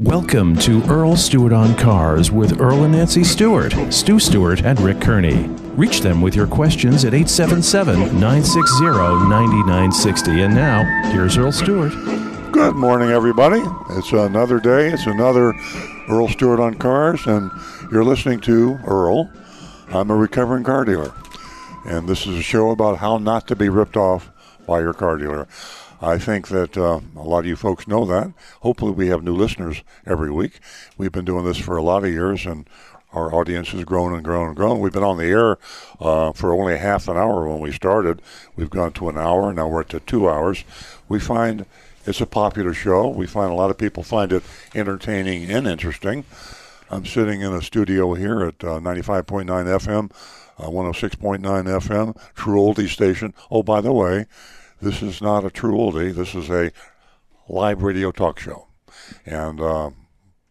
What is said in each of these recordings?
Welcome to Earl Stewart on Cars with Earl and Nancy Stewart, Stu Stewart, and Rick Kearney. Reach them with your questions at 877 960 9960. And now, here's Earl Stewart. Good morning, everybody. It's another day. It's another Earl Stewart on Cars, and you're listening to Earl. I'm a recovering car dealer, and this is a show about how not to be ripped off by your car dealer. I think that uh, a lot of you folks know that. Hopefully, we have new listeners every week. We've been doing this for a lot of years, and our audience has grown and grown and grown. We've been on the air uh, for only half an hour when we started. We've gone to an hour, now we're to two hours. We find it's a popular show. We find a lot of people find it entertaining and interesting. I'm sitting in a studio here at uh, 95.9 FM, uh, 106.9 FM, True Oldie Station. Oh, by the way, this is not a true oldie. This is a live radio talk show. And uh,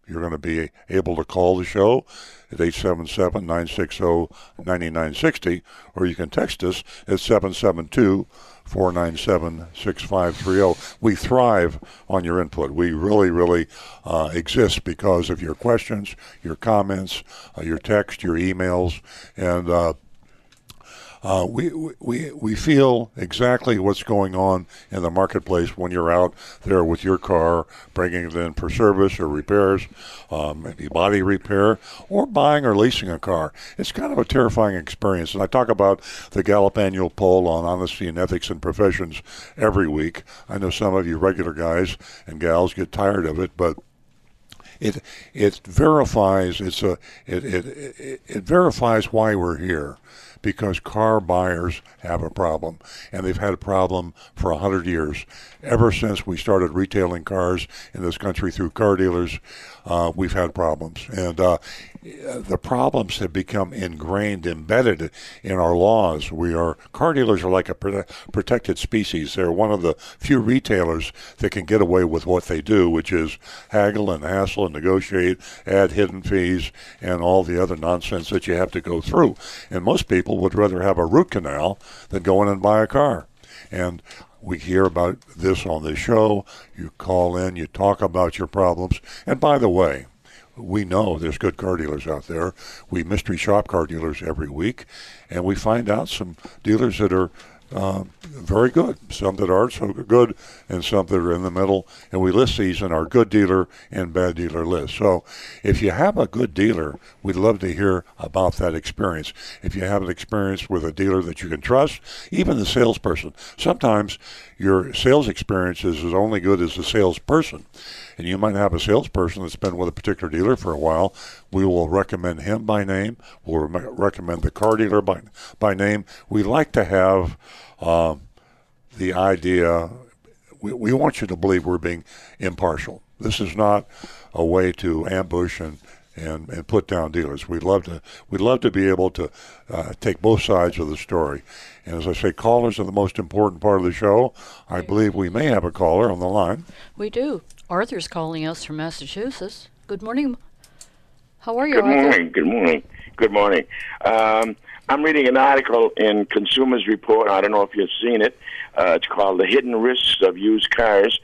you're going to be able to call the show at 877 960 9960, or you can text us at 772 497 6530. We thrive on your input. We really, really uh, exist because of your questions, your comments, uh, your text, your emails, and uh, we, we, we feel exactly what's going on in the marketplace when you're out there with your car, bringing it in for service or repairs, um, maybe body repair, or buying or leasing a car. It's kind of a terrifying experience. And I talk about the Gallup annual poll on honesty and ethics in professions every week. I know some of you regular guys and gals get tired of it, but it it verifies it's a it, it, it, it verifies why we're here because car buyers have a problem, and they've had a problem for a hundred years. Ever since we started retailing cars in this country through car dealers, uh, we've had problems, and uh, the problems have become ingrained, embedded in our laws. We are car dealers are like a protected species. They're one of the few retailers that can get away with what they do, which is haggle and hassle and negotiate, add hidden fees, and all the other nonsense that you have to go through. And most people would rather have a root canal than go in and buy a car. And we hear about this on the show. You call in, you talk about your problems. And by the way, we know there's good car dealers out there. We mystery shop car dealers every week, and we find out some dealers that are uh, very good. Some that aren't so good, and some that are in the middle. And we list these in our good dealer and bad dealer list. So if you have a good dealer, we'd love to hear about that experience. If you have an experience with a dealer that you can trust, even the salesperson. Sometimes your sales experience is as only good as the salesperson. And you might have a salesperson that's been with a particular dealer for a while. We will recommend him by name. We'll re- recommend the car dealer by, by name. We like to have um, the idea, we, we want you to believe we're being impartial. This is not a way to ambush and and, and put down dealers. We'd love to we'd love to be able to uh, take both sides of the story. And as I say, callers are the most important part of the show. I believe we may have a caller on the line. We do. Arthur's calling us from Massachusetts. Good morning. How are you? Good Arthur? morning. Good morning. Good morning. Um, I'm reading an article in Consumers Report. I don't know if you've seen it. Uh, it's called "The Hidden Risks of Used Cars."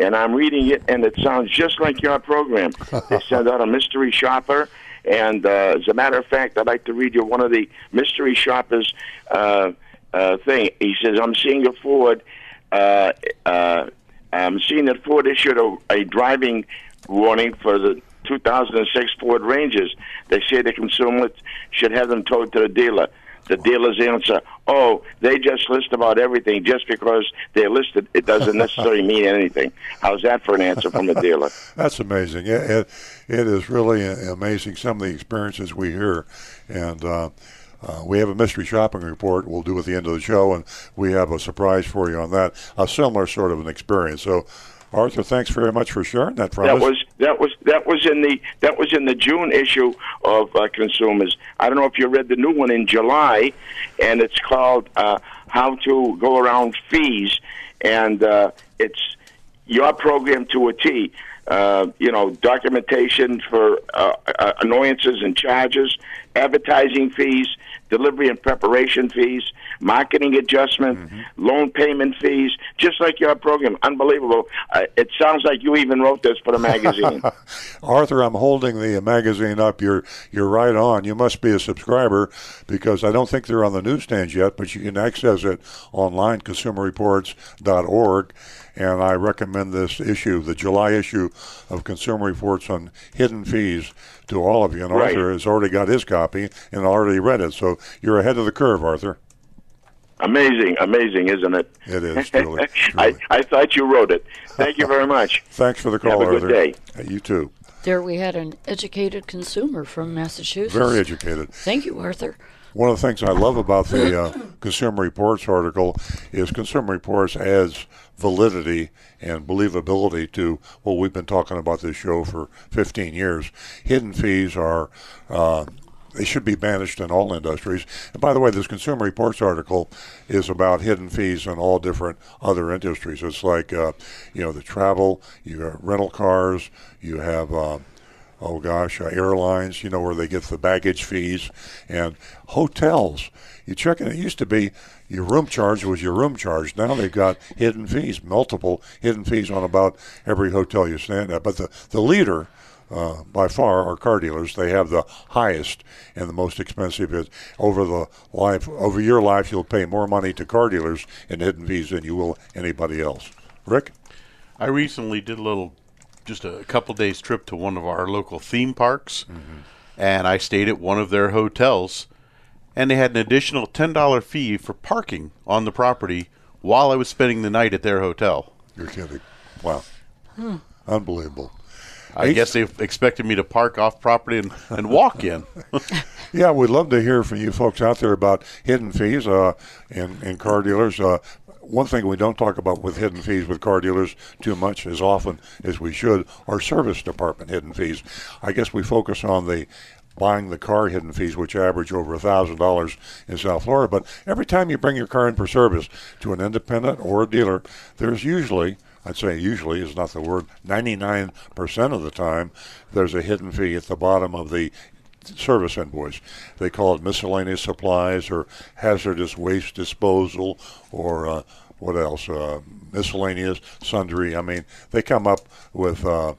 and I'm reading it, and it sounds just like your program. they send out a mystery shopper, and uh, as a matter of fact, I'd like to read you one of the mystery shoppers' uh, uh, thing. He says, "I'm seeing a Ford. Uh, uh, I'm seeing that Ford issued a, a driving warning for the 2006 Ford Rangers. They say the consumer should have them towed to the dealer." the dealer's answer, oh, they just list about everything. Just because they're listed, it doesn't necessarily mean anything. How's that for an answer from a dealer? That's amazing. It, it, it is really amazing some of the experiences we hear. And, uh, uh, we have a mystery shopping report we'll do at the end of the show, and we have a surprise for you on that. A similar sort of an experience. So Arthur, thanks very much for sharing that from that us. was that was that was in the that was in the June issue of uh, Consumers. I don't know if you read the new one in July, and it's called uh, "How to Go Around Fees," and uh, it's your program to a T. Uh, you know, documentation for uh, uh, annoyances and charges, advertising fees, delivery and preparation fees, marketing adjustment, loan payment fees, just like your program. Unbelievable. Uh, it sounds like you even wrote this for the magazine. Arthur, I'm holding the magazine up. You're you're right on. You must be a subscriber because I don't think they're on the newsstands yet, but you can access it online, consumerreports.org. And I recommend this issue, the July issue of Consumer Reports on hidden fees, to all of you. And Right. Arthur has already got his copy and already read it. So you're ahead of the curve, Arthur. Amazing, amazing, isn't it? It is, truly, I, truly. I thought you wrote it. Thank you very much. Thanks for the call, Have a good Arthur. day. Uh, You too. There we had an educated consumer from Massachusetts. Very educated. Thank you, Arthur. One of the things I love about the uh, Consumer Reports article is Consumer Reports adds validity and believability to what we've been talking about this show for 15 years. Hidden fees are. Uh, they should be banished in all industries. And by the way, this Consumer Reports article is about hidden fees in all different other industries. It's like, uh, you know, the travel, you have rental cars, you have uh, oh gosh, uh, airlines, you know, where they get the baggage fees, and hotels. You check it. It used to be your room charge was your room charge. Now they've got hidden fees, multiple hidden fees on about every hotel you stand at. But the the leader. Uh, by far, are car dealers. They have the highest and the most expensive. Is over the life, over your life, you'll pay more money to car dealers in hidden fees than you will anybody else. Rick, I recently did a little, just a couple days trip to one of our local theme parks, and I stayed at one of their hotels, and they had an additional ten dollar fee for parking on the property while I was spending the night at their hotel. you're kidding. Wow, unbelievable. I guess they expected me to park off property and, and walk in. Yeah, we'd love to hear from you folks out there about hidden fees uh, in, in car dealers. Uh, one thing we don't talk about with hidden fees with car dealers too much as often as we should are service department hidden fees. I guess we focus on the buying the car hidden fees, which average over thousand dollars in South Florida. But every time you bring your car in for service to an independent or a dealer, there's usually I'd say usually is not the word. 99% of the time, there's a hidden fee at the bottom of the service invoice. They call it miscellaneous supplies or hazardous waste disposal or uh, what else? Uh, miscellaneous sundry. I mean, they come up with. Uh,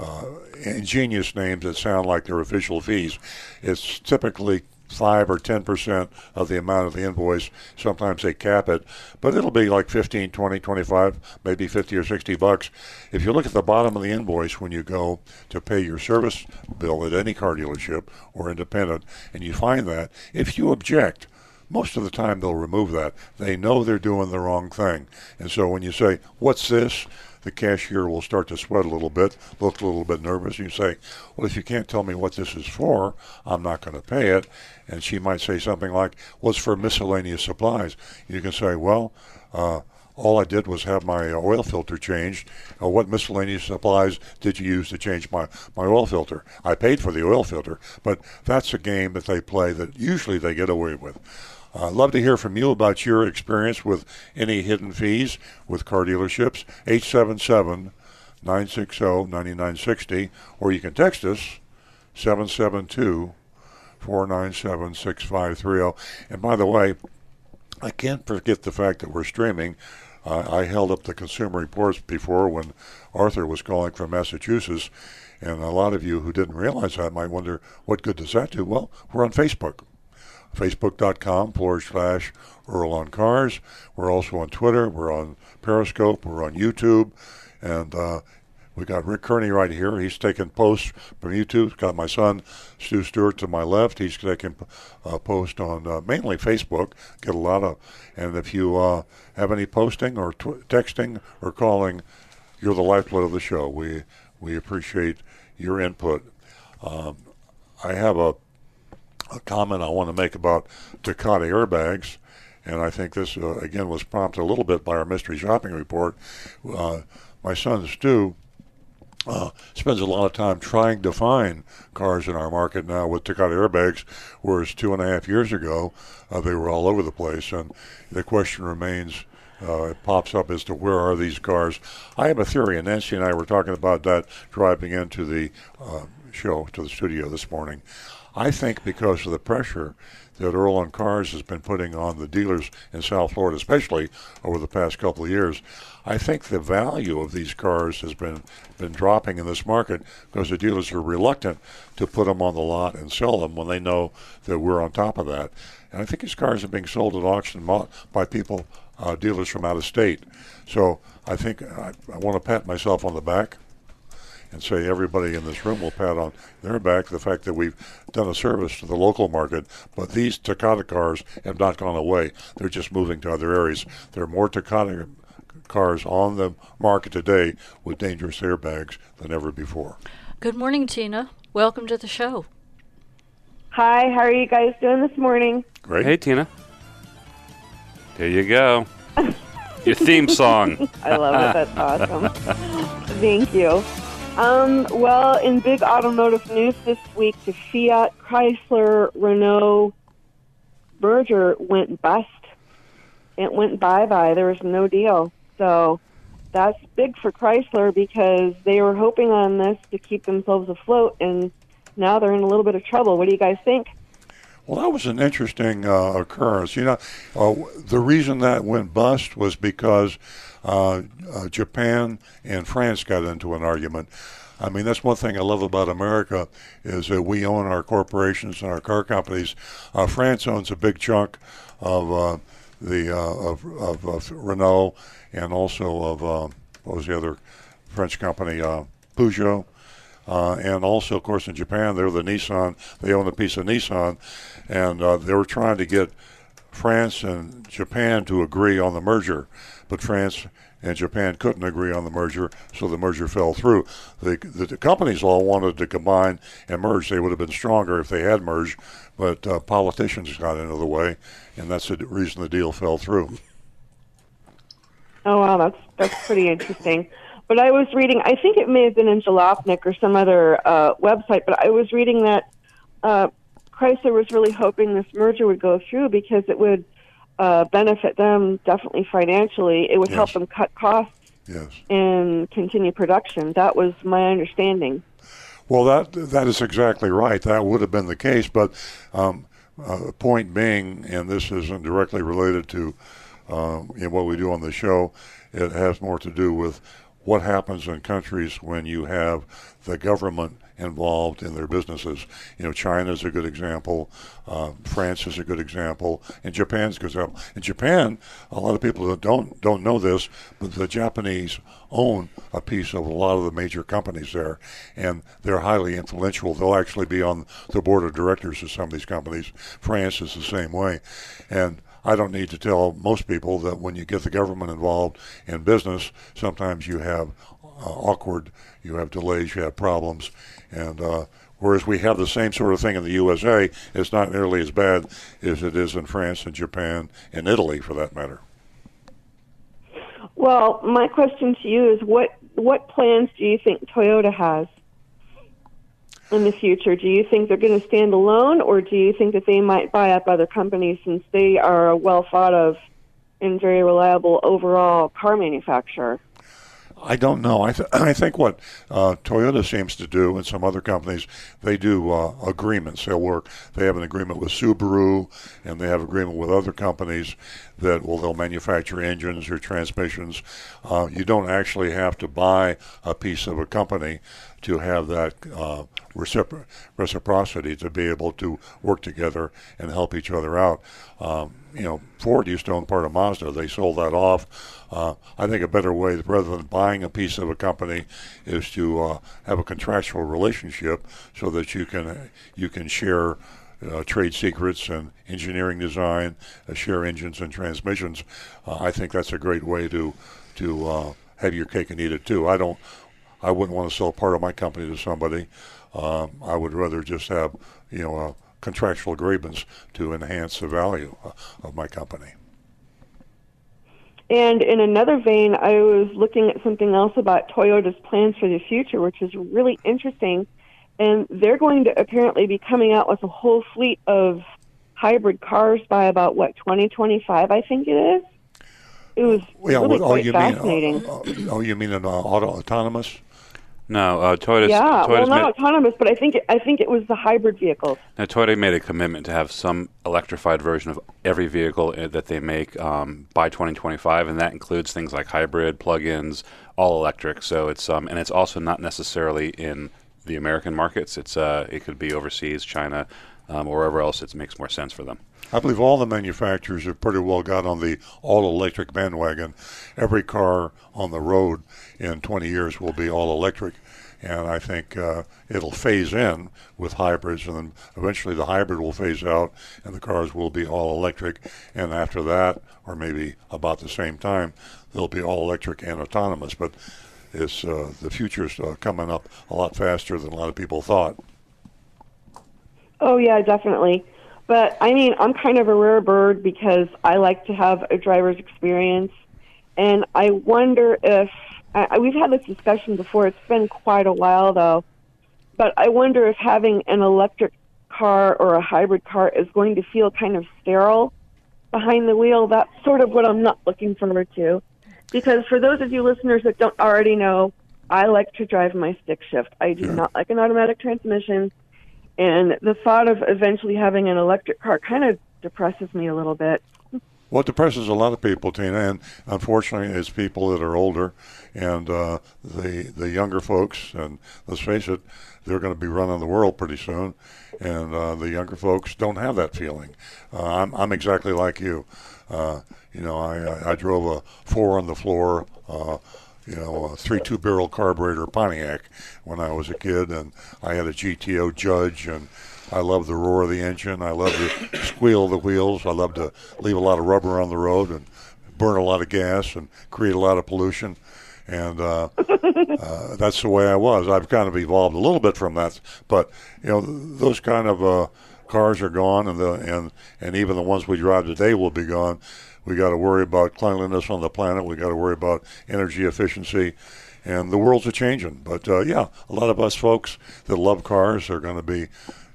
uh, ingenious names that sound like they're official fees. It's typically five or ten percent of the amount of the invoice. Sometimes they cap it, but it'll be like 15, 20, 25, maybe 50 or 60 bucks. If you look at the bottom of the invoice when you go to pay your service bill at any car dealership or independent, and you find that, if you object, most of the time they'll remove that. They know they're doing the wrong thing. And so when you say, What's this? The cashier will start to sweat a little bit, look a little bit nervous. You say, Well, if you can't tell me what this is for, I'm not going to pay it. And she might say something like, Well, it's for miscellaneous supplies. You can say, Well, uh, all I did was have my oil filter changed. Uh, what miscellaneous supplies did you use to change my, my oil filter? I paid for the oil filter, but that's a game that they play that usually they get away with. Uh, I'd love to hear from you about your experience with any hidden fees with car dealerships. 877 960 9960, or you can text us 772 497 6530. And by the way, I can't forget the fact that we're streaming. Uh, I held up the Consumer Reports before when Arthur was calling from Massachusetts, and a lot of you who didn't realize that might wonder, what good does that do? Well, we're on Facebook facebook.com forward slash Earl on Cars. We're also on Twitter. We're on Periscope. We're on YouTube. And uh, we got Rick Kearney right here. He's taking posts from YouTube. Got my son, Stu Stewart, to my left. He's taking uh, posts on uh, mainly Facebook. Get a lot of. And if you uh, have any posting or tw- texting or calling, you're the lifeblood of the show. We, we appreciate your input. Um, I have a a comment I want to make about Takata airbags, and I think this uh, again was prompted a little bit by our mystery shopping report. Uh, my son Stu uh, spends a lot of time trying to find cars in our market now with Takata airbags, whereas two and a half years ago uh, they were all over the place, and the question remains. Uh, it pops up as to where are these cars. I have a theory, and Nancy and I were talking about that driving into the uh, show to the studio this morning. I think because of the pressure that Earl on Cars has been putting on the dealers in South Florida, especially over the past couple of years, I think the value of these cars has been been dropping in this market because the dealers are reluctant to put them on the lot and sell them when they know that we're on top of that. And I think these cars are being sold at auction by people, uh, dealers from out of state. So I think I, I want to pat myself on the back and say everybody in this room will pat on their back the fact that we've done a service to the local market. But these Takata cars have not gone away; they're just moving to other areas. There are more Takata cars on the market today with dangerous airbags than ever before. Good morning, Tina. Welcome to the show. Hi, how are you guys doing this morning? Great. Hey, Tina. There you go. Your theme song. I love it. That's awesome. Thank you. Um, well, in big automotive news this week, the Fiat Chrysler Renault merger went bust. It went bye bye. There was no deal. So that's big for Chrysler because they were hoping on this to keep themselves afloat, and now they're in a little bit of trouble. What do you guys think? Well, that was an interesting uh, occurrence. You know, uh, the reason that went bust was because uh, uh, Japan and France got into an argument. I mean, that's one thing I love about America is that we own our corporations and our car companies. Uh, France owns a big chunk of uh, the of, of, of, Renault and also of what was the other French company, Peugeot. Uh, and also, of course, in Japan, they're the Nissan. They own a piece of Nissan, and uh, they were trying to get France and Japan to agree on the merger, but France and Japan couldn't agree on the merger, so the merger fell through. The, the, companies all wanted to combine and merge. They would have been stronger if they had merged, but uh, politicians got into the way, and that's the reason the deal fell through. Oh wow, that's that's pretty interesting. But I was reading, I think it may have been in Jalopnik or some other uh, website, but I was reading that uh, Chrysler was really hoping this merger would go through because it would uh, benefit them definitely financially. It would yes. help them cut costs yes. and continue production. That was my understanding. Well, that that is exactly right. That would have been the case, but um, uh, point being, and this isn't directly related to you know, what we do on the show. It has more to do with what happens in countries when you have the government involved in their businesses. You know, China is a good example. Uh, France is a good example, and Japan's a good example. In Japan, a lot of people don't don't know this, but the Japanese own a piece of a lot of the major companies there, and they're highly influential. They'll actually be on the board of directors of some of these companies. France is the same way, and I don't need to tell most people that when you get the government involved in business, sometimes you have uh, awkward, you have delays, you have problems, and uh, whereas we have the same sort of thing in the USA, it's not nearly as bad as it is in France and Japan and Italy, for that matter. Well, my question to you is what what plans do you think Toyota has? in the future? Do you think they're going to stand alone, or do you think that they might buy up other companies since they are a well thought of and very reliable overall car manufacturer? I don't know. I, th- I think what uh, Toyota seems to do, and some other companies, they do uh, agreements. They'll work. They have an agreement with Subaru, and they have agreement with other companies that well they'll manufacture engines or transmissions. Uh, you don't actually have to buy a piece of a company to have that uh, recipro- reciprocity to be able to work together and help each other out. Um, you know, Ford used to own part of Mazda. They sold that off. Uh, I think a better way, rather than buying a piece of a company, is to uh, have a contractual relationship so that you can you can share uh, trade secrets and engineering design, uh, share engines and transmissions. Uh, I think that's a great way to to uh, have your cake and eat it too. I don't. I wouldn't want to sell part of my company to somebody. Um, I would rather just have you know contractual agreements to enhance the value uh, of my company. And in another vein, I was looking at something else about Toyota's plans for the future, which is really interesting. And they're going to apparently be coming out with a whole fleet of hybrid cars by about what 2025, I think it is. It was yeah, really well, oh, quite you fascinating. Mean, uh, uh, oh, you mean an uh, auto autonomous? No, uh, Toyota's, yeah, well, not made, autonomous, but I think it, I think it was the hybrid vehicles. now, Toyota made a commitment to have some electrified version of every vehicle uh, that they make um, by 2025, and that includes things like hybrid, plug-ins, all electric. So it's um, and it's also not necessarily in the American markets. It's uh, it could be overseas, China, um, or wherever else it makes more sense for them. I believe all the manufacturers have pretty well got on the all electric bandwagon. Every car on the road in 20 years will be all electric. And I think uh, it'll phase in with hybrids, and then eventually the hybrid will phase out, and the cars will be all electric. And after that, or maybe about the same time, they'll be all electric and autonomous. But it's uh, the future's uh, coming up a lot faster than a lot of people thought. Oh yeah, definitely. But I mean, I'm kind of a rare bird because I like to have a driver's experience, and I wonder if I, we've had this discussion before. It's been quite a while though, but I wonder if having an electric car or a hybrid car is going to feel kind of sterile behind the wheel. That's sort of what I'm not looking forward to. Because for those of you listeners that don't already know, I like to drive my stick shift. I do not like an automatic transmission. And the thought of eventually having an electric car kind of depresses me a little bit. What depresses a lot of people, Tina, and unfortunately, is people that are older, and uh, the the younger folks. And let's face it, they're going to be running the world pretty soon, and uh, the younger folks don't have that feeling. Uh, I'm I'm exactly like you. Uh, you know, I, I I drove a four on the floor. You know, a three two barrel carburetor Pontiac when I was a kid, and I had a GTO Judge, and I love the roar of the engine. I love the squeal of the wheels. I love to leave a lot of rubber on the road and burn a lot of gas and create a lot of pollution. And uh, uh, that's the way I was. I've kind of evolved a little bit from that, but you know, those kind of uh, cars are gone, and the and and even the ones we drive today will be gone. We got to worry about cleanliness on the planet. We got to worry about energy efficiency, and the world's a changing. But uh, yeah, a lot of us folks that love cars are going to be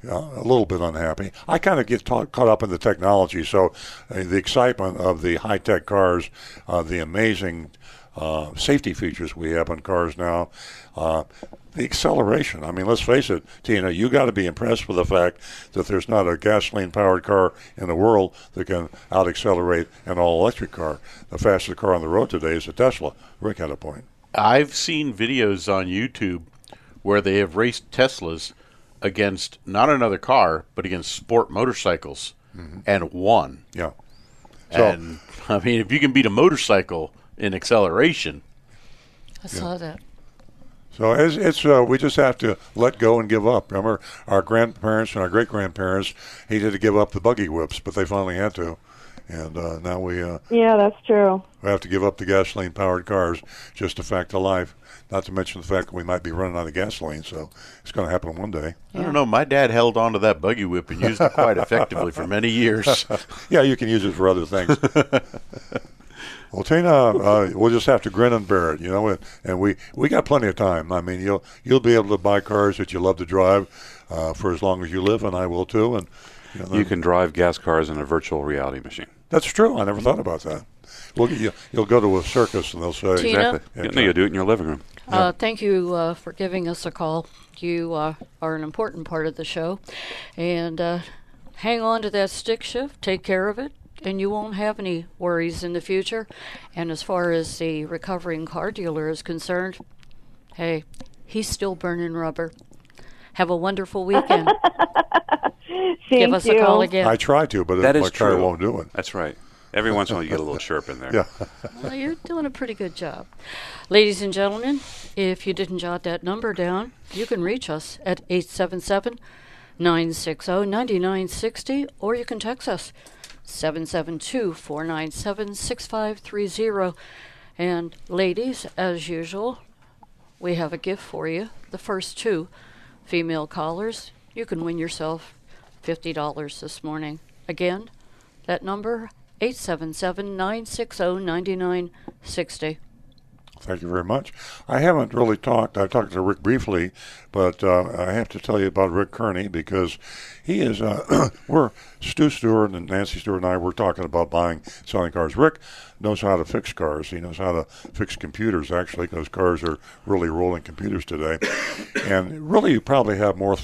uh, a little bit unhappy. I kind of get ta- caught up in the technology, so uh, the excitement of the high tech cars, uh, the amazing uh, safety features we have on cars now. Uh, the acceleration. I mean, let's face it, Tina, you got to be impressed with the fact that there's not a gasoline powered car in the world that can out accelerate an all electric car. The fastest car on the road today is a Tesla. Rick had a point. I've seen videos on YouTube where they have raced Teslas against not another car, but against sport motorcycles mm-hmm. and won. Yeah. So, and I mean, if you can beat a motorcycle in acceleration, I saw that. So it's, it's uh, we just have to let go and give up. Remember, our grandparents and our great grandparents hated to give up the buggy whips, but they finally had to, and uh, now we uh, Yeah, that's true. we have to give up the gasoline powered cars. Just a fact of life. Not to mention the fact that we might be running out of gasoline, so it's going to happen one day. I don't know. My dad held on to that buggy whip and used it quite effectively for many years. Yeah, you can use it for other things. well, Tina, uh, we'll just have to grin and bear it, you know. And, and we we got plenty of time. I mean, you'll you'll be able to buy cars that you love to drive uh, for as long as you live, and I will too. And you, know, You can drive gas cars in a virtual reality machine. That's true. I never thought about that. Well, you, you'll go to a circus and they'll say, Tina? Exactly. no, you do it in your living room. Uh, thank you uh, for giving us a call. You uh, are an important part of the show. And uh, hang on to that stick shift, take care of it, and you won't have any worries in the future. And as far as the recovering car dealer is concerned, hey, he's still burning rubber. Have a wonderful weekend. Thank Give us you. a call again. I try to, but That my is car won't do it. That's right. Every once in a while, you get a little chirp in there. Yeah. Well, you're doing a pretty good job. Ladies and gentlemen, if you didn't jot that number down, you can reach us at 877 960 9960 or you can text us 772 497 6530. And ladies, as usual, we have a gift for you. The first two female callers, you can win yourself $50 this morning. Again, that number 877 960 9960. Thank you very much. I haven't really talked. I talked to Rick briefly, but uh, I have to tell you about Rick Kearney because he is. Uh, we're Stu Stewart and Nancy Stewart and I. We're talking about buying, selling cars. Rick knows how to fix cars. He knows how to fix computers actually, because cars are really rolling computers today. and really, you probably have more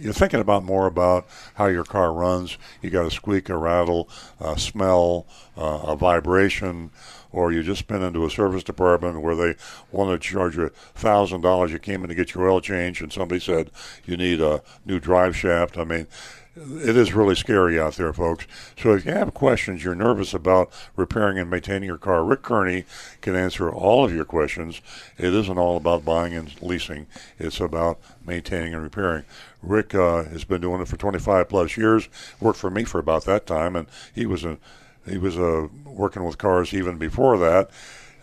you're thinking about more about how your car runs. You got a squeak, a rattle, a smell, uh, a vibration, or you just been into a service department where they wanted to charge you thousand dollars. You came in to get your oil change, and somebody said you need a new drive shaft. I mean, it is really scary out there, folks. So if you have questions, you're nervous about repairing and maintaining your car, Rick Kearney can answer all of your questions. It isn't all about buying and leasing; it's about maintaining and repairing. Rick uh, has been doing it for 25 plus years. Worked for me for about that time, and he was a he was uh, working with cars even before that.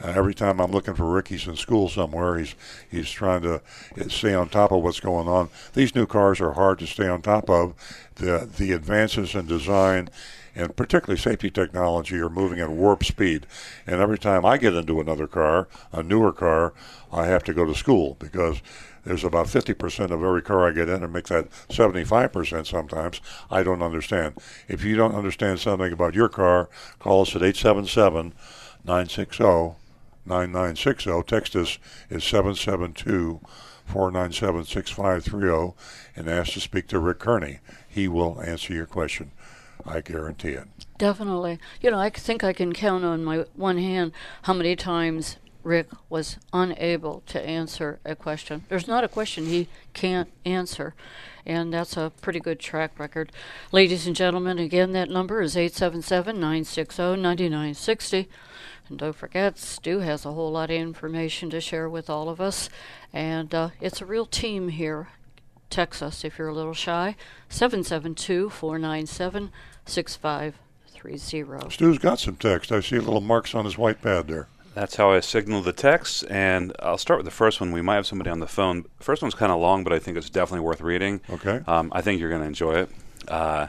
Uh, every time I'm looking for Rick, he's in school somewhere. He's he's trying to stay on top of what's going on. These new cars are hard to stay on top of. The the advances in design and particularly safety technology are moving at warp speed. And every time I get into another car, a newer car, I have to go to school because there's about 50% of every car I get in and make that 75% sometimes. I don't understand. If you don't understand something about your car, call us at 877 960 9960. Text us at 772 497 6530 and ask to speak to Rick Kearney. He will answer your question. I guarantee it. Definitely. You know, I think I can count on my one hand how many times Rick was unable to answer a question. There's not a question he can't answer, and that's a pretty good track record. Ladies and gentlemen, again, that number is 877 960 9960. And don't forget, Stu has a whole lot of information to share with all of us. And uh, it's a real team here. Text us if you're a little shy. 772 497 6530. Stu's got some text. I see little marks on his white pad there. That's how I signal the text, and I'll start with the first one. We might have somebody on the phone. First one's kind of long, but I think it's definitely worth reading. Okay. Um, I think you're going to enjoy it. Uh,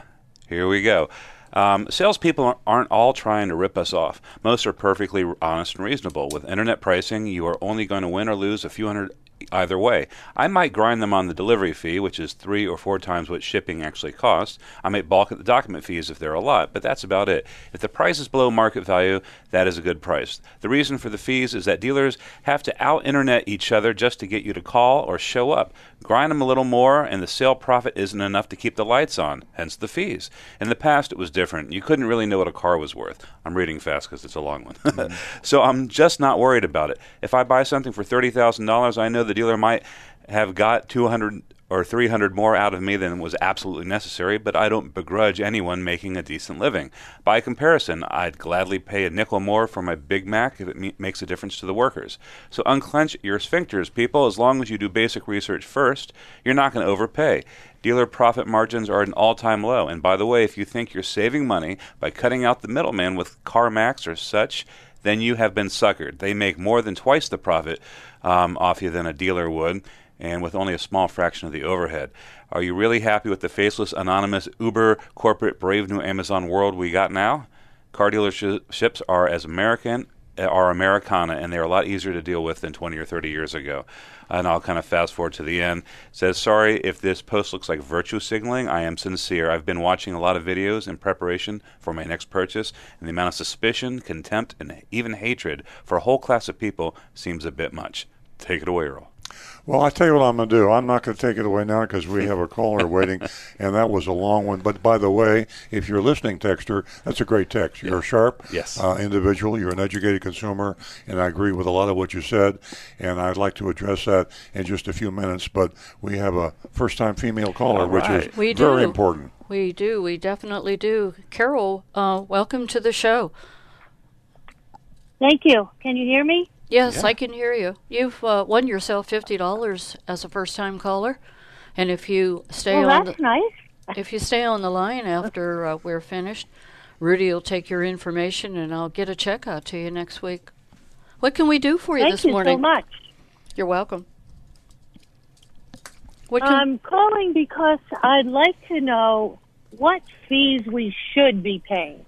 here we go. Um, salespeople aren't all trying to rip us off. Most are perfectly honest and reasonable. With internet pricing, you are only going to win or lose a few hundred either way. I might grind them on the delivery fee, which is three or four times what shipping actually costs. I might balk at the document fees if they're a lot, but that's about it. If the price is below market value, that is a good price. The reason for the fees is that dealers have to out internet each other just to get you to call or show up. Grind them a little more, and the sale profit isn't enough to keep the lights on, hence the fees. In the past, it was different. You couldn't really know what a car was worth. I'm reading fast because it's a long one. Mm-hmm. so I'm just not worried about it. If I buy something for $30,000, I know the dealer might have got 200 or 300 more out of me than was absolutely necessary, but I don't begrudge anyone making a decent living. By comparison, I'd gladly pay a nickel more for my Big Mac if it me- makes a difference to the workers. So unclench your sphincters, people. As long as you do basic research first, you're not going to overpay. Dealer profit margins are at an all time low. And by the way, if you think you're saving money by cutting out the middleman with CarMax or such, then you have been suckered. They make more than twice the profit um, off you than a dealer would and with only a small fraction of the overhead. Are you really happy with the faceless, anonymous, uber corporate, brave new Amazon world we got now? Car dealerships are as American are Americana, and they're a lot easier to deal with than 20 or 30 years ago. And I'll kind of fast forward to the end. It says, sorry if this post looks like virtue signaling. I am sincere. I've been watching a lot of videos in preparation for my next purchase, and the amount of suspicion, contempt, and even hatred for a whole class of people seems a bit much. Take it away, Earl. Well, I tell you what I'm going to do. I'm not going to take it away now because we have a caller waiting, and that was a long one. But by the way, if you're listening, texter, that's a great text. You're yeah. a sharp yes. uh, individual. You're an educated consumer, and I agree with a lot of what you said. And I'd like to address that in just a few minutes. But we have a first-time female caller, right. which is we very do. important. We do. We definitely do. Carol, uh, welcome to the show. Thank you. Can you hear me? Yes, Yeah. I can hear you. You've uh, won yourself fifty dollars as a first-time caller, and if you stay well, on that's the nice. if you stay on the line after uh, we're finished, Rudy will take your information, and I'll get a check out to you next week. What can we do for you Thank this you morning? so much. You're welcome. What can, I'm calling because I'd like to know what fees we should be paying.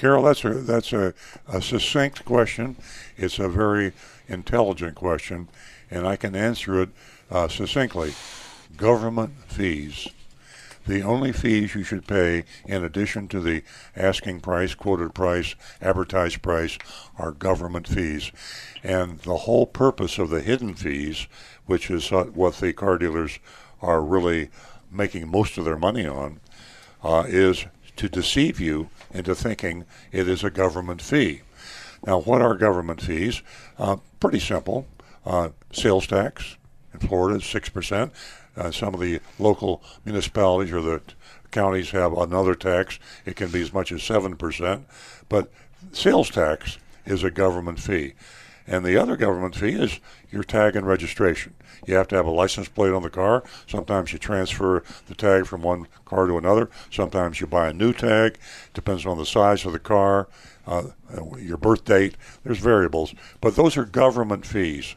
Carol, that's a that's a, a succinct question. It's a very intelligent question, and I can answer it uh, succinctly. Government fees. The only fees you should pay, in addition to the asking price, quoted price, advertised price, are government fees. And the whole purpose of the hidden fees, which is what the car dealers are really making most of their money on, uh, is to deceive you into thinking it is a government fee. Now, what are government fees? Uh, pretty simple. Uh, sales tax in Florida is 6%. Uh, some of the local municipalities or the counties have another tax. It can be as much as 7%. But sales tax is a government fee. And the other government fee is your tag and registration. You have to have a license plate on the car. Sometimes you transfer the tag from one car to another. Sometimes you buy a new tag. Depends on the size of the car, uh, your birth date. There's variables. But those are government fees.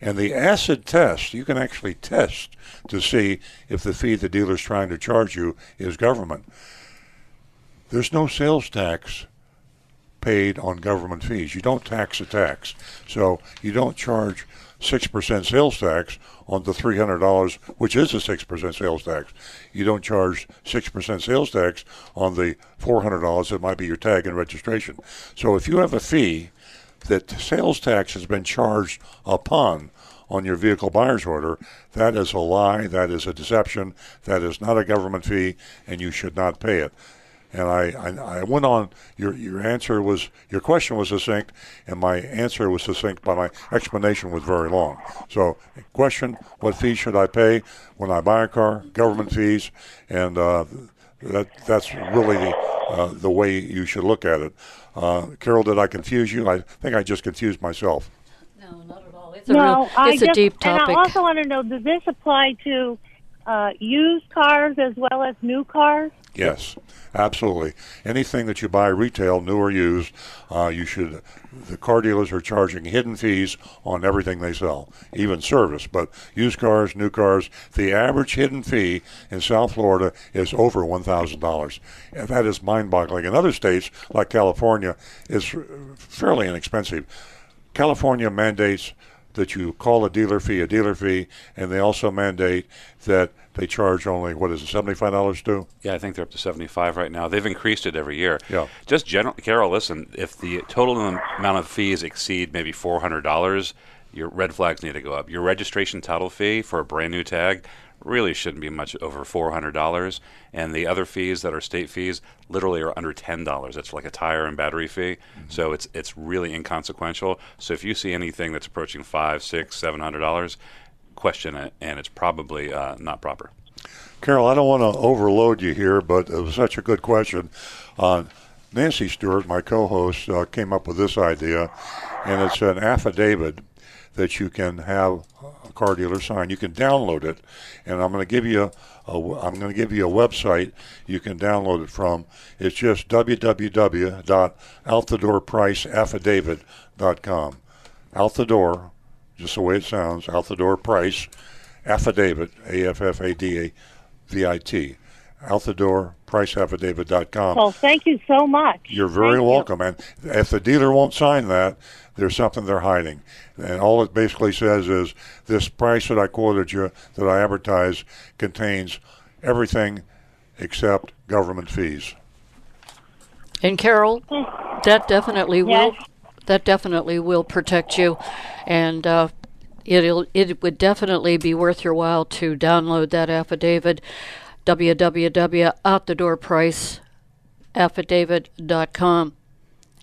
And the acid test, you can actually test to see if the fee the dealer's trying to charge you is government. There's no sales tax paid on government fees. You don't tax a tax. So you don't charge 6% sales tax on the $300, which is a 6% sales tax. You don't charge 6% sales tax on the $400 that might be your tag and registration. So if you have a fee that sales tax has been charged upon on your vehicle buyer's order, that is a lie, that is a deception, that is not a government fee, and you should not pay it. And I, I, I went on. Your your answer was your question was succinct, and my answer was succinct, but my explanation was very long. So, question: What fees should I pay when I buy a car? Government fees, and uh, that that's really the uh, the way you should look at it. Uh, Carol, did I confuse you? I think I just confused myself. No, not at all. It's a no, real, I it's a just, deep topic. And I also want to know: Does this apply to uh, used cars as well as new cars? Yes, absolutely. Anything that you buy retail, new or used, uh, you should. The car dealers are charging hidden fees on everything they sell, even service. But used cars, new cars, the average hidden fee in South Florida is over one thousand dollars. That is mind-boggling. In other states, like California, is fairly inexpensive. California mandates that you call a dealer fee a dealer fee, and they also mandate that they charge only what is it, seventy five dollars to? Yeah, I think they're up to seventy five right now. They've increased it every year. Yeah. Just general, Carol. Listen, if the total amount of fees exceed maybe four hundred dollars, your red flags need to go up. Your registration title fee for a brand new tag really shouldn't be much over four hundred dollars, and the other fees that are state fees literally are under ten dollars. It's like a tire and battery fee, mm-hmm. so it's it's really inconsequential. So if you see anything that's approaching five, six, seven hundred dollars, question it, and it's probably uh, not proper. Carol, I don't want to overload you here, but it was such a good question. Uh, Nancy Stewart, my co-host, uh, came up with this idea, and it's an affidavit that you can have car dealer sign. You can download it, and I'm going to give you a, a I'm going to give you a website you can download it from. It's just www.outthedoorpriceaffidavit.com. Out the door, just the way it sounds. Out the door price affidavit. A F F A D A V I T. Out the door priceaffidavit.com. Well, thank you so much. You're very thank welcome. You. And if the dealer won't sign that, there's something they're hiding. And all it basically says is this price that I quoted you, that I advertise, contains everything except government fees. And Carol, that definitely Yes. will that definitely will protect you, and uh, it'll it would definitely be worth your while to download that affidavit. www.outthedoorpriceaffidavit.com.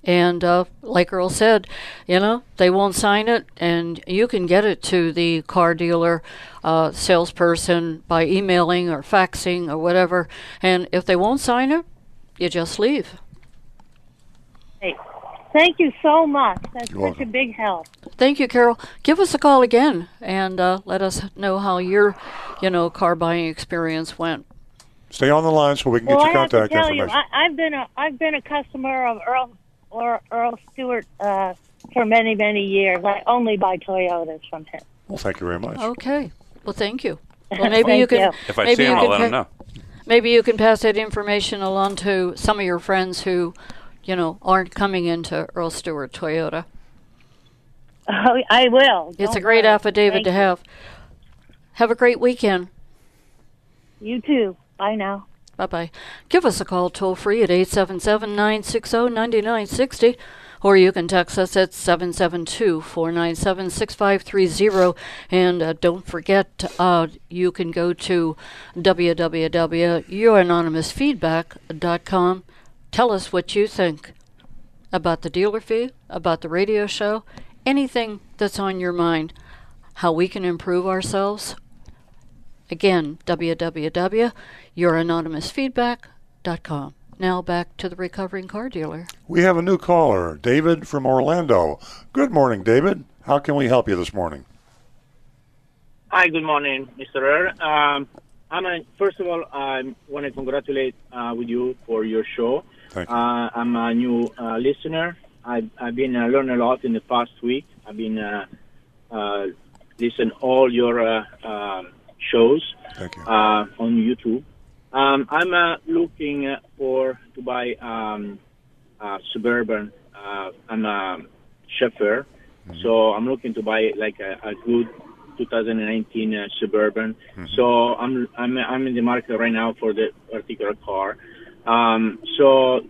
And uh, like Earl said, you know, they won't sign it, and you can get it to the car dealer uh, salesperson by emailing or faxing or whatever. And if they won't sign it, you just leave. Hey, Thank you so much. That's You're such a big help. Thank you, Carol. Give us a call again and uh, let us know how your, you know, car buying experience went. Stay on the line so we can get well, your I have to contact tell you, information. I, I've been a I've been a customer of Earl or Earl Stewart uh, for many many years. I only buy Toyotas from him. well, thank you very much. Okay. Well, thank you. Well, maybe you can. you. If I maybe see him, I'll can let him know. Maybe you can pass that information along to some of your friends who you know, aren't coming into Earl Stewart Toyota. Oh, I will. It's a Don't great worry. affidavit Thank to you. have. Have a great weekend. You too. Bye now. Bye bye. Give us a call toll free at 877 960 9960, or you can text us at 772 497 6530. And uh, don't forget, uh, you can go to www.youranonymousfeedback.com. Tell us what you think about the dealer fee, about the radio show, anything that's on your mind, how we can improve ourselves. Again, www.youranonymousfeedback.com. Now back to the recovering car dealer. We have a new caller, David from Orlando. Good morning, David. How can we help you this morning? Hi, good morning, Mr. Earl. Um, I'm a, first of all, I want to congratulate uh, with you for your show. Thank you. Uh, I'm a new uh, listener. I've, I've been uh, learning a lot in the past week. I've been uh, uh, listen all your uh, um, shows Thank you. uh, on YouTube. Um, I'm uh, looking uh, for to buy um, uh, suburban. Uh, I'm a chauffeur, so I'm looking to buy like a, a good 2019 uh, suburban. So I'm I'm I'm in the market right now for the particular car. Um, so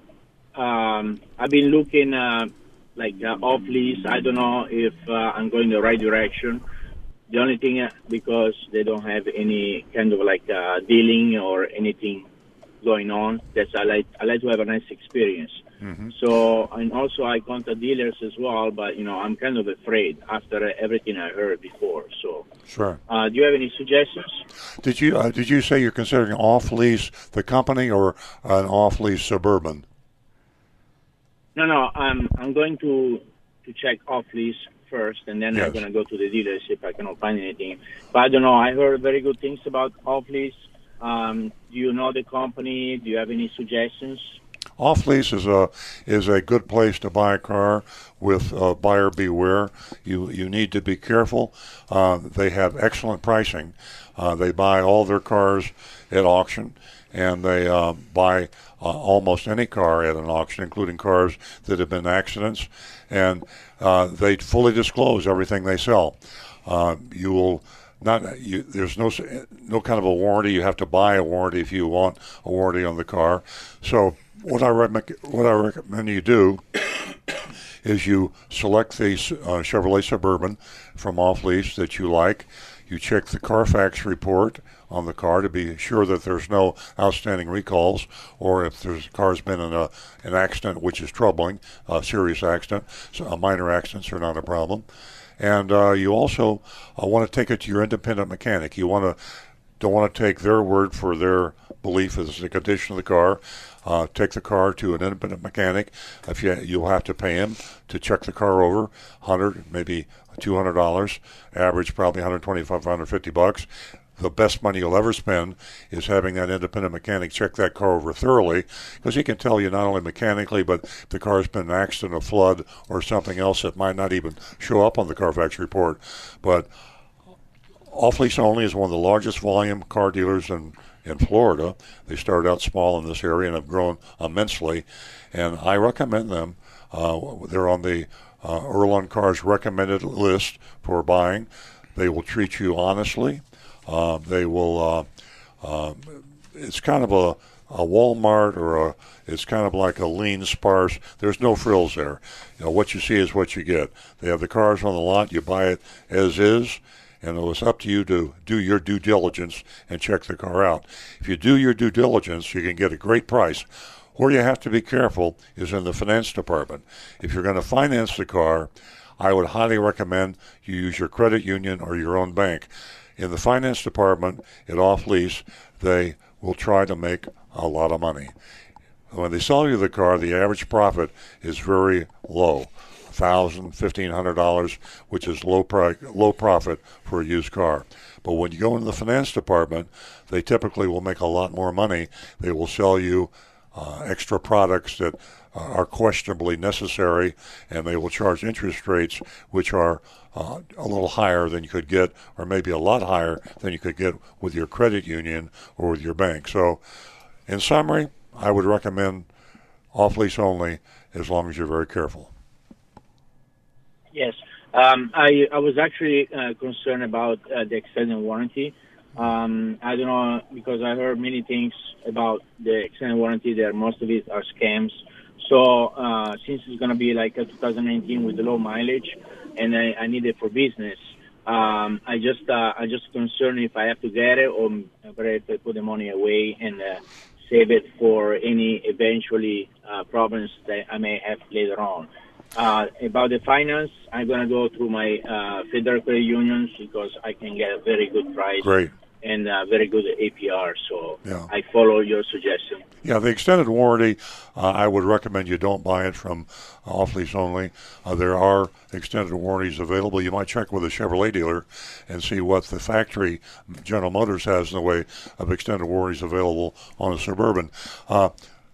um, I've been looking uh, like uh, off lease. I don't know if uh, I'm going the right direction. The only thing uh, because they don't have any kind of like uh, dealing or anything going on. That's I like I like to have a nice experience. So and also I contact dealers as well, but you know I'm kind of afraid after everything I heard before. So Sure. uh, do you have any suggestions? Did you uh, did you say you're considering off lease the company or an off lease suburban? No, no. I'm I'm going to to check off lease first, and then Yes. I'm going to go to the dealership. I cannot find anything. But I don't know. I heard very good things about off lease. Um, do you know the company? Do you have any suggestions? Off lease is a is a good place to buy a car with uh, buyer beware. You you need to be careful. Uh, they have excellent pricing. Uh, they buy all their cars at auction, and they uh, buy uh, almost any car at an auction, including cars that have been accidents, and uh, they fully disclose everything they sell. Uh, you will not you, there's no no kind of a warranty. You have to buy a warranty if you want a warranty on the car. So what I recommend what I recommend you do is you select the uh, Chevrolet Suburban from off lease that you like. You check the Carfax report on the car to be sure that there's no outstanding recalls, or if there's car's been in a an accident, which is troubling, a serious accident. So uh, minor accidents are not a problem. And uh, you also uh, want to take it to your independent mechanic. You want to don't want to take their word for their belief as the condition of the car. Uh, take the car to an independent mechanic. If you you'll have to pay him to check the car over, hundred maybe two hundred dollars. Average probably 125, 150 bucks. The best money you'll ever spend is having that independent mechanic check that car over thoroughly, because he can tell you not only mechanically, but the car's been an accident, a flood, or something else that might not even show up on the Carfax report. But Off Lease Only is one of the largest volume car dealers in, in Florida. They started out small in this area and have grown immensely. And I recommend them. Uh, they're on the uh, Cars recommended list for buying. They will treat you honestly. Uh, they will. Uh, uh, it's kind of a, a Walmart or a. It's kind of like a lean, sparse. There's no frills there. You know what you see is what you get. They have the cars on the lot. You buy it as is and it was up to you to do your due diligence and check the car out. If you do your due diligence, you can get a great price. Where you have to be careful is in the finance department. If you're going to finance the car, I would highly recommend you use your credit union or your own bank. In the finance department, at off lease, they will try to make a lot of money. When they sell you the car, the average profit is very low thousand, fifteen hundred dollars, which is low pri- low profit for a used car. But when you go into the finance department, they typically will make a lot more money. They will sell you uh, extra products that uh, are questionably necessary, and they will charge interest rates which are uh, a little higher than you could get, or maybe a lot higher than you could get with your credit union or with your bank. So, in summary, I would recommend off lease only, as long as you're very careful. Yes. Um, I, I was actually uh, concerned about uh, the extended warranty. Um, I don't know because I heard many things about the extended warranty. There, most of it are scams. So uh, since it's going to be like a 2019 with the low mileage, and I, I need it for business, um, I just uh, I just concerned if I have to get it or better to put the money away and uh, save it for any eventually uh, problems that I may have later on. Uh, about the finance, I'm going to go through my uh, federal credit unions because I can get a very good price Great. And uh, very good APR. So Yeah. I follow your suggestion. Yeah, the extended warranty, uh, I would recommend you don't buy it from off lease only. Uh, there are extended warranties available. You might check with a Chevrolet dealer and see what the factory General Motors has in the way of extended warranties available on a Suburban. Uh,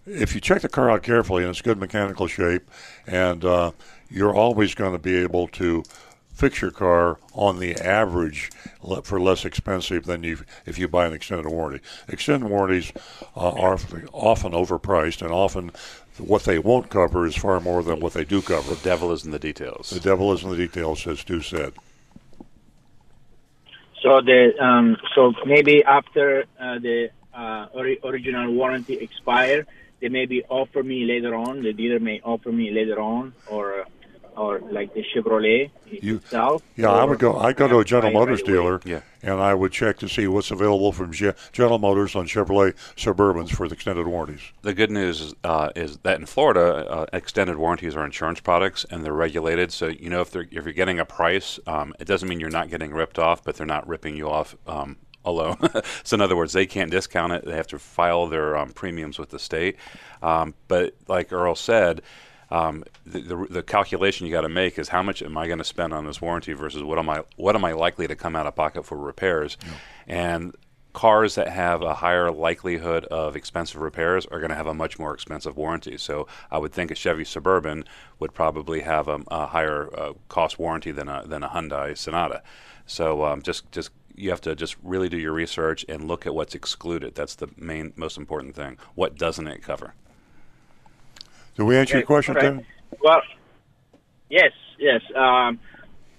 if you check the car out carefully and it's good mechanical shape, and uh, you're always going to be able to fix your car on the average for less expensive than you if you buy an extended warranty. Extended warranties uh, are often overpriced, and often what they won't cover is far more than what they do cover. The devil is in the details. The devil is in the details, as Stu said. So the um, so maybe after uh, the uh, ori- original warranty expire, they maybe offer me later on. The dealer may offer me later on, or or like the Chevrolet You- itself. Yeah, I would go. I'd go to a General Motors right dealer, Yeah. and I would check to see what's available from Ge- General Motors on Chevrolet Suburbans for the extended warranties. The good news is, uh, is that in Florida, uh, extended warranties are insurance products and they're regulated. So you know if they're if you're getting a price, um, it doesn't mean you're not getting ripped off, but they're not ripping you off. Um, Alone, so in other words, they can't discount it. They have to file their um, premiums with the state. Um, but like Earl said, um, the, the, the calculation you got to make is how much am I going to spend on this warranty versus what am I what am I likely to come out of pocket for repairs, and cars that have a higher likelihood of expensive repairs are going to have a much more expensive warranty. So I would think a Chevy Suburban would probably have a, a higher uh, cost warranty than a than a Hyundai Sonata. So um, just just you have to just really do your research and look at what's excluded. That's the main most important thing. What doesn't it cover? Did we answer your question. Tim? Well, yes, yes. Um,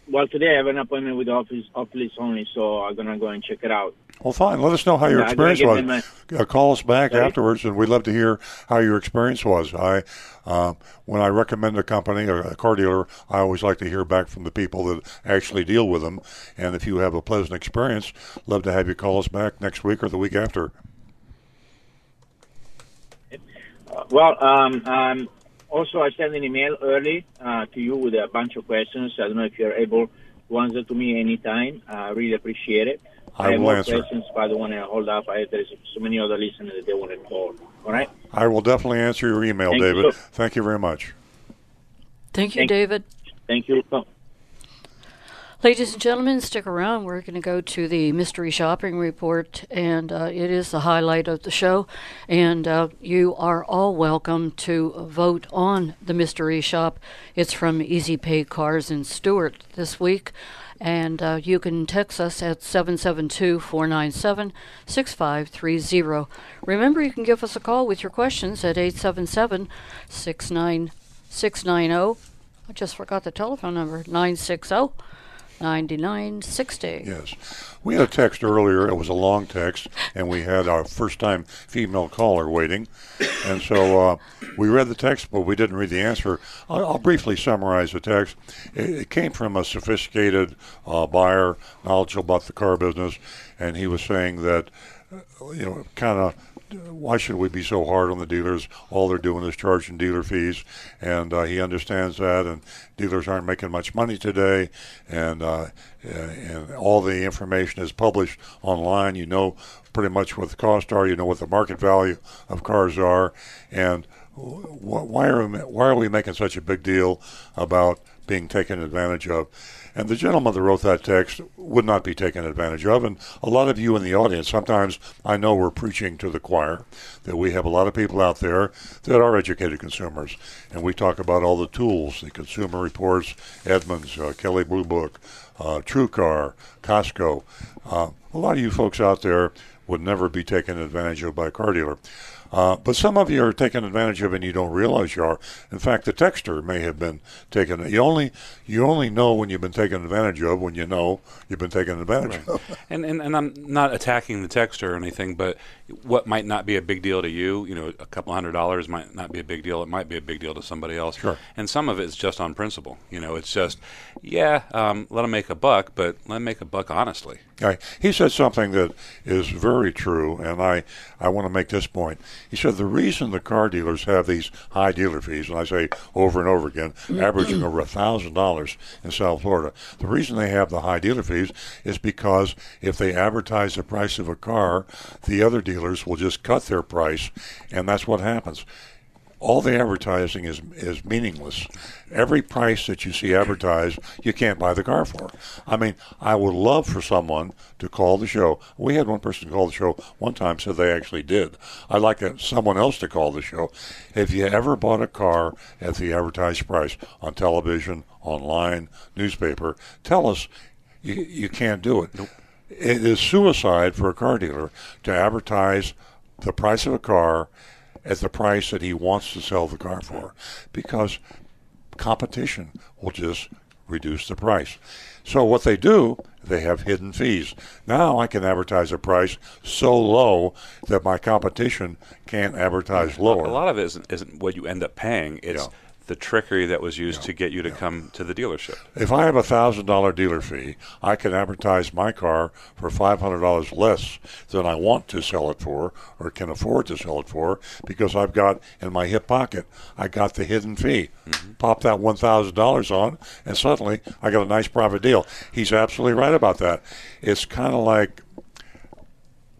well, today I have an appointment with the office office only, so I'm gonna go and check it out. Well, fine. Let us know how your Yeah, experience was. Uh, call us back Sorry? afterwards, and we'd love to hear how your experience was. I, uh, when I recommend a company or a car dealer, I always like to hear back from the people that actually deal with them. And if you have a pleasant experience, love to have you call us back next week or the week after. Uh, well, um, um, also I sent an email early uh, to you with a bunch of questions. I don't know if you're able to answer to me anytime. I really appreciate it. I have will more answer. questions, but I don't want to hold up. I, there's so many other listeners that they want to call. All right. I will definitely answer your email, Thank you, David. Thank you very much. Thank you, Thank- David. Thank you. Ladies and gentlemen, stick around. We're going to go to the mystery shopping report, and uh, it is the highlight of the show. And uh, you are all welcome to vote on the mystery shop. It's from Easy Pay Cars in Stuart this week. And uh, you can text us at 772 497 6530. Remember, you can give us a call with your questions at 877 690 I just forgot the telephone number 960 9960. Yes. We had a text earlier. It was a long text, and we had our first time female caller waiting. And so uh, we read the text, but we didn't read the answer. I'll, I'll briefly summarize the text. It, it came from a sophisticated uh, buyer, knowledgeable about the car business, and he was saying that, uh, you know, kind of why should we be so hard on the dealers? All they're doing is charging dealer fees, and uh, he understands that. And dealers aren't making much money today, and uh, and all the information is published online. You know pretty much what the costs are. You know what the market value of cars are, and wh- why are why are we making such a big deal about being taken advantage of? And the gentleman that wrote that text would not be taken advantage of. And a lot of you in the audience, sometimes I know we're preaching to the choir, that we have a lot of people out there that are educated consumers. And we talk about all the tools, the Consumer Reports, Edmunds, uh, Kelley Blue Book, uh, TrueCar, Costco. Uh, a lot of you folks out there would never be taken advantage of by a car dealer. Uh, but some of you are taken advantage of and you don't realize you are. In fact, the texter may have been taken. You only you only know when you've been taken advantage of when you know you've been taken advantage of. And, and and I'm not attacking the texter or anything, but what might not be a big deal to you, you know, a couple hundred dollars might not be a big deal. It might be a big deal to somebody else. Sure. And some of it's just on principle. You know, it's just, yeah, um, let them make a buck, but let them make a buck honestly. He said something that is very true, and I, I want to make this point. He said the reason the car dealers have these high dealer fees, and I say over and over again, mm-hmm. averaging over a thousand dollars in South Florida. The reason they have the high dealer fees is because if they advertise the price of a car, the other dealers will just cut their price, and that's what happens all the advertising is is meaningless. Every price that you see advertised, you can't buy the car for. I mean, I would love for someone to call the show. We had one person call the show one time, said they actually did. I'd like someone else to call the show. If you ever bought a car at the advertised price on television, online, newspaper, tell us you, you can't do it. It is suicide for a car dealer to advertise the price of a car at the price that he wants to sell the car for because competition will just reduce the price. So what they do, they have hidden fees. Now I can advertise a price so low that my competition can't advertise lower. A lot of it isn't, isn't what you end up paying. It's Yeah. The trickery that was used to get you to come to the dealership. If I have a thousand dollar dealer fee, I can advertise my car for five hundred dollars less than I want to sell it for or can afford to sell it for because I've got in my hip pocket I got the hidden fee. Mm-hmm. Pop that one thousand dollars on, and suddenly I got a nice profit deal. He's absolutely right about that. It's kind of like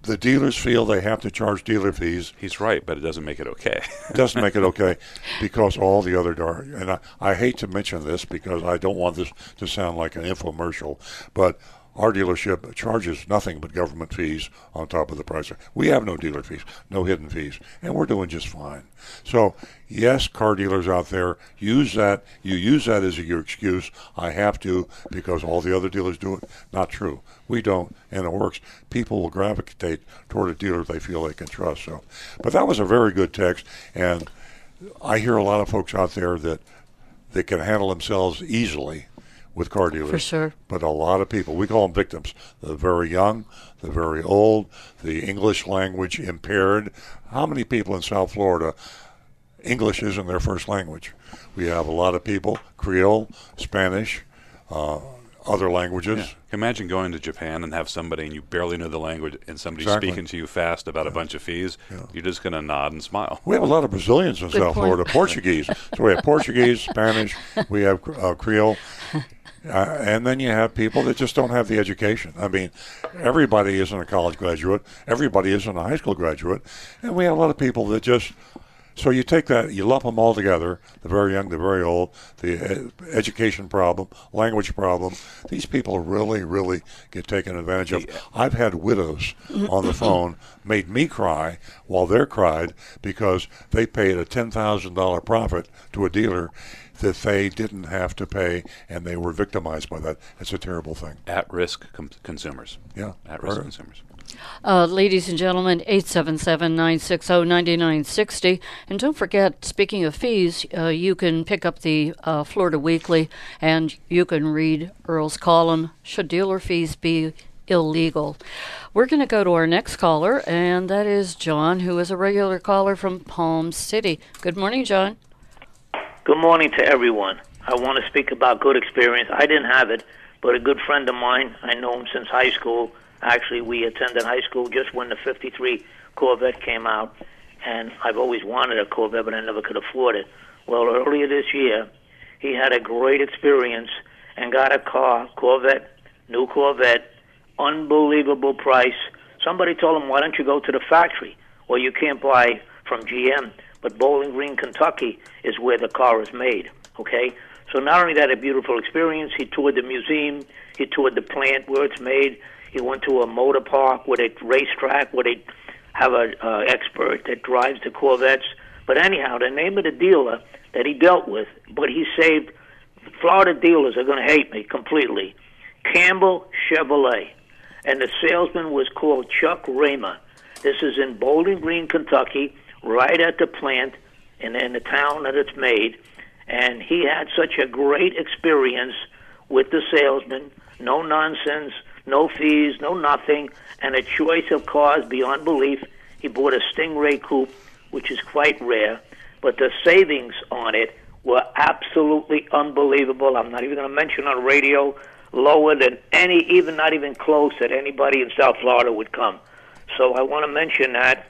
the dealers feel they have to charge dealer fees He's right, but it doesn't make it okay. It doesn't make it okay because all the other dar and I, I hate to mention this because I don't want this to sound like an infomercial, but our dealership charges nothing but government fees on top of the price. We have no dealer fees, no hidden fees, and we're doing just fine. So, yes, car dealers out there use that. You use that as your excuse. I have to because all the other dealers do it. Not true. We don't, and it works. People will gravitate toward a dealer they feel they can trust. So, but that was a very good text, and I hear a lot of folks out there that they can handle themselves easily with car dealers. For sure. But a lot of people, we call them victims. The very young, the very old, the English language impaired. How many people in South Florida, English isn't their first language? We have a lot of people, Creole, Spanish, uh, other languages. Imagine going to Japan and have somebody and you barely know the language and somebody Exactly. speaking to you fast about a bunch of fees. You're just going to nod and smile. We have a lot of Brazilians in Good South point. Florida, Portuguese. so we have Portuguese, Spanish, we have uh, Creole. Uh, and then you have people that just don't have the education. I mean, everybody isn't a college graduate, everybody isn't a high school graduate, and we have a lot of people that just. So you take that, you lump them all together, the very young, the very old, the uh, education problem, language problem. These people really, really get taken advantage of. I've had widows on the phone made me cry while they're cried because they paid a $10,000 profit to a dealer that they didn't have to pay and they were victimized by that. It's a terrible thing. At risk com- consumers. Yeah. At risk Right. consumers. Uh, ladies and gentlemen, 877 960 9960. And don't forget, speaking of fees, uh, you can pick up the uh, Florida Weekly and you can read Earl's column Should Dealer Fees Be Illegal? We're going to go to our next caller, and that is John, who is a regular caller from Palm City. Good morning, John. Good morning to everyone. I want to speak about good experience. I didn't have it, but a good friend of mine, I know him since high school. Actually, we attended high school just when the 53 Corvette came out, and I've always wanted a Corvette, but I never could afford it. Well, earlier this year, he had a great experience and got a car, Corvette, new Corvette, unbelievable price. Somebody told him, why don't you go to the factory? Well, you can't buy from GM, but Bowling Green, Kentucky is where the car is made, okay? So not only that, a beautiful experience, he toured the museum, he toured the plant where it's made, he went to a motor park with a racetrack where they have a uh, expert that drives the Corvettes. But anyhow, the name of the dealer that he dealt with, but he saved, Florida dealers are going to hate me completely, Campbell Chevrolet and the salesman was called Chuck Raymer. This is in Bowling Green, Kentucky, right at the plant and in the town that it's made. And he had such a great experience with the salesman. No nonsense, no fees, no nothing, and a choice of cars beyond belief. He bought a Stingray coupe, which is quite rare, but the savings on it were absolutely unbelievable. I'm not even going to mention on radio lower than any, even not even close that anybody in South Florida would come. So I want to mention that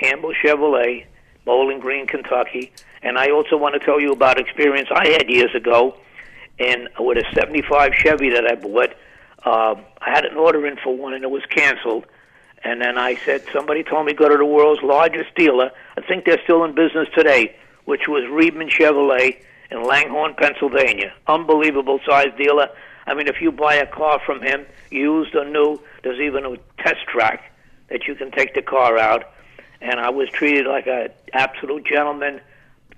Campbell Chevrolet, Bowling Green, Kentucky, and I also want to tell you about experience I had years ago in with a '75 Chevy that I bought. Uh, I had an order in for one, and it was canceled. And then I said, somebody told me go to the world's largest dealer. I think they're still in business today, which was Reedman Chevrolet in Langhorne, Pennsylvania. Unbelievable size dealer. I mean, if you buy a car from him, used or new, there's even a test track that you can take the car out. And I was treated like a absolute gentleman.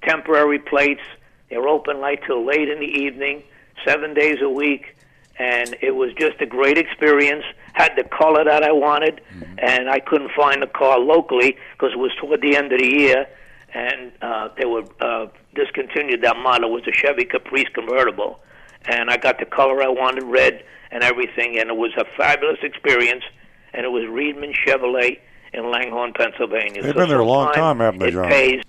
Temporary plates. They're open like till late in the evening, seven days a week, and it was just a great experience. Had the color that I wanted, and I couldn't find the car locally because it was toward the end of the year, and uh, they were uh, discontinued that model. It was a Chevy Caprice convertible, and I got the color I wanted, red and everything, and it was a fabulous experience. And it was Reedman Chevrolet in Langhorne, Pennsylvania. They've So been there a long time, haven't they, John? it pays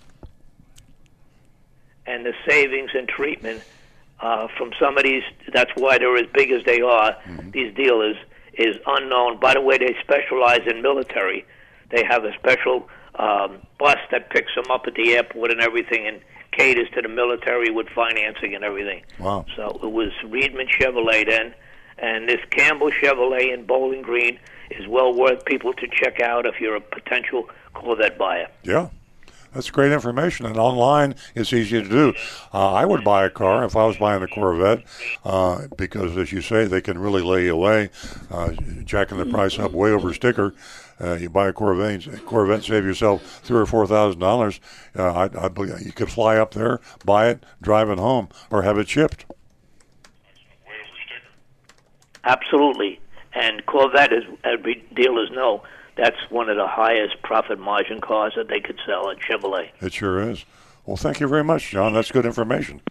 and the savings and treatment uh, from some of these. That's why they're as big as they are. Mm-hmm. These dealers is unknown. By the way, they specialize in military. They have a special um, bus that picks them up at the airport and everything, and caters to the military with financing and everything. Wow. So it was Reedman Chevrolet then, and this Campbell Chevrolet in Bowling Green is well worth people to check out if you're a potential Corvette buyer. Yeah. That's great information, and online it's easy to do. Uh, I would buy a car if I was buying a Corvette uh, because, as you say, they can really lay you away, uh, jacking the price up way over sticker. Uh, you buy a Corvette, Corvette, save yourself three or four thousand dollars. Uh, I, I believe you could fly up there, buy it, drive it home, or have it shipped. Absolutely. And Corvette, as uh, every dealers know, that's one of the highest profit margin cars that they could sell at Chevrolet. It sure is. Well, thank you very much, John. That's good information.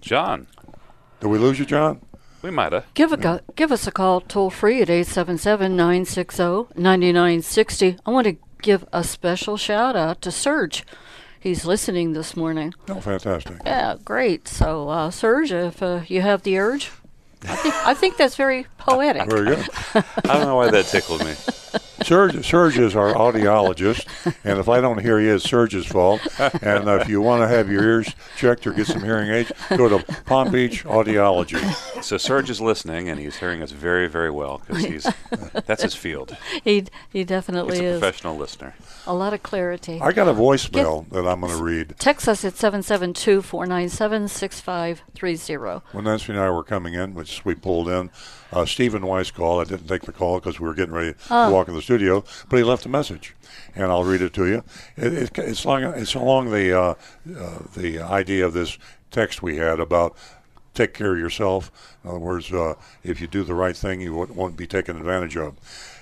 John, Did we lose you, John? we might have. Give a go, give us a call toll free at 877-960-9960. I want to give a special shout out to Serge. He's listening this morning. Oh, fantastic. Yeah, great. So, uh, Serge, if uh, you have the urge, I think, I think that's very poetic. Very good. I don't know why that tickled me. Serge, Serge is our audiologist, and if I don't hear you, it's Serge's fault. And uh, if you want to have your ears checked or get some hearing aids, go to Palm Beach Audiology. So Serge is listening, and he's hearing us very, very well because he's that's his field. He he definitely He's a is. professional listener. A lot of clarity. I got a voicemail that I'm going to read. Text us at 772-497-6530. When Nancy and I were coming in, which we pulled in, uh, Stephen Weiss called. I didn't take the call because we were getting ready Oh. to walk in the studio, but he left a message, and I'll read it to you. It, it, it's along it's along the uh, uh, the idea of this text we had about take care of yourself. In other words, uh, if you do the right thing, you won't, won't be taken advantage of.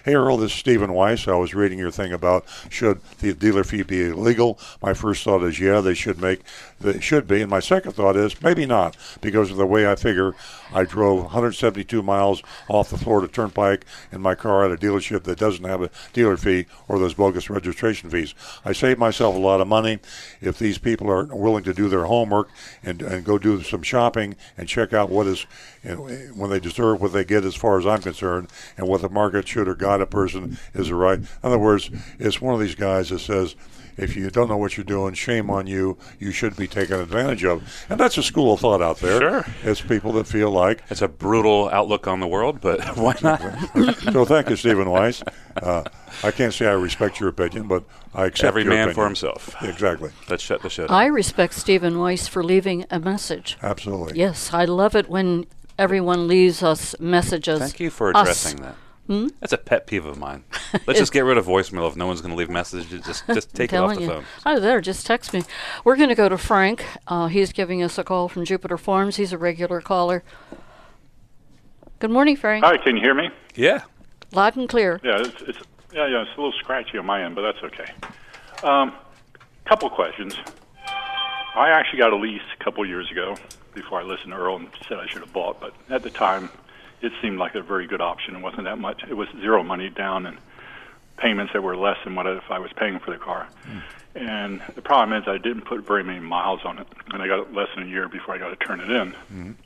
Hey Earl, this is Stephen Weiss. I was reading your thing about should the dealer fee be illegal. My first thought is yeah, they should make they should be, and my second thought is maybe not because of the way I figure. I drove 172 miles off the Florida Turnpike in my car at a dealership that doesn't have a dealer fee or those bogus registration fees. I saved myself a lot of money. If these people are willing to do their homework and, and go do some shopping and check out what is, when they deserve what they get as far as I'm concerned, and what the market should or got a person is the right. In other words, it's one of these guys that says, if you don't know what you're doing, shame on you. You should be taken advantage of. And that's a school of thought out there. Sure. It's people that feel like. It's a brutal outlook on the world, but why not? so thank you, Stephen Weiss. Uh, I can't say I respect your opinion, but I accept Every your man opinion. for himself. Exactly. Let's shut the shit. I respect Stephen Weiss for leaving a message. Absolutely. Yes, I love it when everyone leaves us messages. Thank you for Us. addressing that. Hmm? That's a pet peeve of mine. Let's just get rid of voicemail if no one's going to leave messages. Just just take it off telling the you. phone. Oh, there, just text me. We're going to go to Frank. Uh, he's giving us a call from Jupiter Farms. He's a regular caller. Good morning, Frank. Hi, can you hear me? Yeah. Loud and clear. Yeah, it's, it's Yeah, yeah, it's a little scratchy on my end, but that's okay. Um, couple questions. I actually got a lease a couple years ago before I listened to Earl and said I should have bought, but at the time, it seemed like a very good option. It wasn't that much. It was zero money down and payments that were less than what if I was paying for the car. And the problem is I didn't put very many miles on it, and I got it less than a year before I got to turn it in.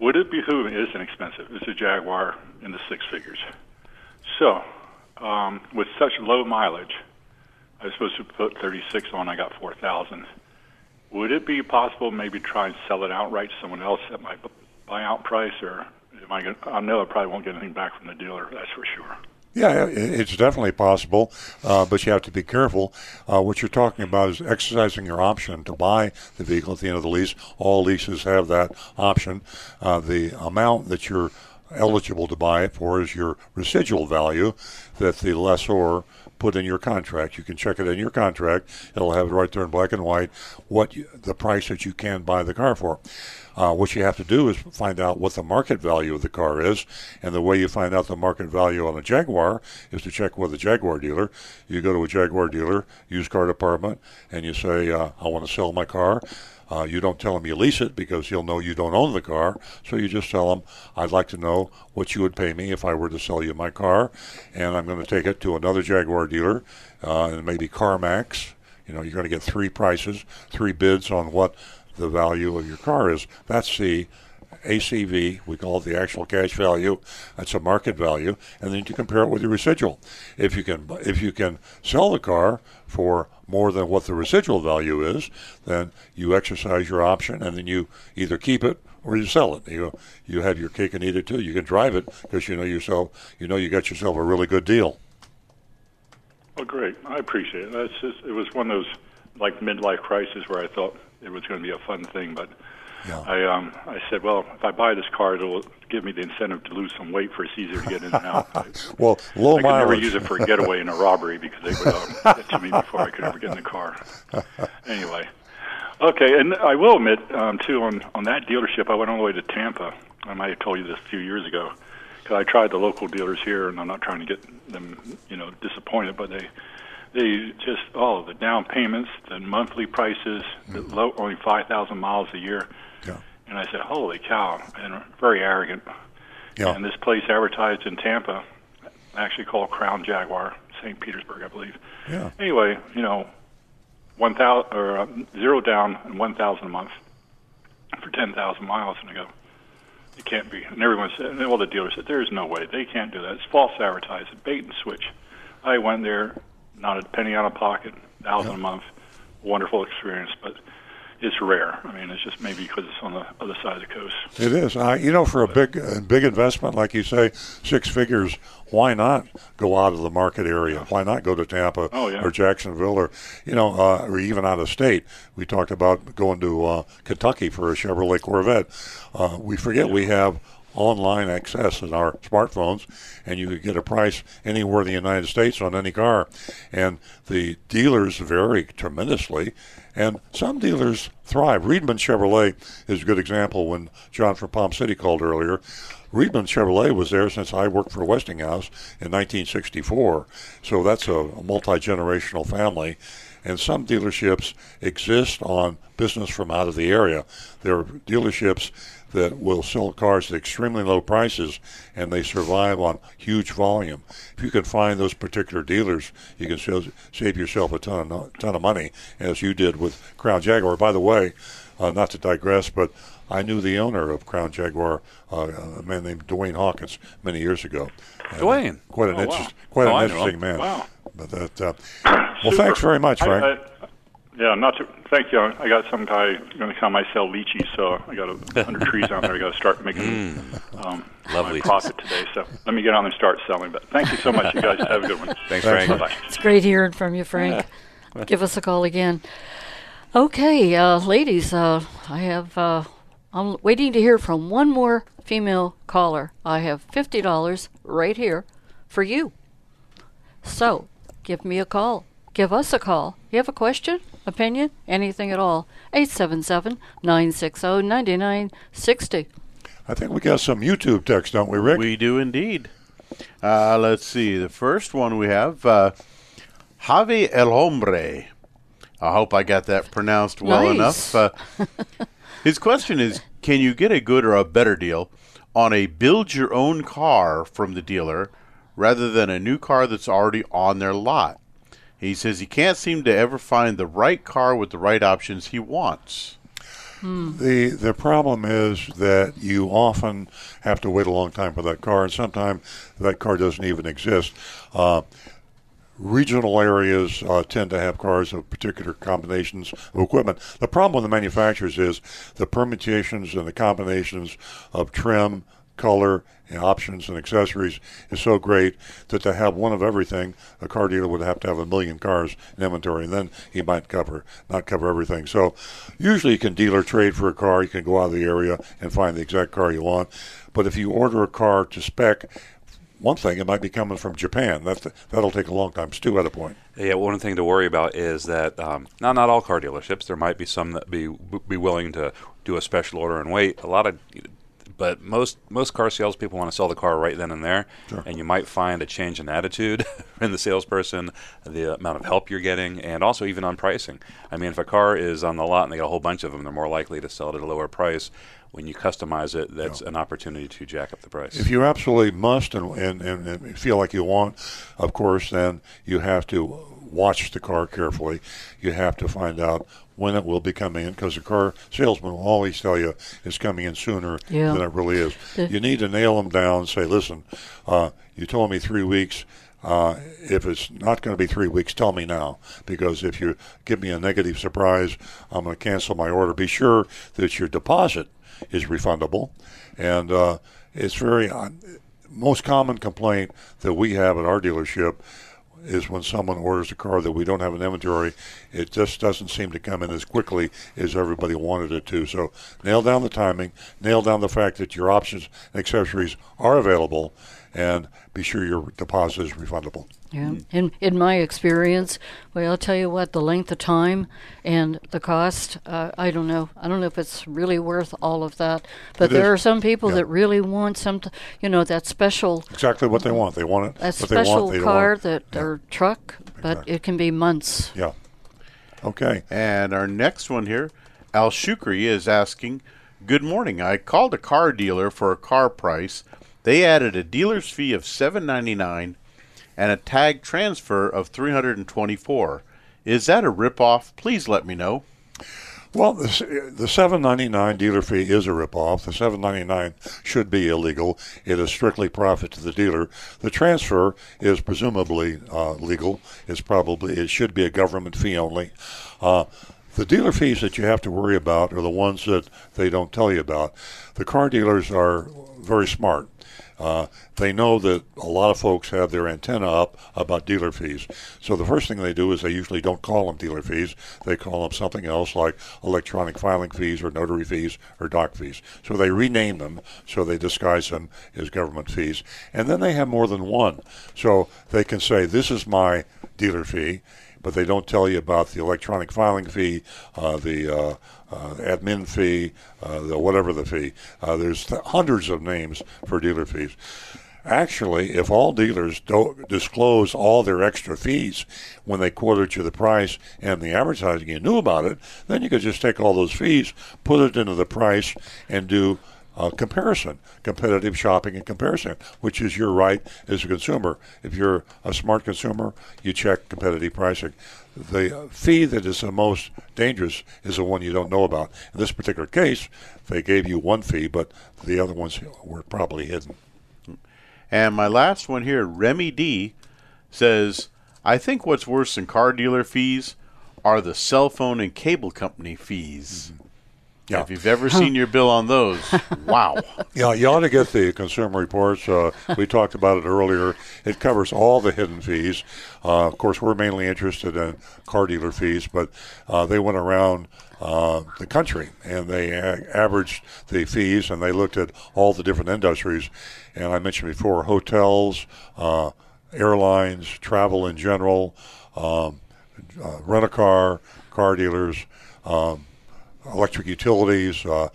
Would it behoove? It is inexpensive. It's a Jaguar in the six figures. So, um, with such low mileage, I was supposed to put 36 on. I got 4,000. Would it be possible maybe try and sell it outright to someone else at my bu- buyout price, or am I? Gonna, I know I probably won't get anything back from the dealer. That's for sure. Yeah, it's definitely possible, uh, but you have to be careful. Uh, what you're talking about is exercising your option to buy the vehicle at the end of the lease. All leases have that option. Uh, the amount that you're eligible to buy it for is your residual value that the lessor put in your contract. You can check it in your contract. It'll have it right there in black and white what you, the price that you can buy the car for. Uh, what you have to do is find out what the market value of the car is, and the way you find out the market value on a Jaguar is to check with a Jaguar dealer. You go to a Jaguar dealer, used car department, and you say, uh, "I want to sell my car." Uh, you don't tell them you lease it because you'll know you don't own the car. So you just tell them, I'd like to know what you would pay me if I were to sell you my car, and I'm going to take it to another Jaguar dealer, uh, and maybe CarMax. You know, you're going to get three prices, three bids on what the value of your car is. That's the ACV, we call it the actual cash value. That's a market value, and then you compare it with your residual. If you can, if you can sell the car for more than what the residual value is, then you exercise your option, and then you either keep it or you sell it. You you have your cake and eat it too. You can drive it because you know yourself. You know you got yourself a really good deal. Well, great. I appreciate it. Just, it was one of those like midlife crises where I thought it was going to be a fun thing, but I um I said, well, if I buy this car, it'll give me the incentive to lose some weight for it's easier to get in and out. Well, low I could never use it for a getaway in a robbery because they would um, get to me before I could ever get in the car. Anyway, okay, and I will admit um, too on on that dealership, I went all the way to Tampa. I might have told you this a few years ago because I tried the local dealers here, and I'm not trying to get them, you know, disappointed, but they they just all oh the down payments, the monthly prices, the low only five thousand miles a year. Yeah. And I said, holy cow, and very arrogant. Yeah. And this place advertised in Tampa, actually called Crown Jaguar, St. Petersburg, I believe. Yeah. Anyway, you know, one thousand or uh, zero down and one thousand a month for ten thousand miles, and I go, it can't be. And everyone said, and all the dealers said, there is no way they can't do that. It's false advertising, bait and switch. I went there, not a penny out of pocket, thousand a month, wonderful experience, but it's rare. I mean, it's just maybe because it's on the other side of the coast. It is. Uh, you know, for a big uh, big investment, like you say, six figures, why not go out of the market area? Why not go to Tampa Oh, yeah. or Jacksonville or, you know, uh, or even out of state? We talked about going to uh, Kentucky for a Chevrolet Corvette. Uh, we forget we have online access in our smartphones, and you could get a price anywhere in the United States on any car. And the dealers vary tremendously, and some dealers thrive. Reedman Chevrolet is a good example. When John from Palm City called earlier, Reedman Chevrolet was there since I worked for Westinghouse in 1964. So that's a, multi generational family. And some dealerships exist on business from out of the area. There are dealerships that will sell cars at extremely low prices and they survive on huge volume. If you can find those particular dealers, you can save, save yourself a ton of, ton of money, as you did with Crown Jaguar. By the way, uh, not to digress, but I knew the owner of Crown Jaguar, uh, a man named Dwayne Hawkins, many years ago. And, Dwayne? quite an Oh, wow. quite Oh, an interesting man. Wow. But that, uh, well, Super. thanks very much, I- Frank. I- yeah, not to thank you. I got some guy going to come. I sell lychees, so I got a hundred trees out there. I got to start making um, Lovely. my profit today. So let me get on and start selling. But thank you so much. You guys have a good one. Thanks, Frank. Bye. It's great hearing from you, Frank. Give us a call again. Okay, uh, ladies, uh, I have. Uh, I'm waiting to hear from one more female caller. I have fifty dollars right here for you. So, give me a call. Give us a call. You have a question, opinion, anything at all? 877 960 9960. I think we got some YouTube text, don't we, Rick? We do indeed. Uh, let's see. The first one we have uh, Javi El Hombre. I hope I got that pronounced well Nice. enough. Uh, his question is Can you get a good or a better deal on a build your own car from the dealer rather than a new car that's already on their lot? He says he can't seem to ever find the right car with the right options he wants. The the problem is that you often have to wait a long time for that car, and sometimes that car doesn't even exist. Uh, regional areas uh, tend to have cars of particular combinations of equipment. The problem with the manufacturers is the permutations and the combinations of trim, color, and options and accessories is so great that to have one of everything, a car dealer would have to have a million cars in inventory, and then he might cover not cover everything. So, usually you can dealer trade for a car. You can go out of the area and find the exact car you want. But if you order a car to spec, one thing it might be coming from Japan. That that'll take a long time. Stu at a point. Yeah, one thing to worry about is that um, now not all car dealerships. There might be some that be be willing to do a special order and wait. A lot of, but most most car salespeople want to sell the car right then and there, and you might find a change in attitude in the salesperson, the amount of help you're getting, and also even on pricing. I mean, if a car is on the lot and they got a whole bunch of them, they're more likely to sell it at a lower price. When you customize it, that's an opportunity to jack up the price. If you absolutely must and, and, and, and feel like you want, of course, then you have to watch the car carefully. You have to find out when it will be coming in because the car salesman will always tell you it's coming in sooner Yeah. than it really is. You need to nail them down and say, listen, uh, you told me three weeks. Uh, if it's not going to be three weeks, tell me now. Because if you give me a negative surprise, I'm going to cancel my order. Be sure that your deposit is refundable. And uh, it's very, uh, most common complaint that we have at our dealership is when someone orders a car that we don't have an inventory, it just doesn't seem to come in as quickly as everybody wanted it to. So nail down the timing, nail down the fact that your options and accessories are available, and be sure your deposit is refundable. Yeah. In in my experience, well, I'll tell you what, the length of time and the cost, uh, I don't know. I don't know if it's really worth all of that. But It there is. are some people Yeah. that really want some, you know, that special Exactly what they want. They want it. a what they special want. They car want it. that or truck, but it can be months. Yeah. Okay. And our next one here, Al Shukri is asking, Good morning. I called a car dealer for a car price. They added a dealer's fee of seven ninety nine and a tag transfer of three hundred and twenty four. Is that a ripoff? Please let me know. Well, the, the seven ninety nine dealer fee is a ripoff. The seven ninety nine should be illegal. It is strictly profit to the dealer. The transfer is presumably uh, legal. It's probably it should be a government fee only. Uh, the dealer fees that you have to worry about are the ones that they don't tell you about. The car dealers are very smart. Uh, they know that a lot of folks have their antenna up about dealer fees. So the first thing they do is they usually don't call them dealer fees. They call them something else like electronic filing fees or notary fees or doc fees. So they rename them so they disguise them as government fees. And then they have more than one. So they can say, this is my dealer fee but they don't tell you about the electronic filing fee, uh, the uh, uh, admin fee, uh, the whatever the fee. There's th- hundreds of names for dealer fees. Actually, if all dealers don't disclose all their extra fees when they quoted you the price and the advertising, you knew about it, then you could just take all those fees, put it into the price, and do uh, comparison, competitive shopping and comparison, which is your right as a consumer. If you're a smart consumer, you check competitive pricing. The fee that is the most dangerous is the one you don't know about. In this particular case, they gave you one fee, but the other ones were probably hidden. And my last one here, Remy D, says, I think what's worse than car dealer fees are the cell phone and cable company fees. Yeah. If you've ever seen your bill on those, wow. Yeah, you ought to get the consumer reports. Uh, we talked about it earlier. It covers all the hidden fees. Uh, of course, we're mainly interested in car dealer fees, but uh, they went around uh, the country and they a- averaged the fees and they looked at all the different industries. And I mentioned before hotels, uh, airlines, travel in general, um, uh, rent a car, car dealers. Um, electric utilities. Uh,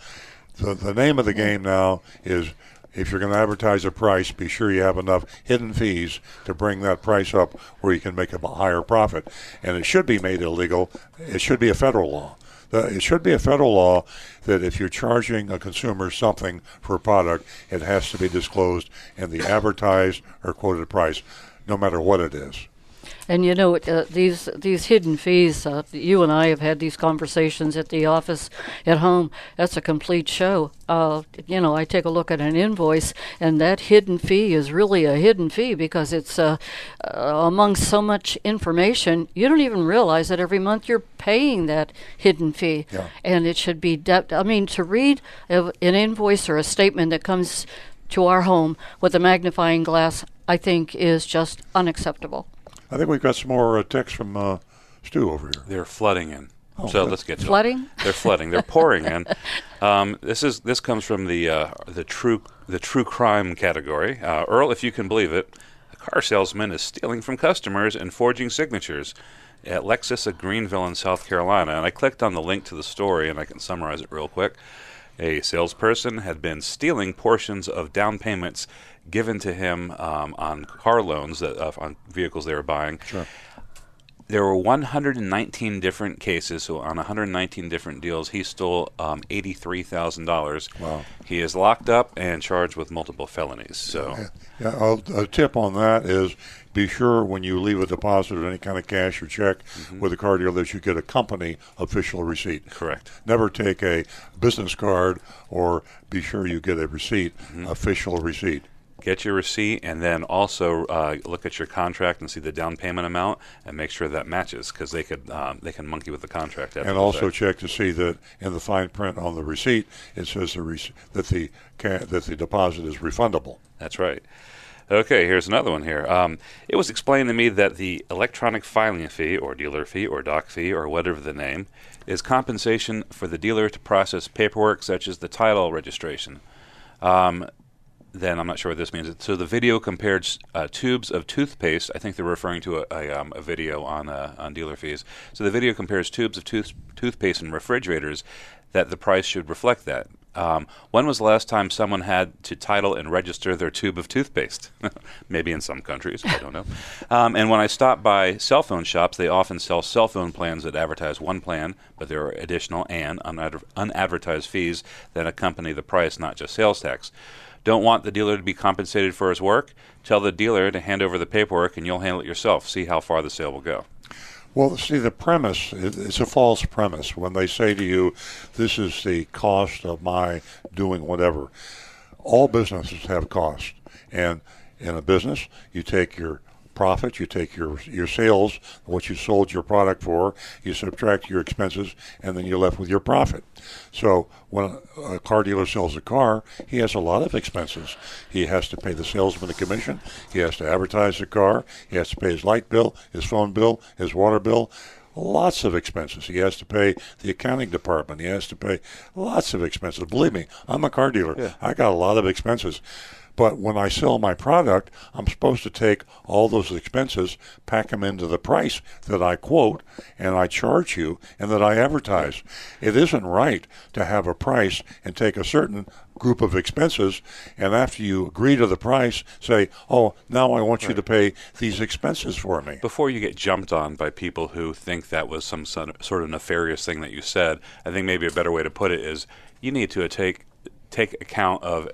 the, the name of the game now is if you're going to advertise a price, be sure you have enough hidden fees to bring that price up where you can make a higher profit. And it should be made illegal. It should be a federal law. The, it should be a federal law that if you're charging a consumer something for a product, it has to be disclosed in the advertised or quoted price, no matter what it is. And you know, uh, these these hidden fees. Uh, you and I have had these conversations at the office, at home. That's a complete show. Uh, you know, I take a look at an invoice, and that hidden fee is really a hidden fee because it's uh, uh, among so much information. You don't even realize that every month you're paying that hidden fee, Yeah. and it should be. De- I mean, to read a, an invoice or a statement that comes to our home with a magnifying glass, I think, is just unacceptable. I think we've got some more uh, texts from uh, Stu over here. They're flooding in. Oh, so good. let's get to it. Flooding? They're flooding. They're pouring in. Um, this is this comes from the uh, the true the true crime category. Uh, Earl, if you can believe it, a car salesman is stealing from customers and forging signatures at Lexus of Greenville in South Carolina. And I clicked on the link to the story, and I can summarize it real quick. A salesperson had been stealing portions of down payments given to him um, on car loans that, uh, on vehicles they were buying. Sure. There were 119 different cases, so on 119 different deals, he stole um, $83,000. Wow. He is locked up and charged with multiple felonies. So, Yeah, a tip on that is be sure when you leave a deposit or any kind of cash or check with a car dealer that you get a company official receipt. Correct. Never take a business card or be sure you get a receipt, official receipt. get your receipt and then also uh, look at your contract and see the down payment amount and make sure that matches because they could um, they can monkey with the contract. And also check to see that in the fine print on the receipt it says the rec- that the ca- that the deposit is refundable. That's right. Okay, here's another one here. Um, it was explained to me that the electronic filing fee, or dealer fee, or doc fee, or whatever the name, is compensation for the dealer to process paperwork such as the title registration. Um, then I'm not sure what this means. So the video compared uh, tubes of toothpaste. I think they're referring to a, a, um, a video on uh, on dealer fees. So the video compares tubes of tooth, toothpaste and refrigerators. That the price should reflect that. Um, when was the last time someone had to title and register their tube of toothpaste? Maybe in some countries, I don't know. Um, and when I stop by cell phone shops, they often sell cell phone plans that advertise one plan, but there are additional and unadver- unadvertised fees that accompany the price, not just sales tax. Don't want the dealer to be compensated for his work? Tell the dealer to hand over the paperwork and you'll handle it yourself. See how far the sale will go. Well, see, the premise, it- it's a false premise when they say to you, this is the cost of my doing whatever. All businesses have cost. And in a business, you take your profit, you take your your sales, what you sold your product for, you subtract your expenses, and then you're left with your profit. So when a car dealer sells a car, he has a lot of expenses. He has to pay the salesman a commission. He has to advertise the car. He has to pay his light bill, his phone bill, his water bill. Lots of expenses. He has to pay the accounting department. He has to pay lots of expenses. Believe me, I'm a car dealer. I got a lot of expenses. But when I sell my product, I'm supposed to take all those expenses, pack them into the price that I quote, and I charge you, and that I advertise. It isn't right to have a price and take a certain group of expenses, and after you agree to the price, say, "Oh, now I want you to pay these expenses for me." Before you get jumped on by people who think that was some sort of nefarious thing that you said, I think maybe a better way to put it is you need to take take account of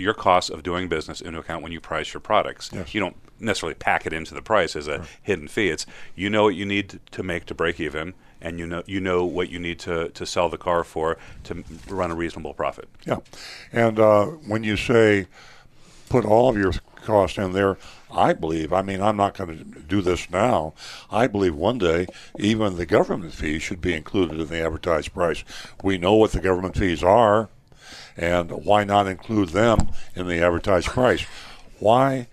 your costs of doing business into account when you price your products. Yes. You don't necessarily pack it into the price as a hidden fee. It's you know what you need to, make to break even, and you know you know what you need to, to sell the car for to run a reasonable profit. Yeah, and uh, when you say put all of your cost in there, I believe. I mean, I'm not going to do this now. I believe one day even the government fees should be included in the advertised price. We know what the government fees are, and why not include them in the advertised price? Why?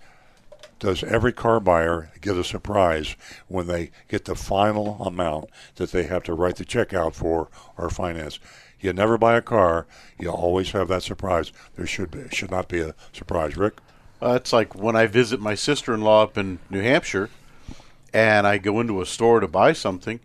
does every car buyer get a surprise when they get the final amount that they have to write the check out for or finance? You never buy a car, you always have that surprise. There should be, should not be a surprise, Rick. Uh, it's like when I visit my sister-in-law up in New Hampshire, and I go into a store to buy something,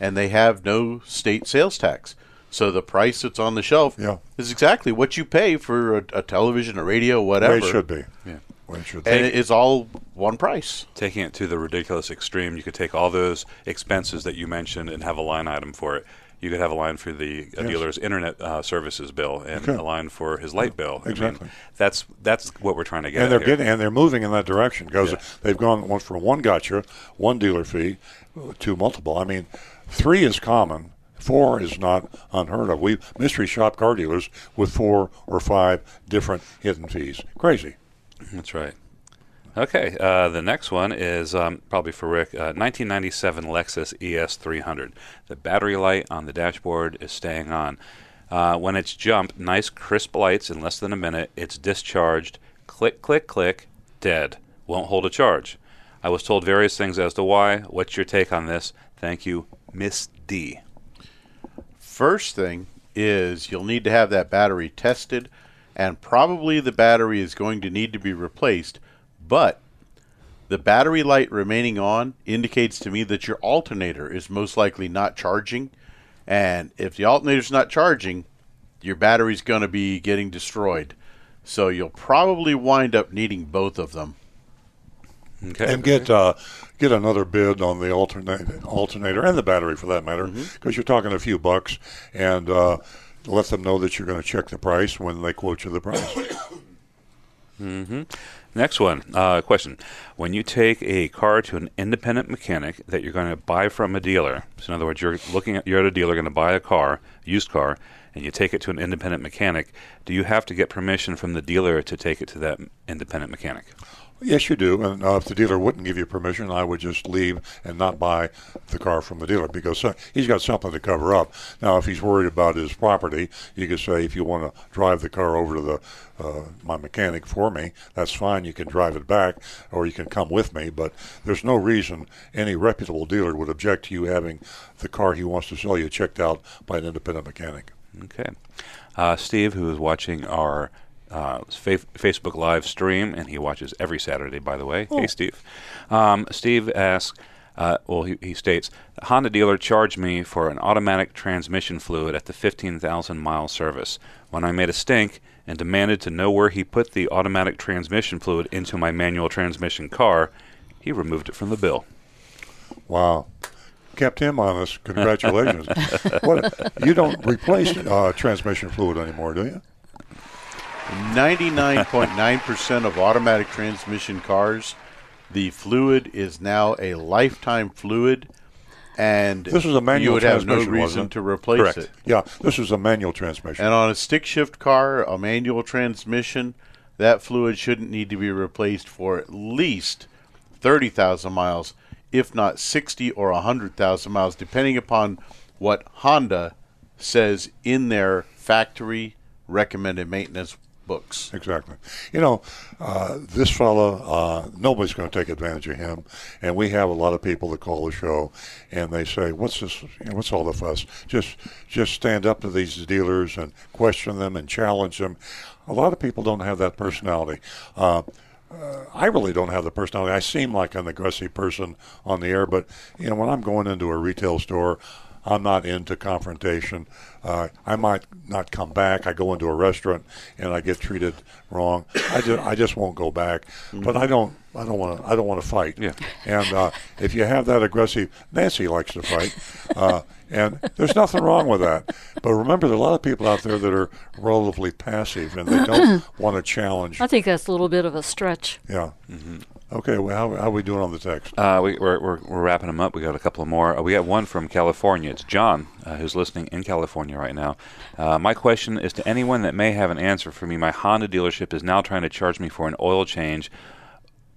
and they have no state sales tax. So the price that's on the shelf Yeah. is exactly what you pay for a, a television, a radio, whatever. Way it should be. Yeah. Way it should be. And it is all one price. Taking it to the ridiculous extreme, you could take all those expenses that you mentioned and have a line item for it. You could have a line for the Yes. dealer's internet uh, services bill and Okay. a line for his light bill. I mean, Exactly. that's that's what we're trying to get. and they're at here. getting and they're moving in that direction because Yeah. they've gone one from one gotcha, one dealer fee, to multiple. I mean, three is common. Four is not unheard of. We mystery shop car dealers with four or five different hidden fees. Crazy. That's right. Okay, uh, the next one is um, probably for Rick. Uh, 1997 Lexus ES300. The battery light on the dashboard is staying on. Uh, when it's jumped, nice crisp lights in less than a minute. It's discharged. Click, click, click. Dead. Won't hold a charge. I was told various things as to why. What's your take on this? Thank you, Miss D. First thing is you'll need to have that battery tested, and probably the battery is going to need to be replaced. But the battery light remaining on indicates to me that your alternator is most likely not charging. And if the alternator's not charging, your battery's going to be getting destroyed. So you'll probably wind up needing both of them. Okay. And get uh, get another bid on the alternate, alternator and the battery for that matter, because you're talking a few bucks, and uh, let them know that you're going to check the price when they quote you the price. mm-hmm. Next one, uh, question: When you take a car to an independent mechanic that you're going to buy from a dealer, so in other words, you're looking at you're at a dealer going to buy a car, used car, and you take it to an independent mechanic, do you have to get permission from the dealer to take it to that independent mechanic? Yes, you do. And uh, if the dealer wouldn't give you permission, I would just leave and not buy the car from the dealer because uh, he's got something to cover up. Now, if he's worried about his property, you could say, if you want to drive the car over to the uh, my mechanic for me, that's fine. You can drive it back, or you can come with me. But there's no reason any reputable dealer would object to you having the car he wants to sell you checked out by an independent mechanic. Okay. Uh, Steve, who is watching our uh, fa- Facebook live stream, and he watches every Saturday, by the way. Hey, Steve. Um, Steve asks, uh, well, he, he states, the Honda dealer charged me for an automatic transmission fluid at the 15,000 mile service. When I made a stink and demanded to know where he put the automatic transmission fluid into my manual transmission car, he removed it from the bill. Wow. Kept him honest. Congratulations. what you don't replace uh, transmission fluid anymore, do you? 99.9% of automatic transmission cars, the fluid is now a lifetime fluid, and This is a manual you would have no reason to replace Correct. it. Yeah, this is a manual transmission. And on a stick shift car, a manual transmission, that fluid shouldn't need to be replaced for at least 30,000 miles, if not 60 or 100,000 miles, depending upon what Honda says in their factory recommended maintenance books. Exactly. You know, uh, this fellow, uh, nobody's going to take advantage of him. And we have a lot of people that call the show and they say, "What's this? You know, what's all the fuss? Just, just stand up to these dealers and question them and challenge them." A lot of people don't have that personality. Uh, uh, I really don't have the personality. I seem like an aggressive person on the air, but you know, when I'm going into a retail store, I'm not into confrontation. Uh, I might not come back. I go into a restaurant and I get treated wrong. I just I just won't go back. But I don't I don't want to I don't want to fight. Yeah. And uh, if you have that aggressive, Nancy likes to fight, uh, and there's nothing wrong with that. But remember, there are a lot of people out there that are relatively passive and they don't want to challenge. I think that's a little bit of a stretch. Yeah. Okay. Well, how, how are we doing on the text? Uh, we, we're, we're, we're wrapping them up. We got a couple more. Uh, we got one from California. It's John, uh, who's listening in California right now. Uh, my question is to anyone that may have an answer for me. My Honda dealership is now trying to charge me for an oil change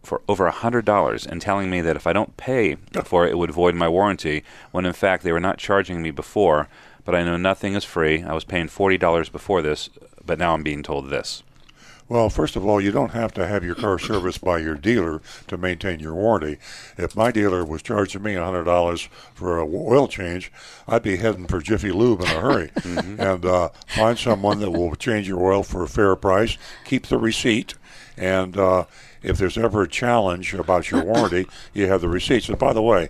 for over a hundred dollars and telling me that if I don't pay for it, it would void my warranty. When in fact they were not charging me before. But I know nothing is free. I was paying forty dollars before this, but now I'm being told this. Well, first of all, you don't have to have your car serviced by your dealer to maintain your warranty. If my dealer was charging me $100 for a oil change, I'd be heading for Jiffy Lube in a hurry and uh, find someone that will change your oil for a fair price, keep the receipt, and uh, if there's ever a challenge about your warranty, you have the receipts. And by the way,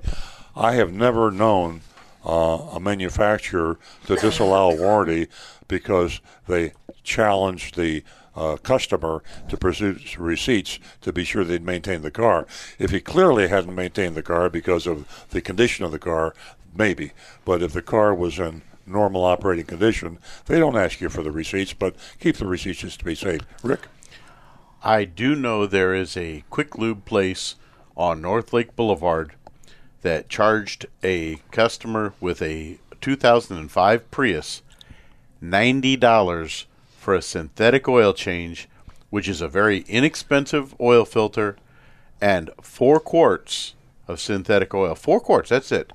I have never known uh, a manufacturer to disallow a warranty because they challenged the uh, customer to produce receipts to be sure they'd maintain the car. If he clearly hadn't maintained the car because of the condition of the car, maybe. But if the car was in normal operating condition, they don't ask you for the receipts, but keep the receipts just to be safe. Rick? I do know there is a quick lube place on North Lake Boulevard that charged a customer with a 2005 Prius $90 for a synthetic oil change, which is a very inexpensive oil filter, and four quarts of synthetic oil. Four quarts, that's it.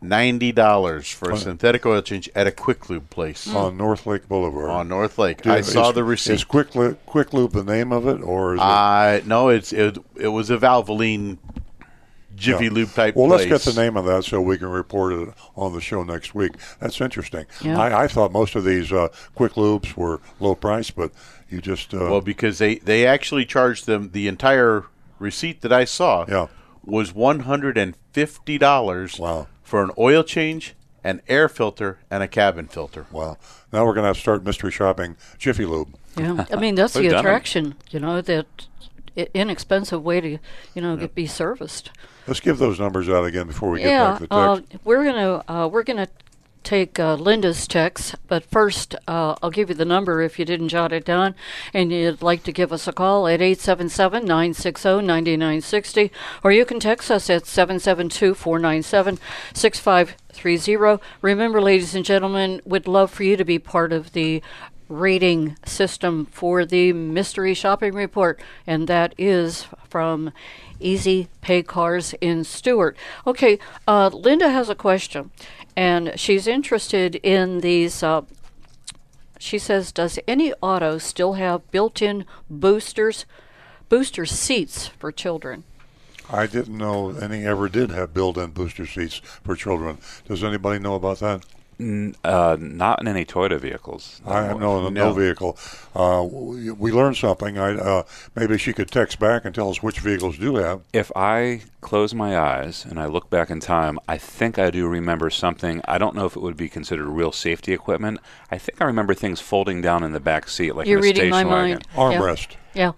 Ninety dollars for a synthetic oil change at a Quick Lube place On North Lake Boulevard. on North Lake. Do- I saw is- the receipt. Is Quick, Lu- Quick Lube the name of it, or is it? I no, it's it, it was a Valvoline Jiffy Yeah. Lube type. Well, place. let's get the name of that so we can report it on the show next week. That's interesting. Yeah. I, I thought most of these uh, quick lubes were low price, but you just uh, Well, because they they actually charged them the entire receipt that I saw. Yeah. was one hundred and fifty dollars. Wow. For an oil change, an air filter, and a cabin filter. Wow. Now we're going to start mystery shopping Jiffy Lube. Yeah, I mean that's the attraction. You know that i- inexpensive way to you know get, be serviced. Let's give those numbers out again before we get yeah, back to the uh, we're gonna uh, we're gonna take uh, Linda's text, but first uh, I'll give you the number if you didn't jot it down, and you'd like to give us a call at 877-960-9960, or you can text us at 772-497-6530. Remember, ladies and gentlemen, we'd love for you to be part of the rating system for the mystery shopping report, and that is from Easy Pay Cars in Stuart. Okay, uh, Linda has a question, and she's interested in these. Uh, she says, "Does any auto still have built-in boosters, booster seats for children?" I didn't know any ever did have built-in booster seats for children. Does anybody know about that? N- uh, not in any Toyota vehicles. I no, no, No. vehicle. Uh, we, we learned something. I uh, maybe she could text back and tell us which vehicles do have. If I close my eyes and I look back in time, I think I do remember something. I don't know if it would be considered real safety equipment. I think I remember things folding down in the back seat, like You're in a reading station my wagon. mind. Yeah. Yeah.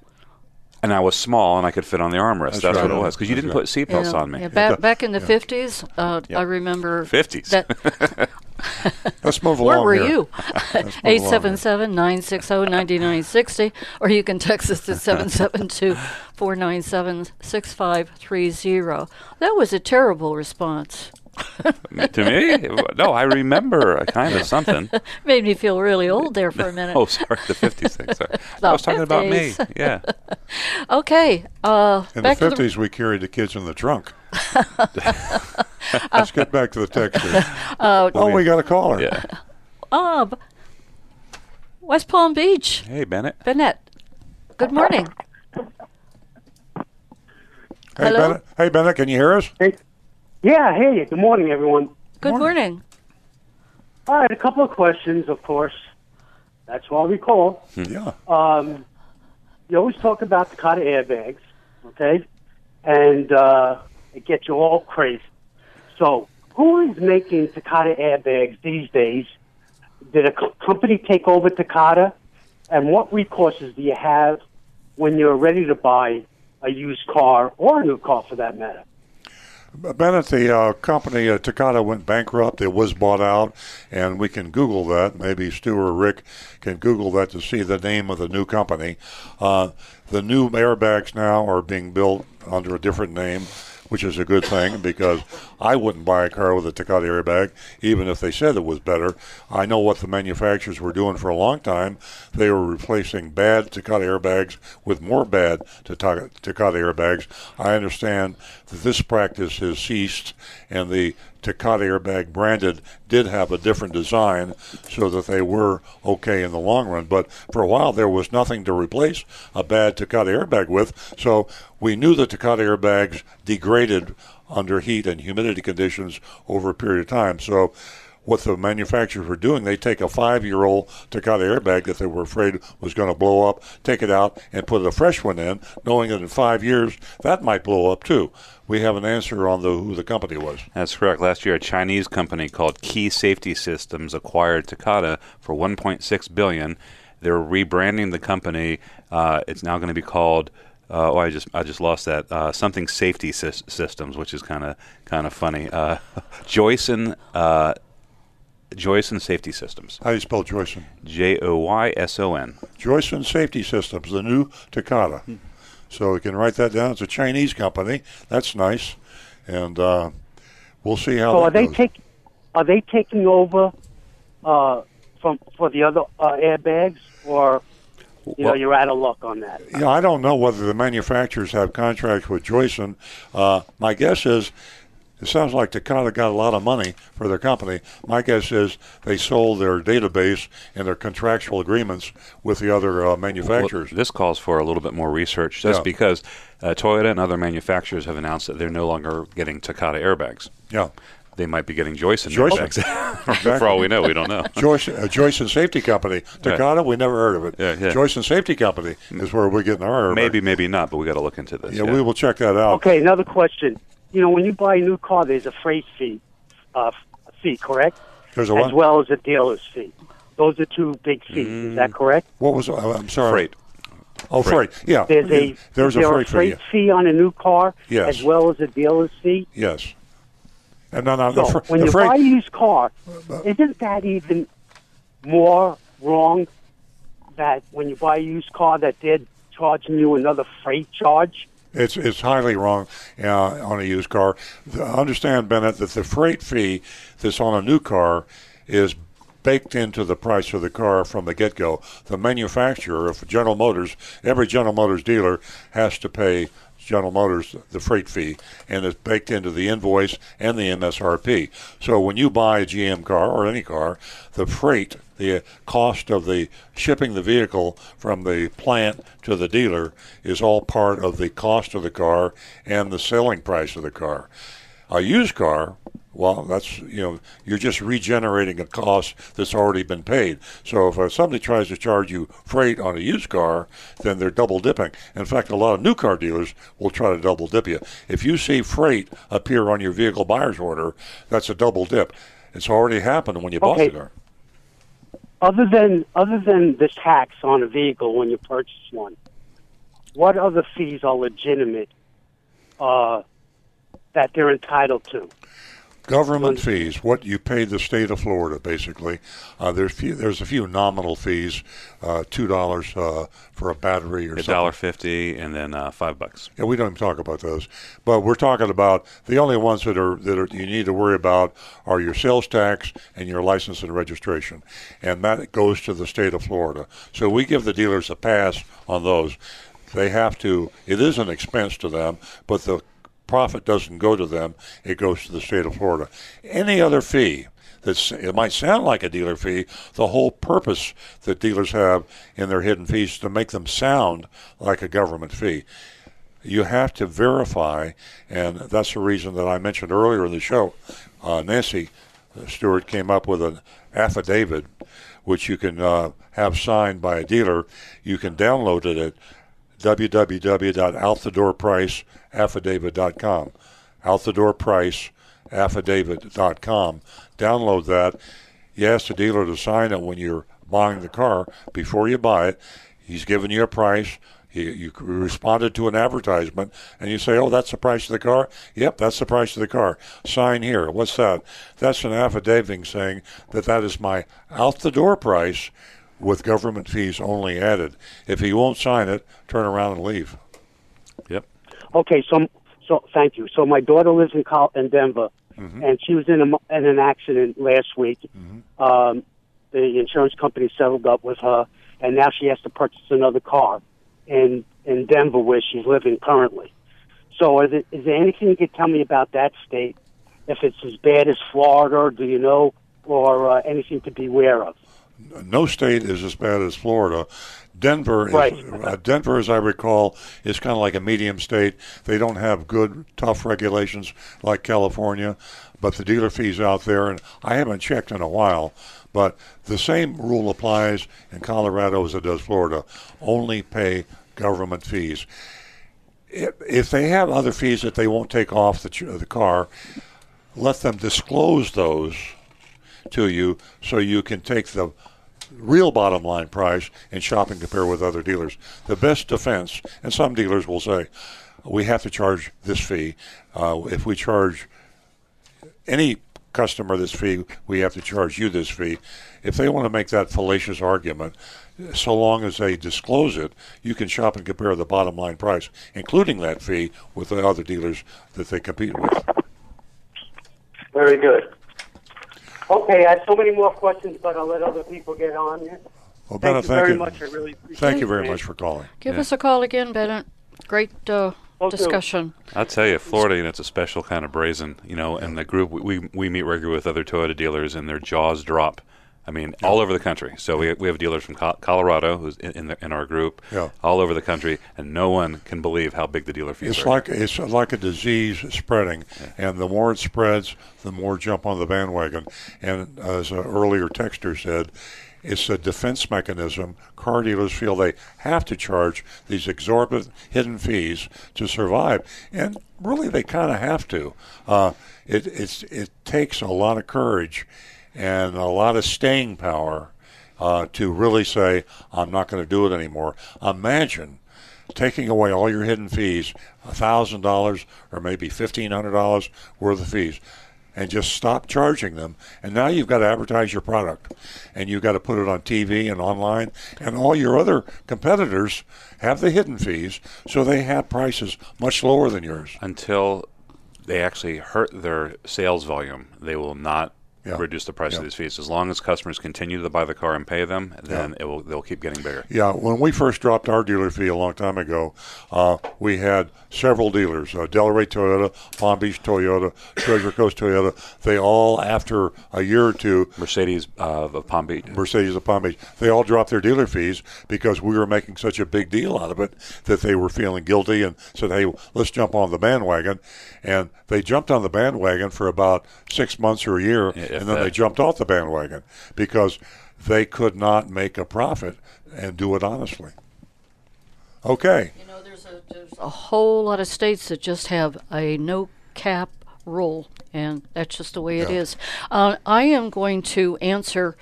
And I was small and I could fit on the armrest. That's, That's what it was. Because you That's didn't right. put seatbelts Yeah, on me. yeah, back back in the fifties, uh, I remember 50s. Let's move along. Where were here. you? Let's move along Eight here. seven seven nine six zero ninety nine sixty, or you can text us at seven seven two four nine seven six five three zero. That was a terrible response. to me? No, I remember a kind of something. Made me feel really old there for a minute. Oh, sorry, the 50s thing. Sorry. The I was talking about me. Yeah. Okay. Uh, In the to fifties, we carried the kids in the trunk. Let's get back to the text. Uh, oh, we got a caller. Yeah. Uh, West Palm Beach. Hey, Bennett. Bennett. Good morning. Hey, Hello? Bennett. Hey, Bennett, can you hear us? Hey. Yeah, hey, good morning, everyone. Good morning. All right, a couple of questions, of course. That's why we call. Yeah. Um, you always talk about the kind of airbags, okay? And uh, it gets you all crazy. So, who is making Takata airbags these days? Did a co- company take over Takata? And what recourses do you have when you're ready to buy a used car or a new car, for that matter? Bennett, the uh, company uh, Takata went bankrupt. It was bought out, and we can Google that. Maybe Stu or Rick can Google that to see the name of the new company. Uh, the new airbags now are being built under a different name, which is a good thing because I wouldn't buy a car with a Takata airbag, even if they said it was better. I know what the manufacturers were doing for a long time. They were replacing bad Takata airbags with more bad Takata airbags. I understand that this practice has ceased, and the Takata airbag branded did have a different design so that they were okay in the long run. But for a while, there was nothing to replace a bad Takata airbag with. So we knew the Takata airbags degraded under heat and humidity conditions over a period of time. So what the manufacturers were doing. They take a five-year-old Takata airbag that they were afraid was going to blow up, take it out, and put a fresh one in, knowing that in five years that might blow up too. We have an answer on the who the company was. That's correct. Last year, a Chinese company called Key Safety Systems acquired Takata for 1.6 billion. They're rebranding the company. Uh, it's now going to be called. Uh, oh, I just I just lost that. Uh, something Safety Sys- Systems, which is kind of kind of funny. Uh, Joyson. Joyson Safety Systems. How do you spell Joyson? J O Y S O N. Joyson Safety Systems, the new Takata. Hmm. So we can write that down. It's a Chinese company. That's nice, and uh, we'll see how. So that are they goes. take are they taking over uh, from for the other uh, airbags, or you know you're out of luck on that? Yeah, I don't know whether the manufacturers have contracts with Joyson. Uh, my guess is it sounds like Takata got a lot of money for their company. My guess is they sold their database and their contractual agreements with the other uh, manufacturers. Well, this calls for a little bit more research, just Yeah. because uh, Toyota and other manufacturers have announced that they're no longer getting Takata airbags. Yeah. They might be getting Joyson, Joyson. airbags. for all we know, we don't know. Joyce, uh, Joyson Safety Company. Takata, we never heard of it. Yeah, yeah. Joyson Safety Company is where we're getting our. Maybe, maybe not, but we got to look into this. Yeah, we will check that out. Okay, another question. You know, when you buy a new car, there's a freight fee, uh, fee, correct? There's a as well as a dealer's fee. Those are two big fees. Is that correct? What was? Uh, I'm sorry. Freight. Oh, freight. Yeah. There's a There's is a there freight, a freight fee on a new car, Yes. as well as a dealer's fee. fee. Yes. And no, no, the, fr- when the you freight. buy a used car, isn't that even more wrong? That when you buy a used car, that they're charging you another freight charge? It's it's highly wrong uh, on a used car. The- Understand, Bennett, that the freight fee that's on a new car is baked into the price of the car from the get go. The manufacturer, if General Motors, every General Motors dealer has to pay General Motors the freight fee, and it's baked into the invoice and the MSRP. So when you buy a GM car or any car, the freight, the cost of the shipping the vehicle from the plant to the dealer is all part of the cost of the car and the selling price of the car. A used car, well, that's you know you're just regenerating a cost that's already been paid. So if uh, somebody tries to charge you freight on a used car, then they're double dipping. In fact, a lot of new car dealers will try to double dip you. If you see freight appear on your vehicle buyer's order, that's a double dip. It's already happened when you bought the car. Other than other than the tax on a vehicle when you purchase one, what other fees are legitimate uh, that they're entitled to? Government fees, what you pay the state of Florida, basically. Uh, there's few, there's a few nominal fees, uh, two dollars uh, for a battery or A dollar fifty, and then uh, five bucks. Yeah, we don't even talk about those, but we're talking about the only ones that are that are, you need to worry about are your sales tax and your license and registration, and that goes to the state of Florida. So we give the dealers a pass on those. They have to. It is an expense to them, but the profit doesn't go to them. It goes to the state of Florida. Any other fee that's it might sound like a dealer fee. The whole purpose that dealers have in their hidden fees to make them sound like a government fee. You have to verify, and that's the reason that I mentioned earlier in the show. Uh, Nancy Stewart came up with an affidavit, which you can uh, have signed by a dealer. You can download it at www.outthedoorpriceaffidavit.com. Outthedoorpriceaffidavit.com. Download that. You ask the dealer to sign it when you're buying the car. Before you buy it, he's giving you a price. You, you responded to an advertisement, and you say, "Oh, that's the price of the car." Yep, that's the price of the car. Sign here. What's that? That's an affidavit saying that that is my out the door price, with government fees only added. If he won't sign it, turn around and leave. Yep. Okay, so so thank you. So my daughter lives in Col- in Denver, Mm-hmm. and she was in a mo- in an accident last week. Um, the insurance company settled up with her, and now she has to purchase another car in in Denver, where she's living currently. So, is, it, is there anything you could tell me about that state? If it's as bad as Florida, do you know, or uh, anything to beware of? No state is as bad as Florida. Denver, is, Right. uh, Denver, as I recall, is kind of like a medium state. They don't have good, tough regulations like California, but the dealer fees out there, and I haven't checked in a while, but the same rule applies in Colorado as it does Florida. Only pay government fees. If, if they have other fees that they won't take off the, the car, let them disclose those to you so you can take the real bottom line price and shop and compare with other dealers. The best defense, and some dealers will say, we have to charge this fee. Uh, if we charge any customer this fee, we have to charge you this fee. If they want to make that fallacious argument, so long as they disclose it, you can shop and compare the bottom line price, including that fee, with the other dealers that they compete with. Very good. Okay, I have so many more questions, but I'll let other people get on here. Well, thank you thank very you. much. I really appreciate Thank you very much for calling. Give Yeah. us a call again, Bennett. Great uh, discussion. I'll tell you, Florida, you know, it's a special kind of brazen, you know, and the group, we, we meet regularly with other Toyota dealers and their jaws drop. I mean, all over the country. So we, we have dealers from Colorado who's in, in, the, in our group, Yeah. all over the country, and no one can believe how big the dealer fees It's are. like it's like a disease spreading, and the more it spreads, the more jump on the bandwagon. And as an earlier texter said, it's a defense mechanism. Car dealers feel they have to charge these exorbitant hidden fees to survive, and really they kind of have to. Uh, it it's it takes a lot of courage and a lot of staying power uh, to really say I'm not going to do it anymore. Imagine taking away all your hidden fees, thousand dollars or maybe fifteen hundred dollars worth of fees, and just stop charging them. And now you've got to advertise your product, and you've got to put it on TV and online, and all your other competitors have the hidden fees, so they have prices much lower than yours. Until they actually hurt their sales volume, they will not Yeah. reduce the price Yeah. of these fees. As long as customers continue to buy the car and pay them, then it will they'll keep getting bigger. Yeah, when we first dropped our dealer fee a long time ago, uh, we had several dealers: uh, Delray Toyota, Palm Beach Toyota, Treasure Coast Toyota. They all, after a year or two, Mercedes uh, of Palm Beach, Mercedes of Palm Beach, they all dropped their dealer fees because we were making such a big deal out of it that they were feeling guilty and said, "Hey, let's jump on the bandwagon." And they jumped on the bandwagon for about six months or a year, if and then they jumped off the bandwagon because they could not make a profit and do it honestly. Okay. You know, there's a, there's a whole lot of states that just have a no cap rule, and that's just the way it Yeah. is. Uh, I am going to answer,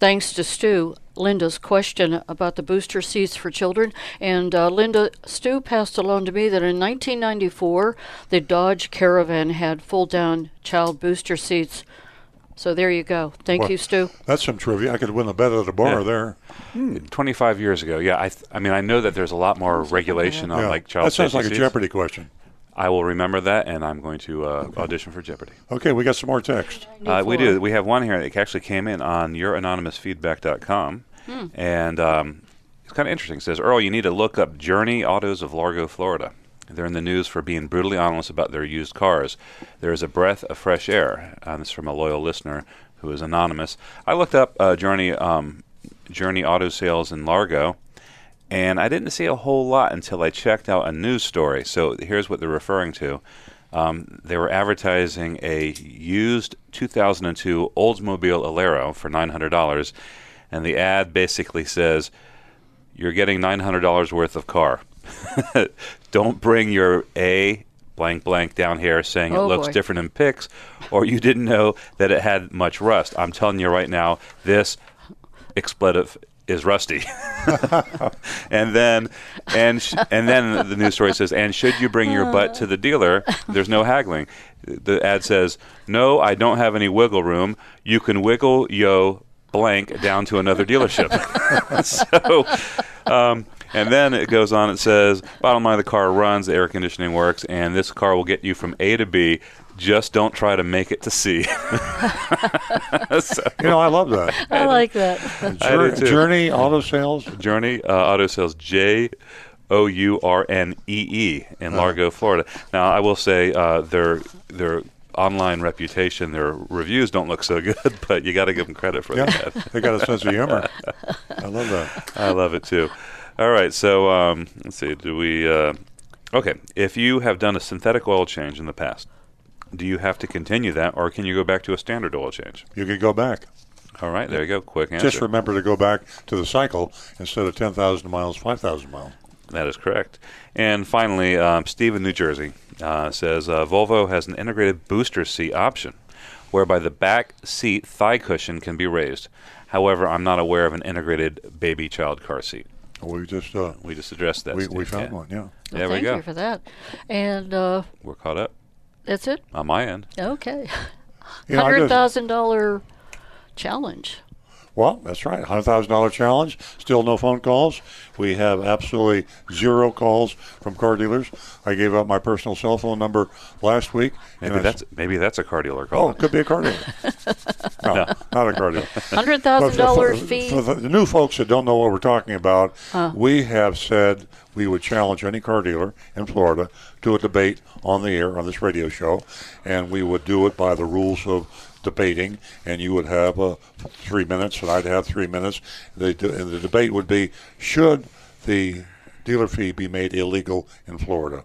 thanks to Stu, Linda's question about the booster seats for children. And uh, Linda, Stu passed along to me that in 1994, the Dodge Caravan had full down child booster seats. So there you go. Thank Well, you, Stu. That's some trivia. I could win a bet at a bar Yeah. there. Hmm, 25 years ago, yeah. I, th- I mean, I know that there's a lot more regulation on Yeah. like child That sounds safety like a. Jeopardy question. I will remember that, and I'm going to uh, audition for Jeopardy. Okay, we got some more text. Uh, we do. We have one here that actually came in on youranonymousfeedback.com. Hmm. And um, it's kind of interesting. It says, Earl, you need to look up Journey Autos of Largo, Florida. They're in the news for being brutally honest about their used cars. There is a breath of fresh air. Uh, this is from a loyal listener who is anonymous. I looked up uh, Journey um, Journey Auto Sales in Largo, and I didn't see a whole lot until I checked out a news story. So here's what they're referring to. Um, they were advertising a used 2002 Oldsmobile Alero for $900, and the ad basically says, "You're getting $900 worth of car. Don't bring your A." Blank blank down here saying it Oh, looks boy. different in pics, or you didn't know that it had much rust. I'm telling you right now, this expletive is rusty. and then and sh- and then the news story says, and should you bring your butt to the dealer, there's no haggling. The ad says, no, I don't have any wiggle room. You can wiggle yo blank down to another dealership. so. Um, and then it goes on. It says, "Bottom line, the car runs, the air conditioning works, and this car will get you from A to B. Just don't try to make it to C." So- You know, I love that. I like that. I. Journey Auto Sales. Journey uh, Auto Sales. J O U R N E E in Largo, Florida. Now, I will say uh, their their online reputation, their reviews don't look so good, but you got to give them credit for Yeah, that. they got a sense of humor. I love that. I love it too. All right, so um, let's see. Do we? Uh, okay, if you have done a synthetic oil change in the past, do you have to continue that, or can you go back to a standard oil change? You can go back. All right, there you go. Quick answer. Just remember to go back to the cycle instead of 10,000 miles, 5,000 miles. That is correct. And finally, um, Steve in New Jersey uh, says uh, Volvo has an integrated booster seat option, whereby the back seat thigh cushion can be raised. However, I'm not aware of an integrated baby child car seat. We just uh, we just addressed that. we- we found one, yeah. There Well, we thank go. you for that. And uh, We're caught up that's it. on my end. Okay. Yeah, I Hundred just- thousand dollar challenge. Well, that's right. $100,000 challenge. Still no phone calls. We have absolutely zero calls from car dealers. I gave out my personal cell phone number last week. Maybe and I that's maybe that's a car dealer Oh, call. it could be a car dealer. no, not a car dealer. $100,000 fee. For the new folks that don't know what we're talking about, Uh. we have said we would challenge any car dealer in Florida to a debate on the air on this radio show, and we would do it by the rules of debating, and you would have uh, three minutes, and I'd have three minutes. The, and the debate would be, should the dealer fee be made illegal in Florida?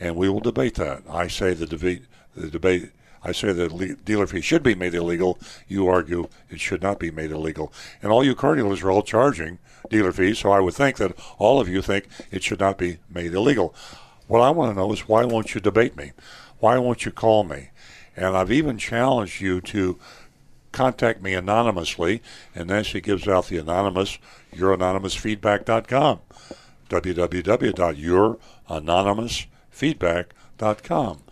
And we will debate that. I say the debate, the debate I say the dealer fee should be made illegal. You argue it should not be made illegal. And all you car dealers are all charging dealer fees, so I would think that all of you think it should not be made illegal. What I want to know is why won't you debate me? Why won't you call me? And I've even challenged you to contact me anonymously, and then she gives out the anonymous, youranonymousfeedback.com, www.youranonymousfeedback.com.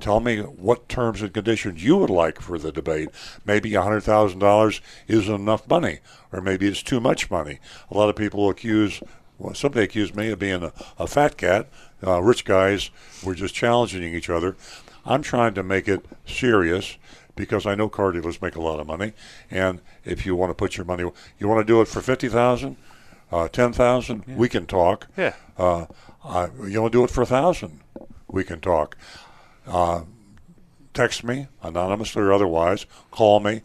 Tell me what terms and conditions you would like for the debate. Maybe $100,000 isn't enough money, or maybe it's too much money. A lot of people accuse, well, somebody accused me of being a, a fat cat. Uh, rich guys were just challenging each other. I'm trying to make it serious because I know car dealers make a lot of money. And if you want to put your money, you want to do it for 50000 uh, 10000 we can talk. Yeah. Uh, I, you want to do it for a thousand? We can talk. Uh, text me, anonymously or otherwise. Call me.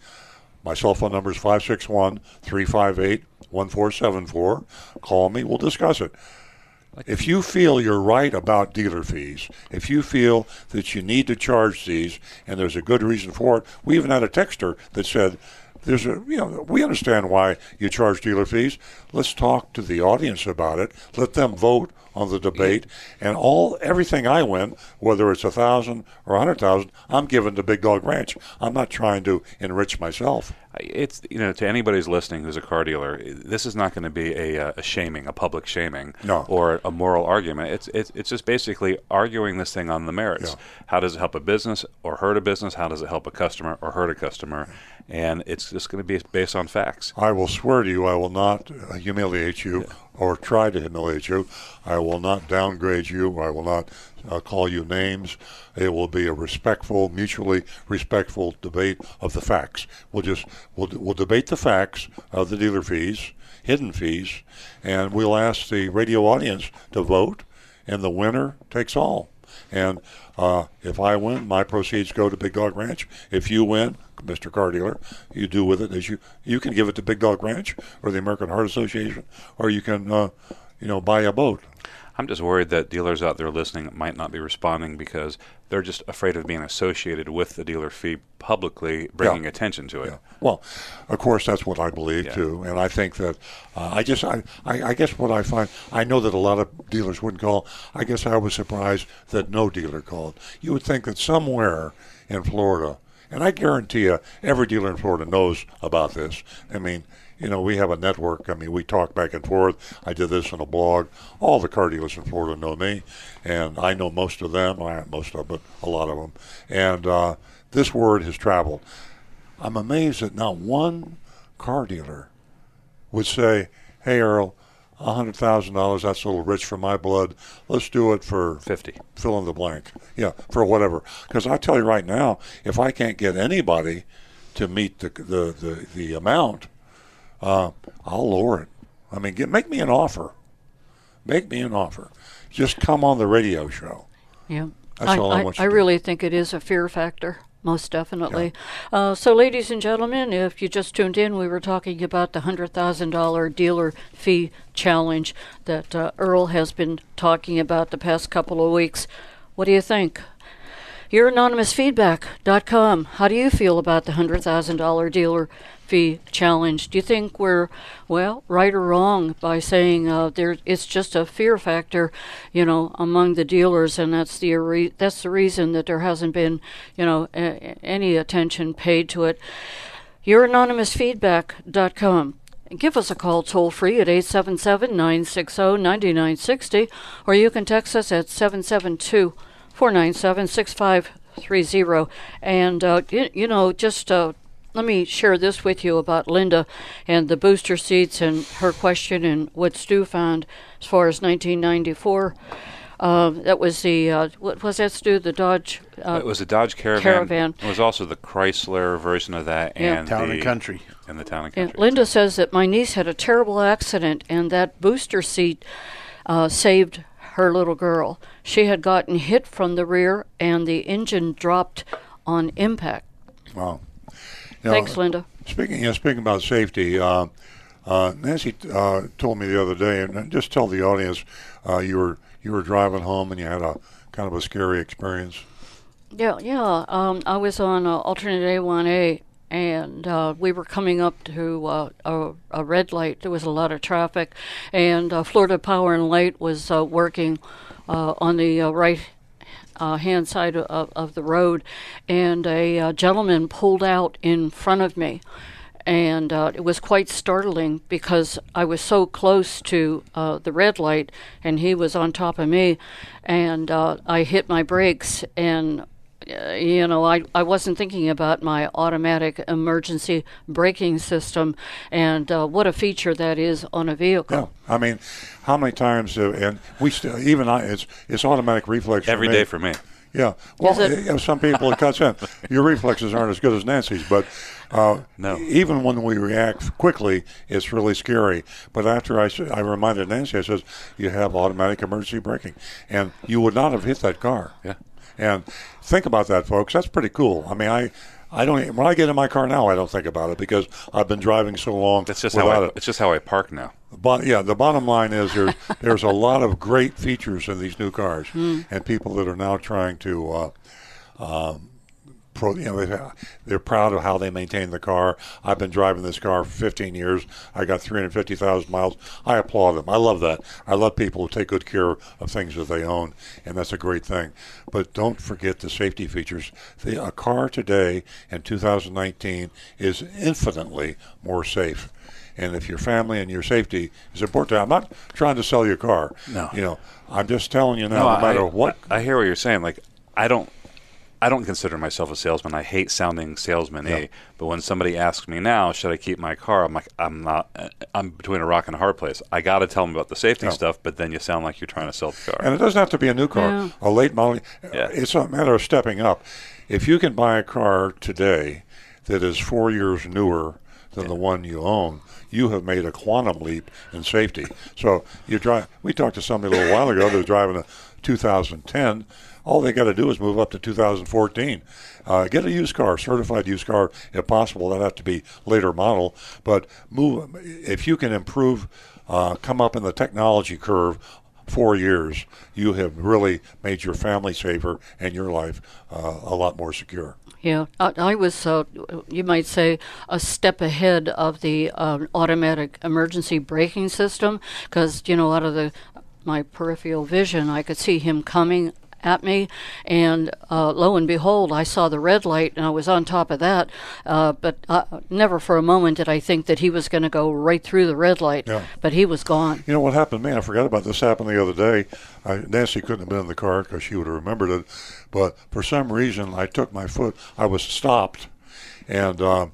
My cell phone number is 561 358 1474. Call me. We'll discuss it. If you feel you're right about dealer fees, if you feel that you need to charge these and there's a good reason for it, we even had a texter that said, there's a you know we understand why you charge dealer fees. Let's talk to the audience about it. Let them vote on the debate, and all everything I win, whether it's a thousand or a hundred thousand, I'm giving to Big Dog Ranch. I'm not trying to enrich myself. It's you know to anybody who's listening who's a car dealer, this is not going to be a, uh, a shaming, a public shaming, No. or a moral argument. It's it's it's just basically arguing this thing on the merits. How does it help a business or hurt a business? How does it help a customer or hurt a customer? And it's just going to be based on facts. I will swear to you, I will not humiliate you or try to humiliate you. I will not downgrade you. I will not uh, call you names. It will be a respectful, mutually respectful debate of the facts. We'll just we'll, we'll debate the facts of the dealer fees, hidden fees, and we'll ask the radio audience to vote, and the winner takes all. And uh, if I win, my proceeds go to Big Dog Ranch. If you win, Mr. Car Dealer, you do with it as you you can give it to Big Dog Ranch or the American Heart Association, or you can uh, you know buy a boat. I'm just worried that dealers out there listening might not be responding because they're just afraid of being associated with the dealer fee publicly, bringing Yeah. attention to it. Well, of course, that's what I believe too, and I think that uh, I just I, I, I guess what I find I know that a lot of dealers wouldn't call. I guess I was surprised that no dealer called. You would think that somewhere in Florida, and I guarantee you, every dealer in Florida knows about this. I mean. You know, we have a network. I mean, we talk back and forth. I did this in a blog. All the car dealers in Florida know me, and I know most of them. Well, not most of them, but a lot of them. And uh, this word has traveled. I'm amazed that not one car dealer would say, "Hey, Earl, a hundred thousand dollars. That's a little rich for my blood. Let's do it for fifty. Fill in the blank. Yeah, for whatever. Because I tell you right now, if I can't get anybody to meet the the the, the amount, uh, I'll lower it. I mean, get, make me an offer. Make me an offer. Just come on the radio show. Yeah. That's I, all I, I, want you I to do. really think it is a fear factor, most definitely. Uh, so, ladies and gentlemen, if you just tuned in, we were talking about the $100,000 dealer fee challenge that uh, Earl has been talking about the past couple of weeks. What do you think? Your anonymousfeedback.com. How do you feel about the $100,000 dealer fee challenge? Do you think we're, well, right or wrong by saying uh, there it's just a fear factor, you know, among the dealers, and that's the re- that's the reason that there hasn't been, you know, a- any attention paid to it. YourAnonymousFeedback.com. Give us a call toll free at 877 960 9960, or you can text us at 772 497 6530. And, uh, you, you know, just uh, let me share this with you about Linda and the booster seats and her question and what Stu found as far as 1994. Uh, that was the, uh, what was that, Stu? The Dodge? Uh, it was the Dodge Caravan. Caravan. It was also the Chrysler version of that, Yeah. and Town and Country. and the Town and And Country. Linda says that my niece had a terrible accident, and that booster seat uh, saved her little girl. She had gotten hit from the rear, and the engine dropped on impact. Wow. You know, Thanks, Linda. Speaking, you know, speaking about safety, uh, uh, Nancy uh, told me the other day, and just tell the audience, uh, you were you were driving home and you had a kind of a scary experience. Yeah, yeah. Um, I was on uh, alternate A1A, and uh, we were coming up to uh, a, a red light. There was a lot of traffic, and uh, Florida Power and Light was uh, working uh, on the uh, right. Uh, hand side of, of the road, and a uh, gentleman pulled out in front of me, and uh, it was quite startling because I was so close to uh, the red light, and he was on top of me, and uh, I hit my brakes, and you know, I, I wasn't thinking about my automatic emergency braking system, and uh, what a feature that is on a vehicle. Yeah, I mean, how many times? Uh, and we still, even I, it's it's automatic reflex Every for me. day for me. Yeah. Well, Is it- some people it cuts in. Your reflexes aren't as good as Nancy's, but uh, No. even when we react quickly, it's really scary. But after I, I reminded Nancy, I says, "You have automatic emergency braking, and you would not have hit that car." Yeah. And think about that, folks. That's pretty cool. I mean, I. I don't. When I get in my car now, I don't think about it because I've been driving so long That's just how I, it. it's just how I park now. But yeah, the bottom line is there's there's a lot of great features in these new cars, and people that are now trying to, uh, um, pro, you know, they- they're proud of how they maintain the car. I've been driving this car for 15 years. I got 350,000 miles. I applaud them. I love that. I love people who take good care of things that they own, and that's a great thing. But don't forget the safety features. The, a car today in 2019 is infinitely more safe. And if your family and your safety is important, I'm not trying to sell your car. No. You know, I'm just telling you now, no, I- matter what. I, I hear what you're saying. Like I don't, I don't consider myself a salesman. I hate sounding salesman-y. But when somebody asks me now, should I keep my car? I'm like, I'm not. uh, I'm between a rock and a hard place. I got to tell them about the safety Yeah. stuff, but then you sound like you're trying to sell the car. And it doesn't have to be a new car, Yeah. a late model. Yeah. It's a matter of stepping up. If you can buy a car today that is four years newer than the one you own, you have made a quantum leap in safety. So you drive. We talked to somebody a little while ago that was driving a 2010. All they got to do is move up to 2014. Uh, get a used car, certified used car, if possible. That'd have to be later model, but move if you can improve, uh, come up in the technology curve four years, you have really made your family safer and your life uh, a lot more secure. Yeah, I, I was, uh, you might say, a step ahead of the um, automatic emergency braking system because, you know, out of the my peripheral vision, I could see him coming at me, and uh, lo and behold, I saw the red light, and I was on top of that. Uh, but uh, never for a moment did I think that he was going to go right through the red light. Yeah. But he was gone. You know what happened, man? I forgot about this. Happened the other day. I, Nancy couldn't have been in the car because she would have remembered it. But for some reason, I took my foot. I was stopped, and uh,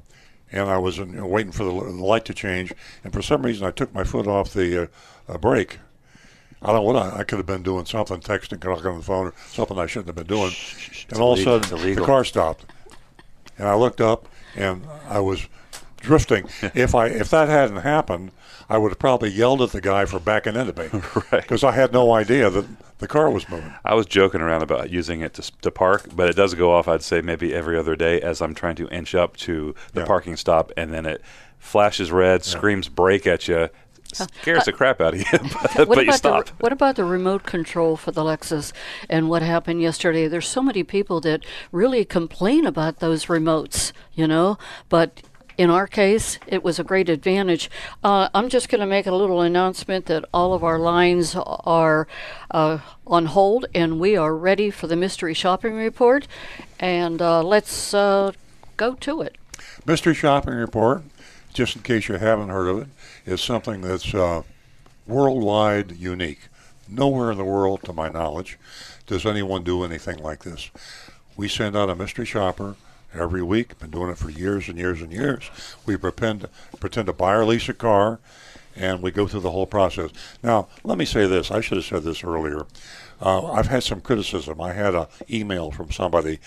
and I was in, waiting for the, the light to change. And for some reason, I took my foot off the uh, uh, brake. I don't know what I, I could have been doing something, texting, talking on the phone, or something I shouldn't have been doing. and all of a sudden, the car stopped, and I looked up, and I was drifting. if I if that hadn't happened, I would have probably yelled at the guy for backing into me, Right. Because I had no idea that the car was moving. I was joking around about using it to, to park, but it does go off. I'd say maybe every other day as I'm trying to inch up to the Yeah. parking stop, and then it flashes red, screams brake at you, scares the crap out of you, but, What but you about stop. the what about the remote control for the Lexus and what happened yesterday? There's so many people that really complain about those remotes, you know, but in our case, it was a great advantage. Uh, I'm just going to make a little announcement that all of our lines are uh, on hold and we are ready for the mystery shopping report. And uh, let's uh, go to it. Mystery Shopping Report, just in case you haven't heard of it, is something that's uh, worldwide unique. Nowhere in the world, to my knowledge, does anyone do anything like this. We send out a mystery shopper every week. Been doing it for years and years and years. We pretend pretend to buy or lease a car, and we go through the whole process. Now, let me say this. I should have said this earlier. Uh, I've had some criticism. I had an email from somebody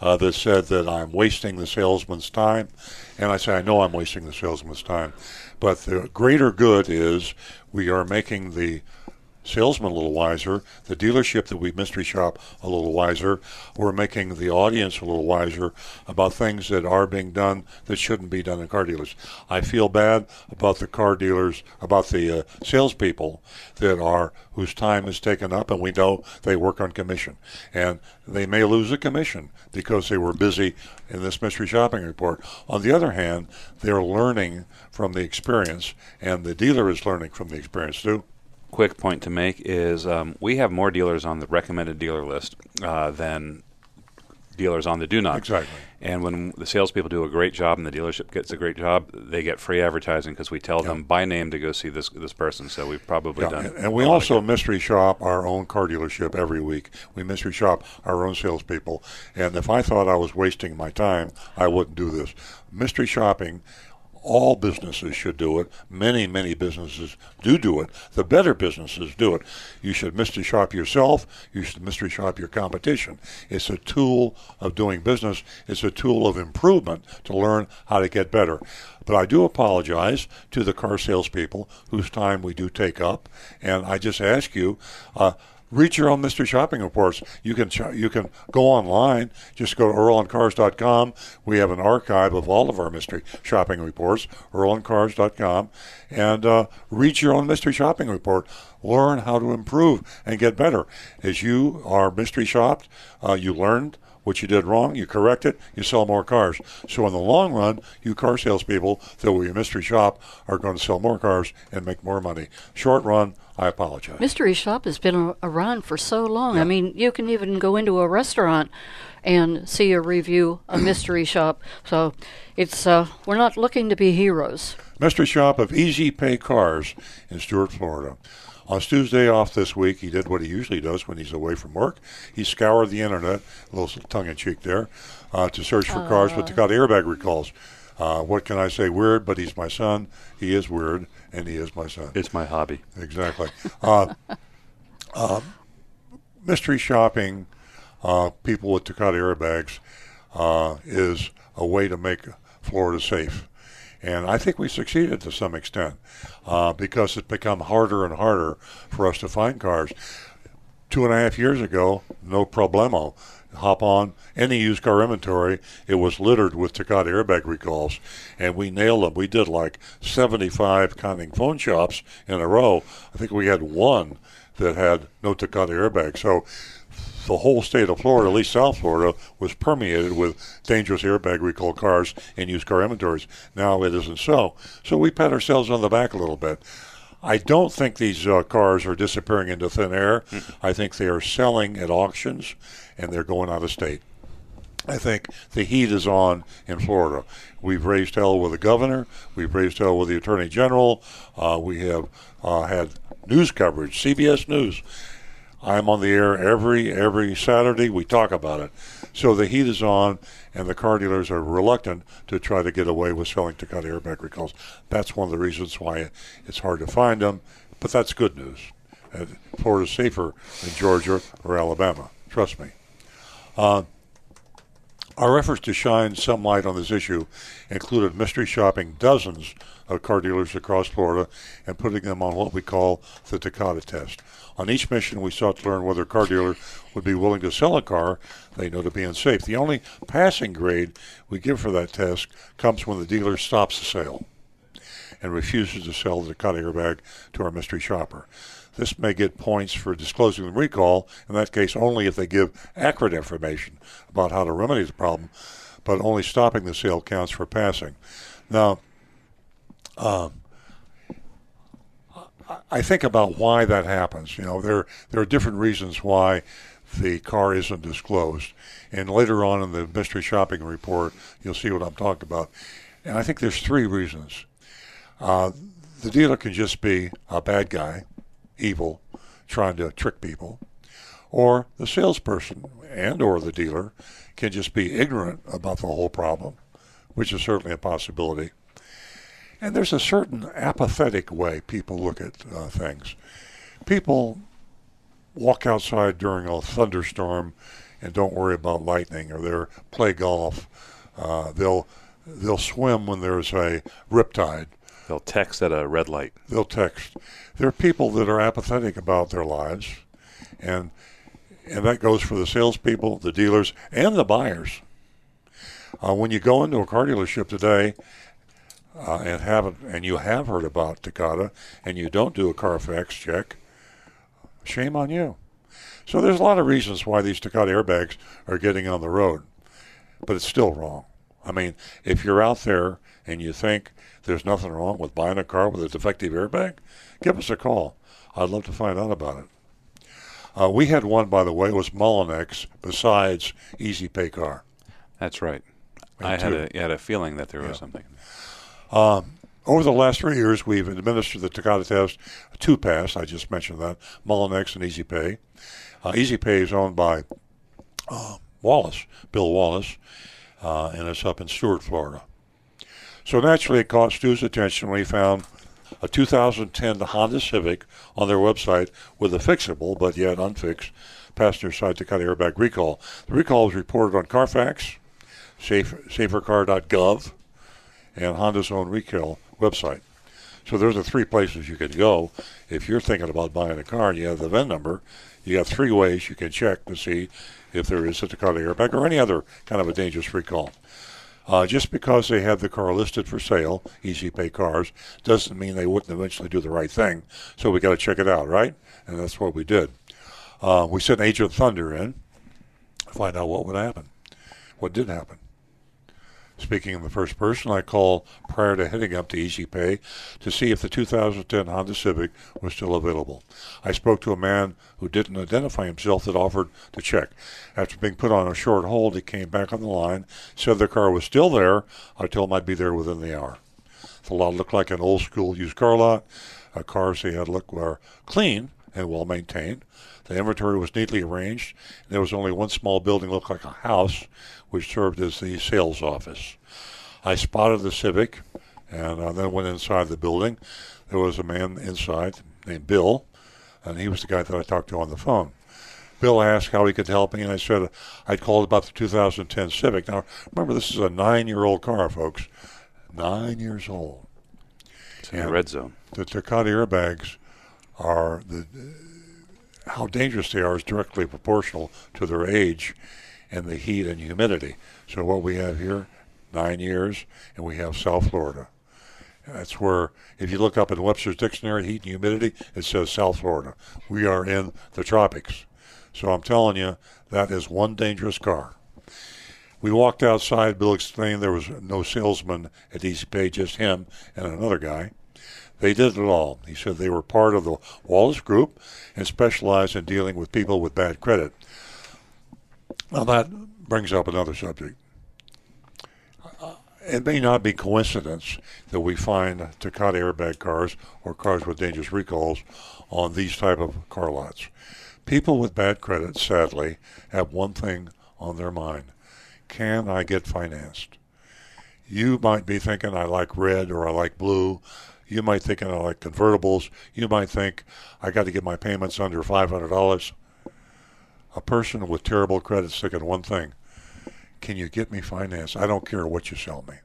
uh, that said that I'm wasting the salesman's time, and I say I know I'm wasting the salesman's time, but the greater good is we are making the salesman a little wiser, the dealership that we mystery shop a little wiser, we're making the audience a little wiser about things that are being done that shouldn't be done in car dealers. I feel bad about the car dealers, about the uh, salespeople that are whose time is taken up, and we know they work on commission, and they may lose a commission because they were busy in this mystery shopping report. On the other hand, they're learning from the experience, and the dealer is learning from the experience too. Quick point to make is um, we have more dealers on the recommended dealer list uh, than dealers on the do not. Exactly. And when the salespeople do a great job and the dealership gets a great job, they get free advertising because we tell them by name to go see this this person. So we've probably Yeah, done. and, and we a lot of also mystery shop our own car dealership every week. We mystery shop our own salespeople. And if I thought I was wasting my time, I wouldn't do this. Mystery shopping, all businesses should do it. Many, many businesses do do it. The better businesses do it. You should mystery shop yourself. You should mystery shop your competition. It's a tool of doing business. It's a tool of improvement to learn how to get better. But I do apologize to the car salespeople whose time we do take up, and I just ask you. Uh, Read your own mystery shopping reports. You can you can go online. Just go to earloncars.com. We have an archive of all of our mystery shopping reports. earloncars.com, and uh, read your own mystery shopping report. Learn how to improve and get better. As you are mystery shopped, uh, you learned what you did wrong, you correct it, you sell more cars. So in the long run, you car salespeople that will be mystery shop are going to sell more cars and make more money. Short run, I apologize. Mystery Shop has been around for so long. I mean, you can even go into a restaurant and see a review of Mystery Shop. So it's uh, we're not looking to be heroes. Mystery shop of Easy Pay Cars in Stuart, Florida. On Stu's day off this week, he did what he usually does when he's away from work. He scoured the internet, a little tongue in cheek there, uh, to search for cars with Takata airbag recalls. Uh, what can I say? Weird, but he's my son. He is weird, and he is my son. It's my hobby. Exactly. Uh, uh, mystery shopping, uh, people with Takata airbags, uh, is a way to make Florida safe. And I think we succeeded to some extent uh, because it's become harder and harder for us to find cars. Two and a half years ago, no problemo. Hop on any used car inventory, it was littered with Takata airbag recalls, and we nailed them. We did like 75 counting phone shops in a row. I think we had one that had no Takata airbag. So the whole state of Florida, at least South Florida, was permeated with dangerous airbag recall cars in used car inventories. Now it isn't so. So we pat ourselves on the back a little bit. I don't think these uh, cars are disappearing into thin air. I think they are selling at auctions and they're going out of state. I think the heat is on in Florida. We've raised hell with the governor. We've raised hell with the attorney general. Uh, we have uh, had news coverage, CBS News. I'm on the air every every Saturday. We talk about it. So the heat is on, and the car dealers are reluctant to try to get away with selling Takata airbag recalls. That's one of the reasons why it's hard to find them. But that's good news. Florida's safer than Georgia or Alabama. Trust me. Uh, Our efforts to shine some light on this issue included mystery shopping dozens of car dealers across Florida and putting them on what we call the Takata test. On each mission, we sought to learn whether a car dealer would be willing to sell a car they know to be unsafe. The only passing grade we give for that test comes when the dealer stops the sale and refuses to sell the Takata airbag to our mystery shopper. This may get points for disclosing the recall, in that case only if they give accurate information about how to remedy the problem, but only stopping the sale counts for passing. Now, um, I think about why that happens. You know, there there are different reasons why the car isn't disclosed, and later on in the mystery shopping report, you'll see what I'm talking about. And I think there's three reasons. Uh, the dealer can just be a bad guy, evil, trying to trick people, or the salesperson and or the dealer can just be ignorant about the whole problem, which is certainly a possibility. And there's a certain apathetic way people look at uh, things. People walk outside during a thunderstorm and don't worry about lightning, or they play golf. Uh, they'll they'll swim when there's a riptide. They'll text at a red light. They'll text. There are people that are apathetic about their lives, and and that goes for the salespeople, the dealers, and the buyers. Uh, when you go into a car dealership today uh, and haven't and you have heard about Takata and you don't do a Carfax check, shame on you. So there's a lot of reasons why these Takata airbags are getting on the road, but it's still wrong. I mean, if you're out there and you think there's nothing wrong with buying a car with a defective airbag, give us a call. I'd love to find out about it. Uh, we had one, by the way, was Mullinax besides Easy Pay Car. That's right. I had a, had a feeling that there Yeah. was something. Um, over the last three years, we've administered the Takata test, two pass, I just mentioned that, Mullinax and Easy Pay. Uh, Easy Pay is owned by uh, Wallace, Bill Wallace, uh, and it's up in Stuart, Florida. So naturally, it caught Stu's attention when he found a 2010 Honda Civic on their website with a fixable, but yet unfixed, passenger side Takata airbag recall. The recall was reported on Carfax, safe, safercar.gov, and Honda's own recall website. So those are three places you can go if you're thinking about buying a car and you have the VIN number. You have three ways you can check to see if there is such a Takata airbag or any other kind of a dangerous recall. Uh, just because they have the car listed for sale, Easy Pay Cars, doesn't mean they wouldn't eventually do the right thing. So we got to check it out, right? And that's what we did. Uh, we sent Agent Thunder in to find out what would happen. What did happen? Speaking in the first person, I called prior to heading up to Easy Pay to see if the 2010 Honda Civic was still available. I spoke to a man who didn't identify himself that offered to check. After being put on a short hold, he came back on the line, said the car was still there. I told him I'd be there within the hour. The lot looked like an old school used car lot. Uh, cars he had looked were clean and well maintained. The inventory was neatly arranged. and There was only one small building looked like a house, which served as the sales office. I spotted the Civic and uh, then went inside the building. There was a man inside named Bill, and he was the guy that I talked to on the phone. Bill asked how he could help me, and I said I'd called about the 2010 Civic. Now, remember, this is a nine-year-old car, folks. Nine years old. It's in the red zone. The Takata airbags are the how dangerous they are is directly proportional to their age and the heat and humidity. So what we have here, nine years, and we have South Florida. That's where, if you look up in Webster's Dictionary, heat and humidity, it says South Florida. We are in the tropics. So I'm telling you, that is one dangerous car. We walked outside. Bill explained there was no salesman at Easy Pay, just him and another guy. They did it all. He said they were part of the Wallace Group and specialized in dealing with people with bad credit. Now that brings up another subject. It may not be coincidence that we find Takata airbag cars or cars with dangerous recalls on these type of car lots. People with bad credit, sadly, have one thing on their mind: Can I get financed? You might be thinking, I like red or I like blue. You might thinking I like convertibles. You might think I got to get my payments under five hundred dollars. A person with terrible credit is thinking one thing: can you get me finance? I don't care what you sell me.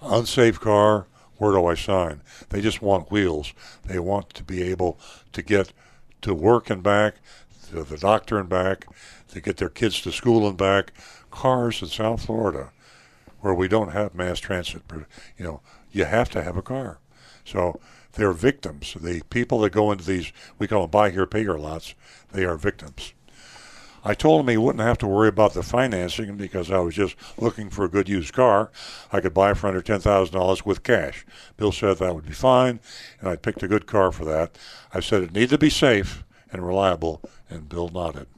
Unsafe car, where do I sign? They just want wheels. They want to be able to get to work and back, to the doctor and back, to get their kids to school and back. Cars in South Florida, where we don't have mass transit, you know, you have to have a car. So they're victims. The people that go into these, we call them buy here, pay here lots, they are victims. I told him he wouldn't have to worry about the financing because I was just looking for a good used car. I could buy for under $10,000 with cash. Bill said that would be fine, and I picked a good car for that. I said it needed to be safe and reliable, and Bill nodded.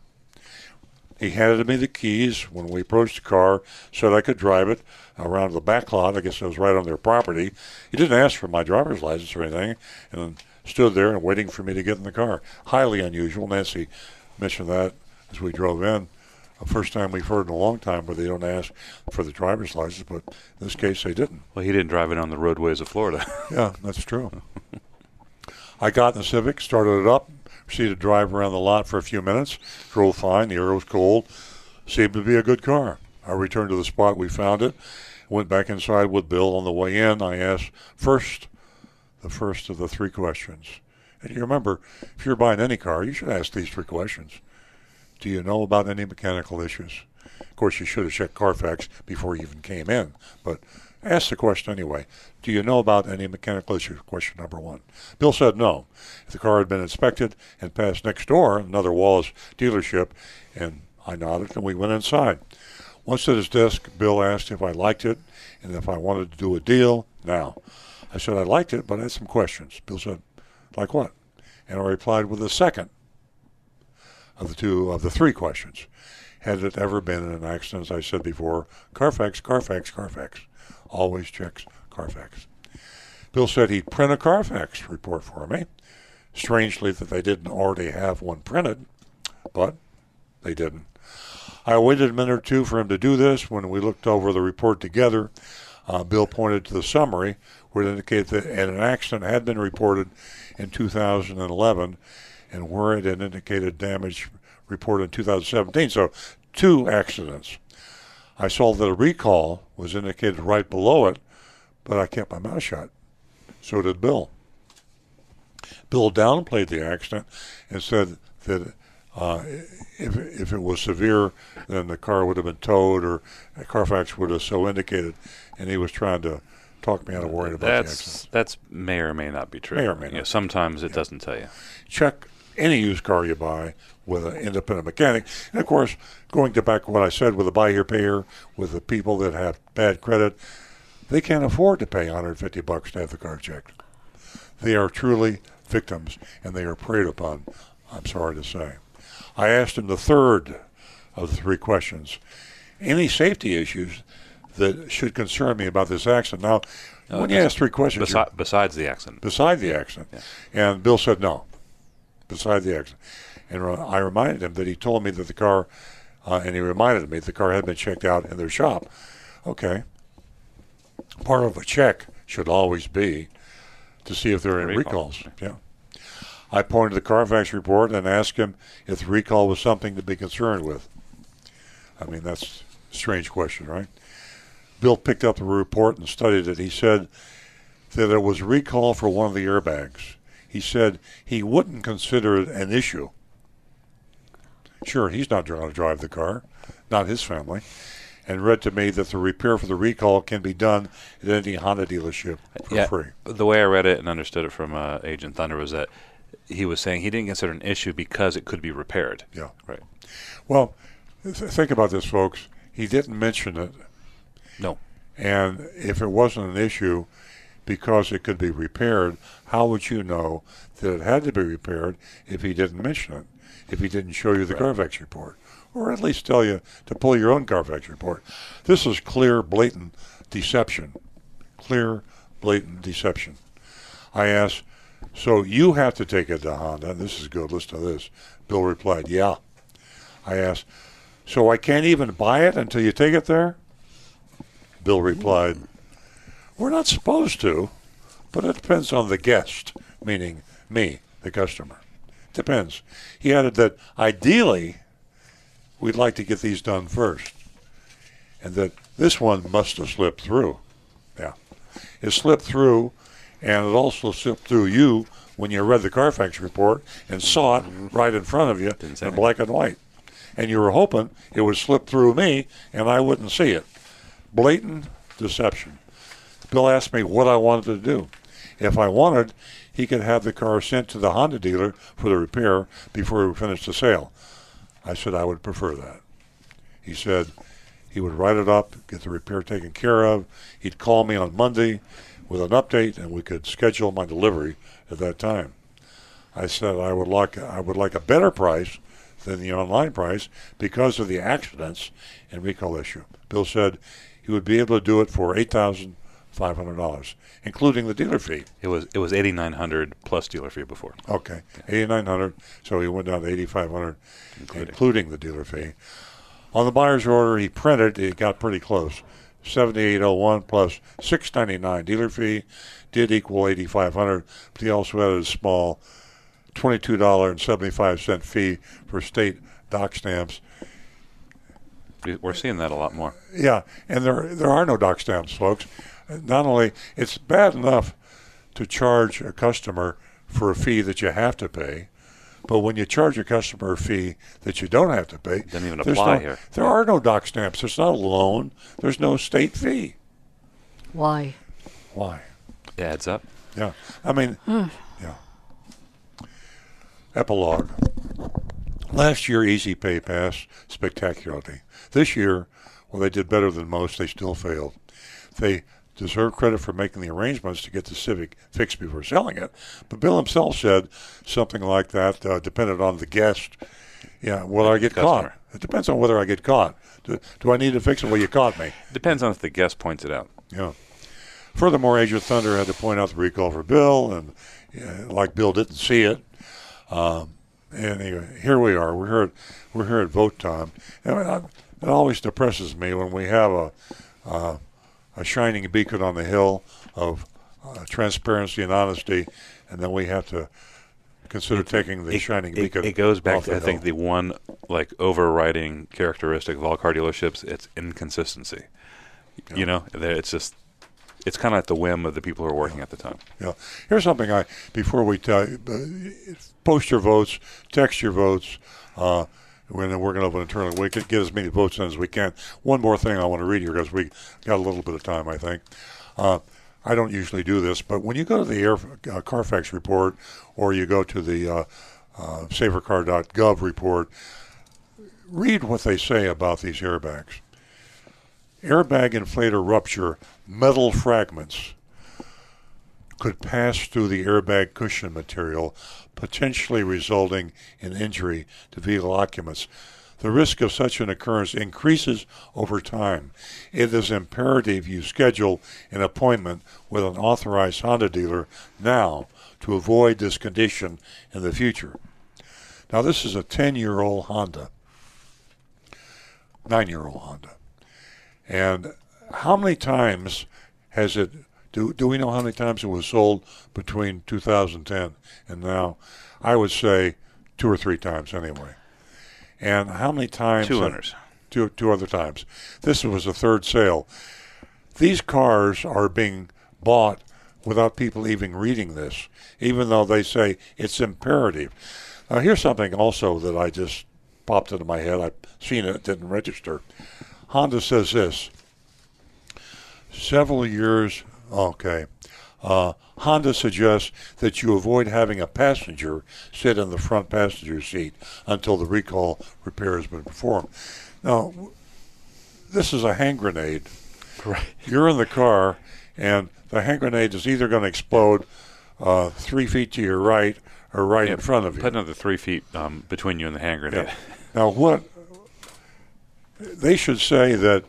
He handed me the keys when we approached the car, said I could drive it around the back lot. I guess it was right on their property. He didn't ask for my driver's license or anything, and stood there and waiting for me to get in the car. Highly unusual. Nancy mentioned that as we drove in. The first time we've heard in a long time where they don't ask for the driver's license, but in this case they didn't. Well, he didn't drive it on the roadways of Florida. yeah, that's true. I got in the Civic, started it up, proceeded to drive around the lot for a few minutes, drove fine, the air was cold, seemed to be a good car. I returned to the spot we found it, went back inside with Bill. On the way in, I asked first the first of the three questions. And you remember, if you're buying any car, you should ask these three questions. Do you know about any mechanical issues? Of course, you should have checked Carfax before you even came in, but ask the question anyway. Do you know about any mechanical issues? Question number one. Bill said no. If the car had been inspected and passed next door, another Wallace dealership, and I nodded and we went inside. Once at his desk, Bill asked if I liked it and if I wanted to do a deal now. I said I liked it, but I had some questions. Bill said, like what? And I replied with a second of the two of the three questions. Had it ever been in an accident, as I said before, Carfax, Carfax, Carfax. Always checks Carfax. Bill said he'd print a Carfax report for me. Strangely that they didn't already have one printed, but they didn't. I waited a minute or two for him to do this. When we looked over the report together, uh, Bill pointed to the summary it indicated that an accident had been reported in 2011 and where it had indicated damage reported in 2017. So, two accidents. I saw that a recall was indicated right below it, but I kept my mouth shut. So did Bill. Bill downplayed the accident and said that uh, if, if it was severe, then the car would have been towed or Carfax would have so indicated, and he was trying to talk me out of worrying about that's, the accident. That's may or may not be true. May or may not. Yeah, sometimes it doesn't tell you. Check any used car you buy with an independent mechanic. And of course, going to back to what I said with the buy here, pay here, with the people that have bad credit, they can't afford to pay 150 bucks to have the car checked. They are truly victims, and they are preyed upon. I'm sorry to say. I asked him the third of the three questions. Any safety issues that should concern me about this accident? Now, No, when you ask three questions, besi- besides the accident. beside the accident, and Bill said no, beside the accident. And I reminded him that he told me that the car, uh, and he reminded me the car had been checked out in their shop. Okay. Part of a check should always be to see if there are any Recall. recalls. Yeah. I pointed to the Carfax report and asked him if the recall was something to be concerned with. I mean, that's a strange question, right? Bill picked up the report and studied it. He said that it was recall for one of the airbags. He said he wouldn't consider it an issue. Sure, he's not going to drive the car, not his family. And read to me that the repair for the recall can be done at any Honda dealership for yeah, free. The way I read it and understood it from uh, Agent Thunder was that he was saying he didn't consider it an issue because it could be repaired. Yeah. Right. Well, th- think about this, folks. He didn't mention it. No. And if it wasn't an issue because it could be repaired, how would you know that it had to be repaired if he didn't mention it? If he didn't show you the Carfax report? Or at least tell you to pull your own Carfax report. This is clear, blatant deception. Clear, blatant deception. I asked, so you have to take it to Honda. This is good. Listen to this. Bill replied, yeah. I asked, so I can't even buy it until you take it there? Bill replied, We're not supposed to, but it depends on the guest, meaning me, the customer. Depends. He added that ideally, we'd like to get these done first. and that this one must have slipped through. Yeah, it slipped through, and it also slipped through you when you read the Carfax report and saw it right in front of you in black and white, and you were hoping it would slip through me and I wouldn't see it. Blatant deception. Bill asked me what I wanted to do. If I wanted, he could have the car sent to the Honda dealer for the repair before we finished the sale. I said I would prefer that. He said he would write it up, get the repair taken care of. He'd call me on Monday with an update, and we could schedule my delivery at that time. I said I would like I would like a better price than the online price because of the accidents and recall issue. Bill said he would be able to do it for eight thousand five hundred dollars, including the dealer fee. It was it was eighty nine hundred plus dealer fee before. Okay, eighty nine hundred. So he went down to eighty five hundred, including. including the dealer fee. On the buyer's order, he printed. It got pretty close. Seventy eight oh one plus six ninety nine dealer fee did equal eighty five hundred. But he also had a small twenty two dollar and seventy five cent fee for state doc stamps. We're seeing that a lot more. Yeah, and there there are no doc stamps, folks. Not only it's bad enough to charge a customer for a fee that you have to pay, but when you charge a customer a fee that you don't have to pay, doesn't even there's apply no, here. There are no doc stamps. There's not a loan. There's no state fee. Why? Why? It adds up. Yeah, I mean, Hmm. yeah. Epilogue. Last year, Easy Pay passed spectacularly. This year, well, they did better than most. They still failed. They deserve credit for making the arrangements to get the Civic fixed before selling it. But Bill himself said something like that uh, depended on the guest. Yeah, will I get Customer. caught? It depends on whether I get caught. Do, do I need to fix it? Well, you caught me. Depends on if the guest points it out. Yeah. Furthermore, Agent Thunder had to point out the recall for Bill, and uh, like Bill didn't see it. Um, and anyway, here we are. We're here. At, we're here at vote time, and I, it always depresses me when we have a uh, a shining beacon on the hill of uh, transparency and honesty, and then we have to consider taking the shining It, beacon. it goes back to I think the one like overriding characteristic of all car dealerships. It's inconsistency. You know, it's just it's kind of at the whim of the people who are working at the time. Yeah. Here's something I before we tell you, uh, post your votes, text your votes. Uh, we're going to open internally, we can get as many votes in as we can. One more thing I want to read here because we got a little bit of time, I think. Uh, I don't usually do this, but when you go to the Air, uh, Carfax report or you go to the uh, uh, safercar.gov report, read what they say about these airbags. Airbag inflator rupture, metal fragments could pass through the airbag cushion material, potentially resulting in injury to vehicle occupants. The risk of such an occurrence increases over time. It is imperative you schedule an appointment with an authorized Honda dealer now to avoid this condition in the future. Now, this is a 10 year old Honda, 9 year old Honda. And how many times has it? Do do we know how many times it was sold between 2010 and now? I would say two or three times anyway. And how many times? Two owners. Two two other times. This was the third sale. These cars are being bought without people even reading this, even though they say it's imperative. Now, here's something also that I just popped into my head. I've seen it, it didn't register. Honda says this. Several years, okay. Uh, Honda suggests that you avoid having a passenger sit in the front passenger seat until the recall repair has been performed. Now, this is a hand grenade. Right. You're in the car, and the hand grenade is either going to explode uh, three feet to your right or right in front of you. Put another three feet um, between you and the hand grenade. Yeah. Now, what they should say that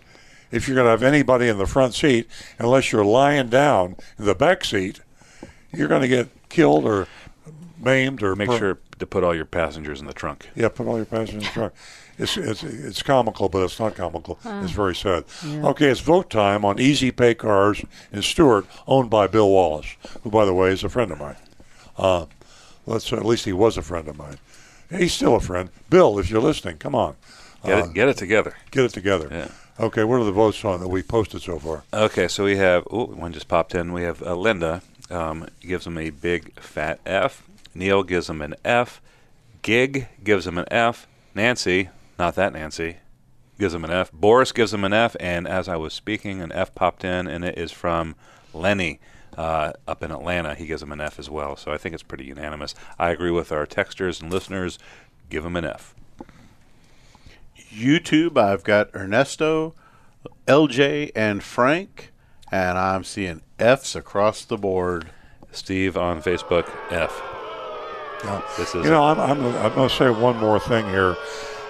if you're going to have anybody in the front seat, unless you're lying down in the back seat, you're going to get killed or maimed or Make per- sure to put all your passengers in the trunk. Yeah, put all your passengers in the trunk. It's, it's it's comical, but it's not comical. Ah. It's very sad. Yeah. Okay, it's vote time on Easy Pay Cars in Stuart, owned by Bill Wallace, who, by the way, is a friend of mine. Uh, let's at least he was a friend of mine. He's still a friend. Bill, if you're listening, come on. Get Uh, it, get it together. Get it together. Yeah. Okay, what are the votes on that we posted so far? Okay, so we have oh, one just popped in. We have uh, Linda um, gives him a big fat F. Neil gives him an F. Gig gives him an F. Nancy, not that Nancy, gives him an F. Boris gives him an F. And as I was speaking, an F popped in, and it is from Lenny uh, up in Atlanta. He gives him an F as well. So I think it's pretty unanimous. I agree with our texters and listeners. Give him an F. YouTube, I've got Ernesto, LJ, and Frank, and I'm seeing F's across the board. Steve on Facebook, F. Yeah. This is You know, I'm, I'm, I'm going to say one more thing here.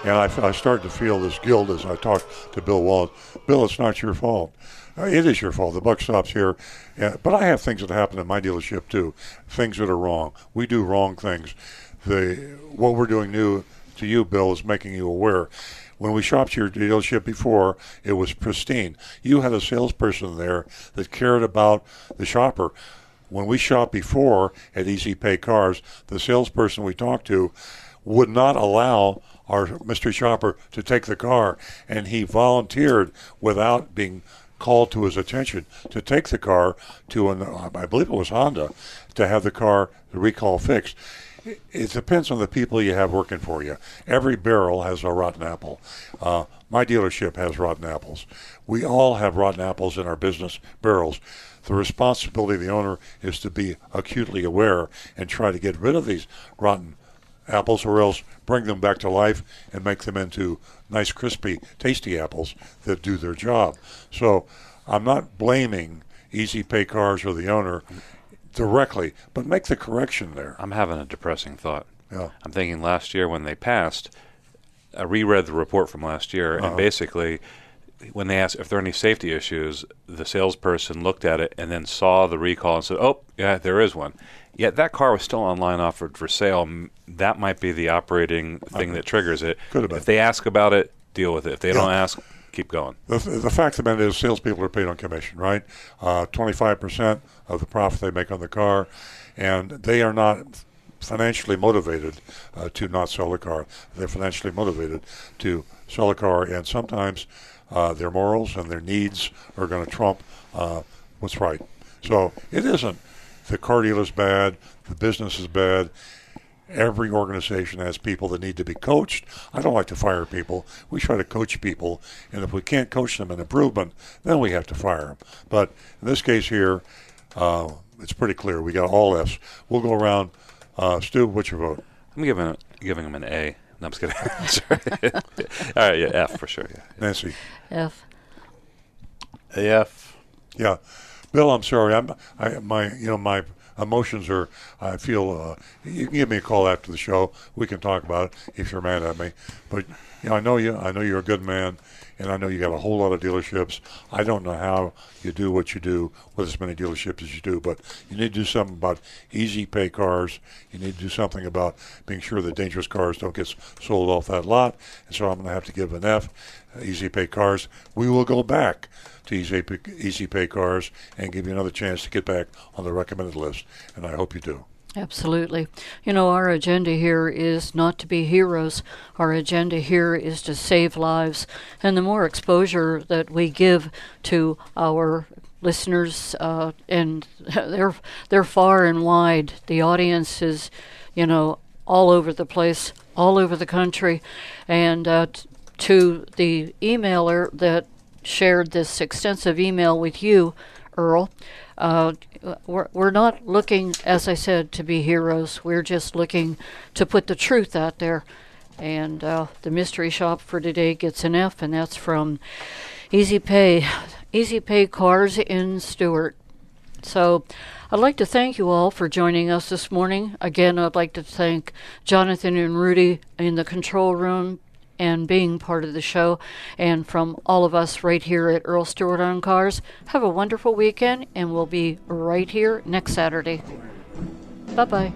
And I, I started to feel this guilt as I talked to Bill Wallace. Bill, it's not your fault. Uh, It is your fault. The buck stops here. Yeah, but I have things that happen in my dealership too. Things that are wrong. We do wrong things. The what we're doing new to you, Bill, is making you aware. When we shopped your dealership before, it was pristine. You had a salesperson there that cared about the shopper. When we shopped before at Easy Pay Cars, the salesperson we talked to would not allow our mystery shopper to take the car, and he volunteered without being called to his attention to take the car to an I believe it was Honda to have the car the recall fixed. It- depends on the people you have working for you. Every barrel has a rotten apple. Uh, my dealership has rotten apples. We all have rotten apples in our business barrels. The responsibility of the owner is to be acutely aware and try to get rid of these rotten apples or else bring them back to life and make them into nice, crispy, tasty apples that do their job. So I'm not blaming Easy Pay Cars or the owner directly, but make the correction there. I'm having a depressing thought. Yeah. I'm thinking last year when they passed, I reread the report from last year, Uh-huh. and basically, when they asked if there are any safety issues, the salesperson looked at it and then saw the recall and said, "Oh, yeah, there is one." Yet that car was still online offered for sale. That might be the operating thing that triggers it. Could have been. If they ask about it, deal with it. If they Yeah. don't ask, keep going. The, the fact of the matter is, salespeople are paid on commission, right? Uh, 25% of the profit they make on the car, and they are not financially motivated uh, to not sell a car. They're financially motivated to sell a car, and sometimes uh, their morals and their needs are going to trump uh, what's right. So it isn't the car dealer's bad, the business is bad. Every organization has people that need to be coached. I don't like to fire people. We try to coach people, and if we can't coach them in improvement, then we have to fire them. But in this case here, uh, it's pretty clear. We got all F's. We'll go around. Uh, Stu, what's your vote? I'm giving it, giving him an A. No, I'm just kidding. Sorry. All right, yeah, F for sure. Yeah. Nancy. F. AF. Yeah, Bill. I'm sorry. I'm I my you know my emotions are. I feel. Uh, you can give me a call after the show. We can talk about it if you're mad at me. But you know, I know you. I know you're a good man, and I know you got a whole lot of dealerships. I don't know how you do what you do with as many dealerships as you do, but you need to do something about easy pay cars. You need to do something about being sure that dangerous cars don't get sold off that lot. And so I'm going to have to give an F. Uh, easy pay cars. We will go back to Easy Pay, Easy Pay Cars and give you another chance to get back on the recommended list. And I hope you do. Absolutely. You know, our agenda here is not to be heroes. Our agenda here is to save lives. And the more exposure that we give to our listeners, uh, and they're they're far and wide. The audience is, you know, all over the place, all over the country, and uh, t- to the emailer that shared this extensive email with you, Earl. Uh, we're, we're not looking, as I said, to be heroes. We're just looking to put the truth out there. And uh, the mystery shop for today gets an F, and that's from Easy Pay, Easy Pay Cars in Stuart. So I'd like to thank you all for joining us this morning. Again, I'd like to thank Jonathan and Rudy in the control room and being part of the show. And from all of us right here at Earl Stewart on Cars, have a wonderful weekend, and we'll be right here next Saturday. Bye bye.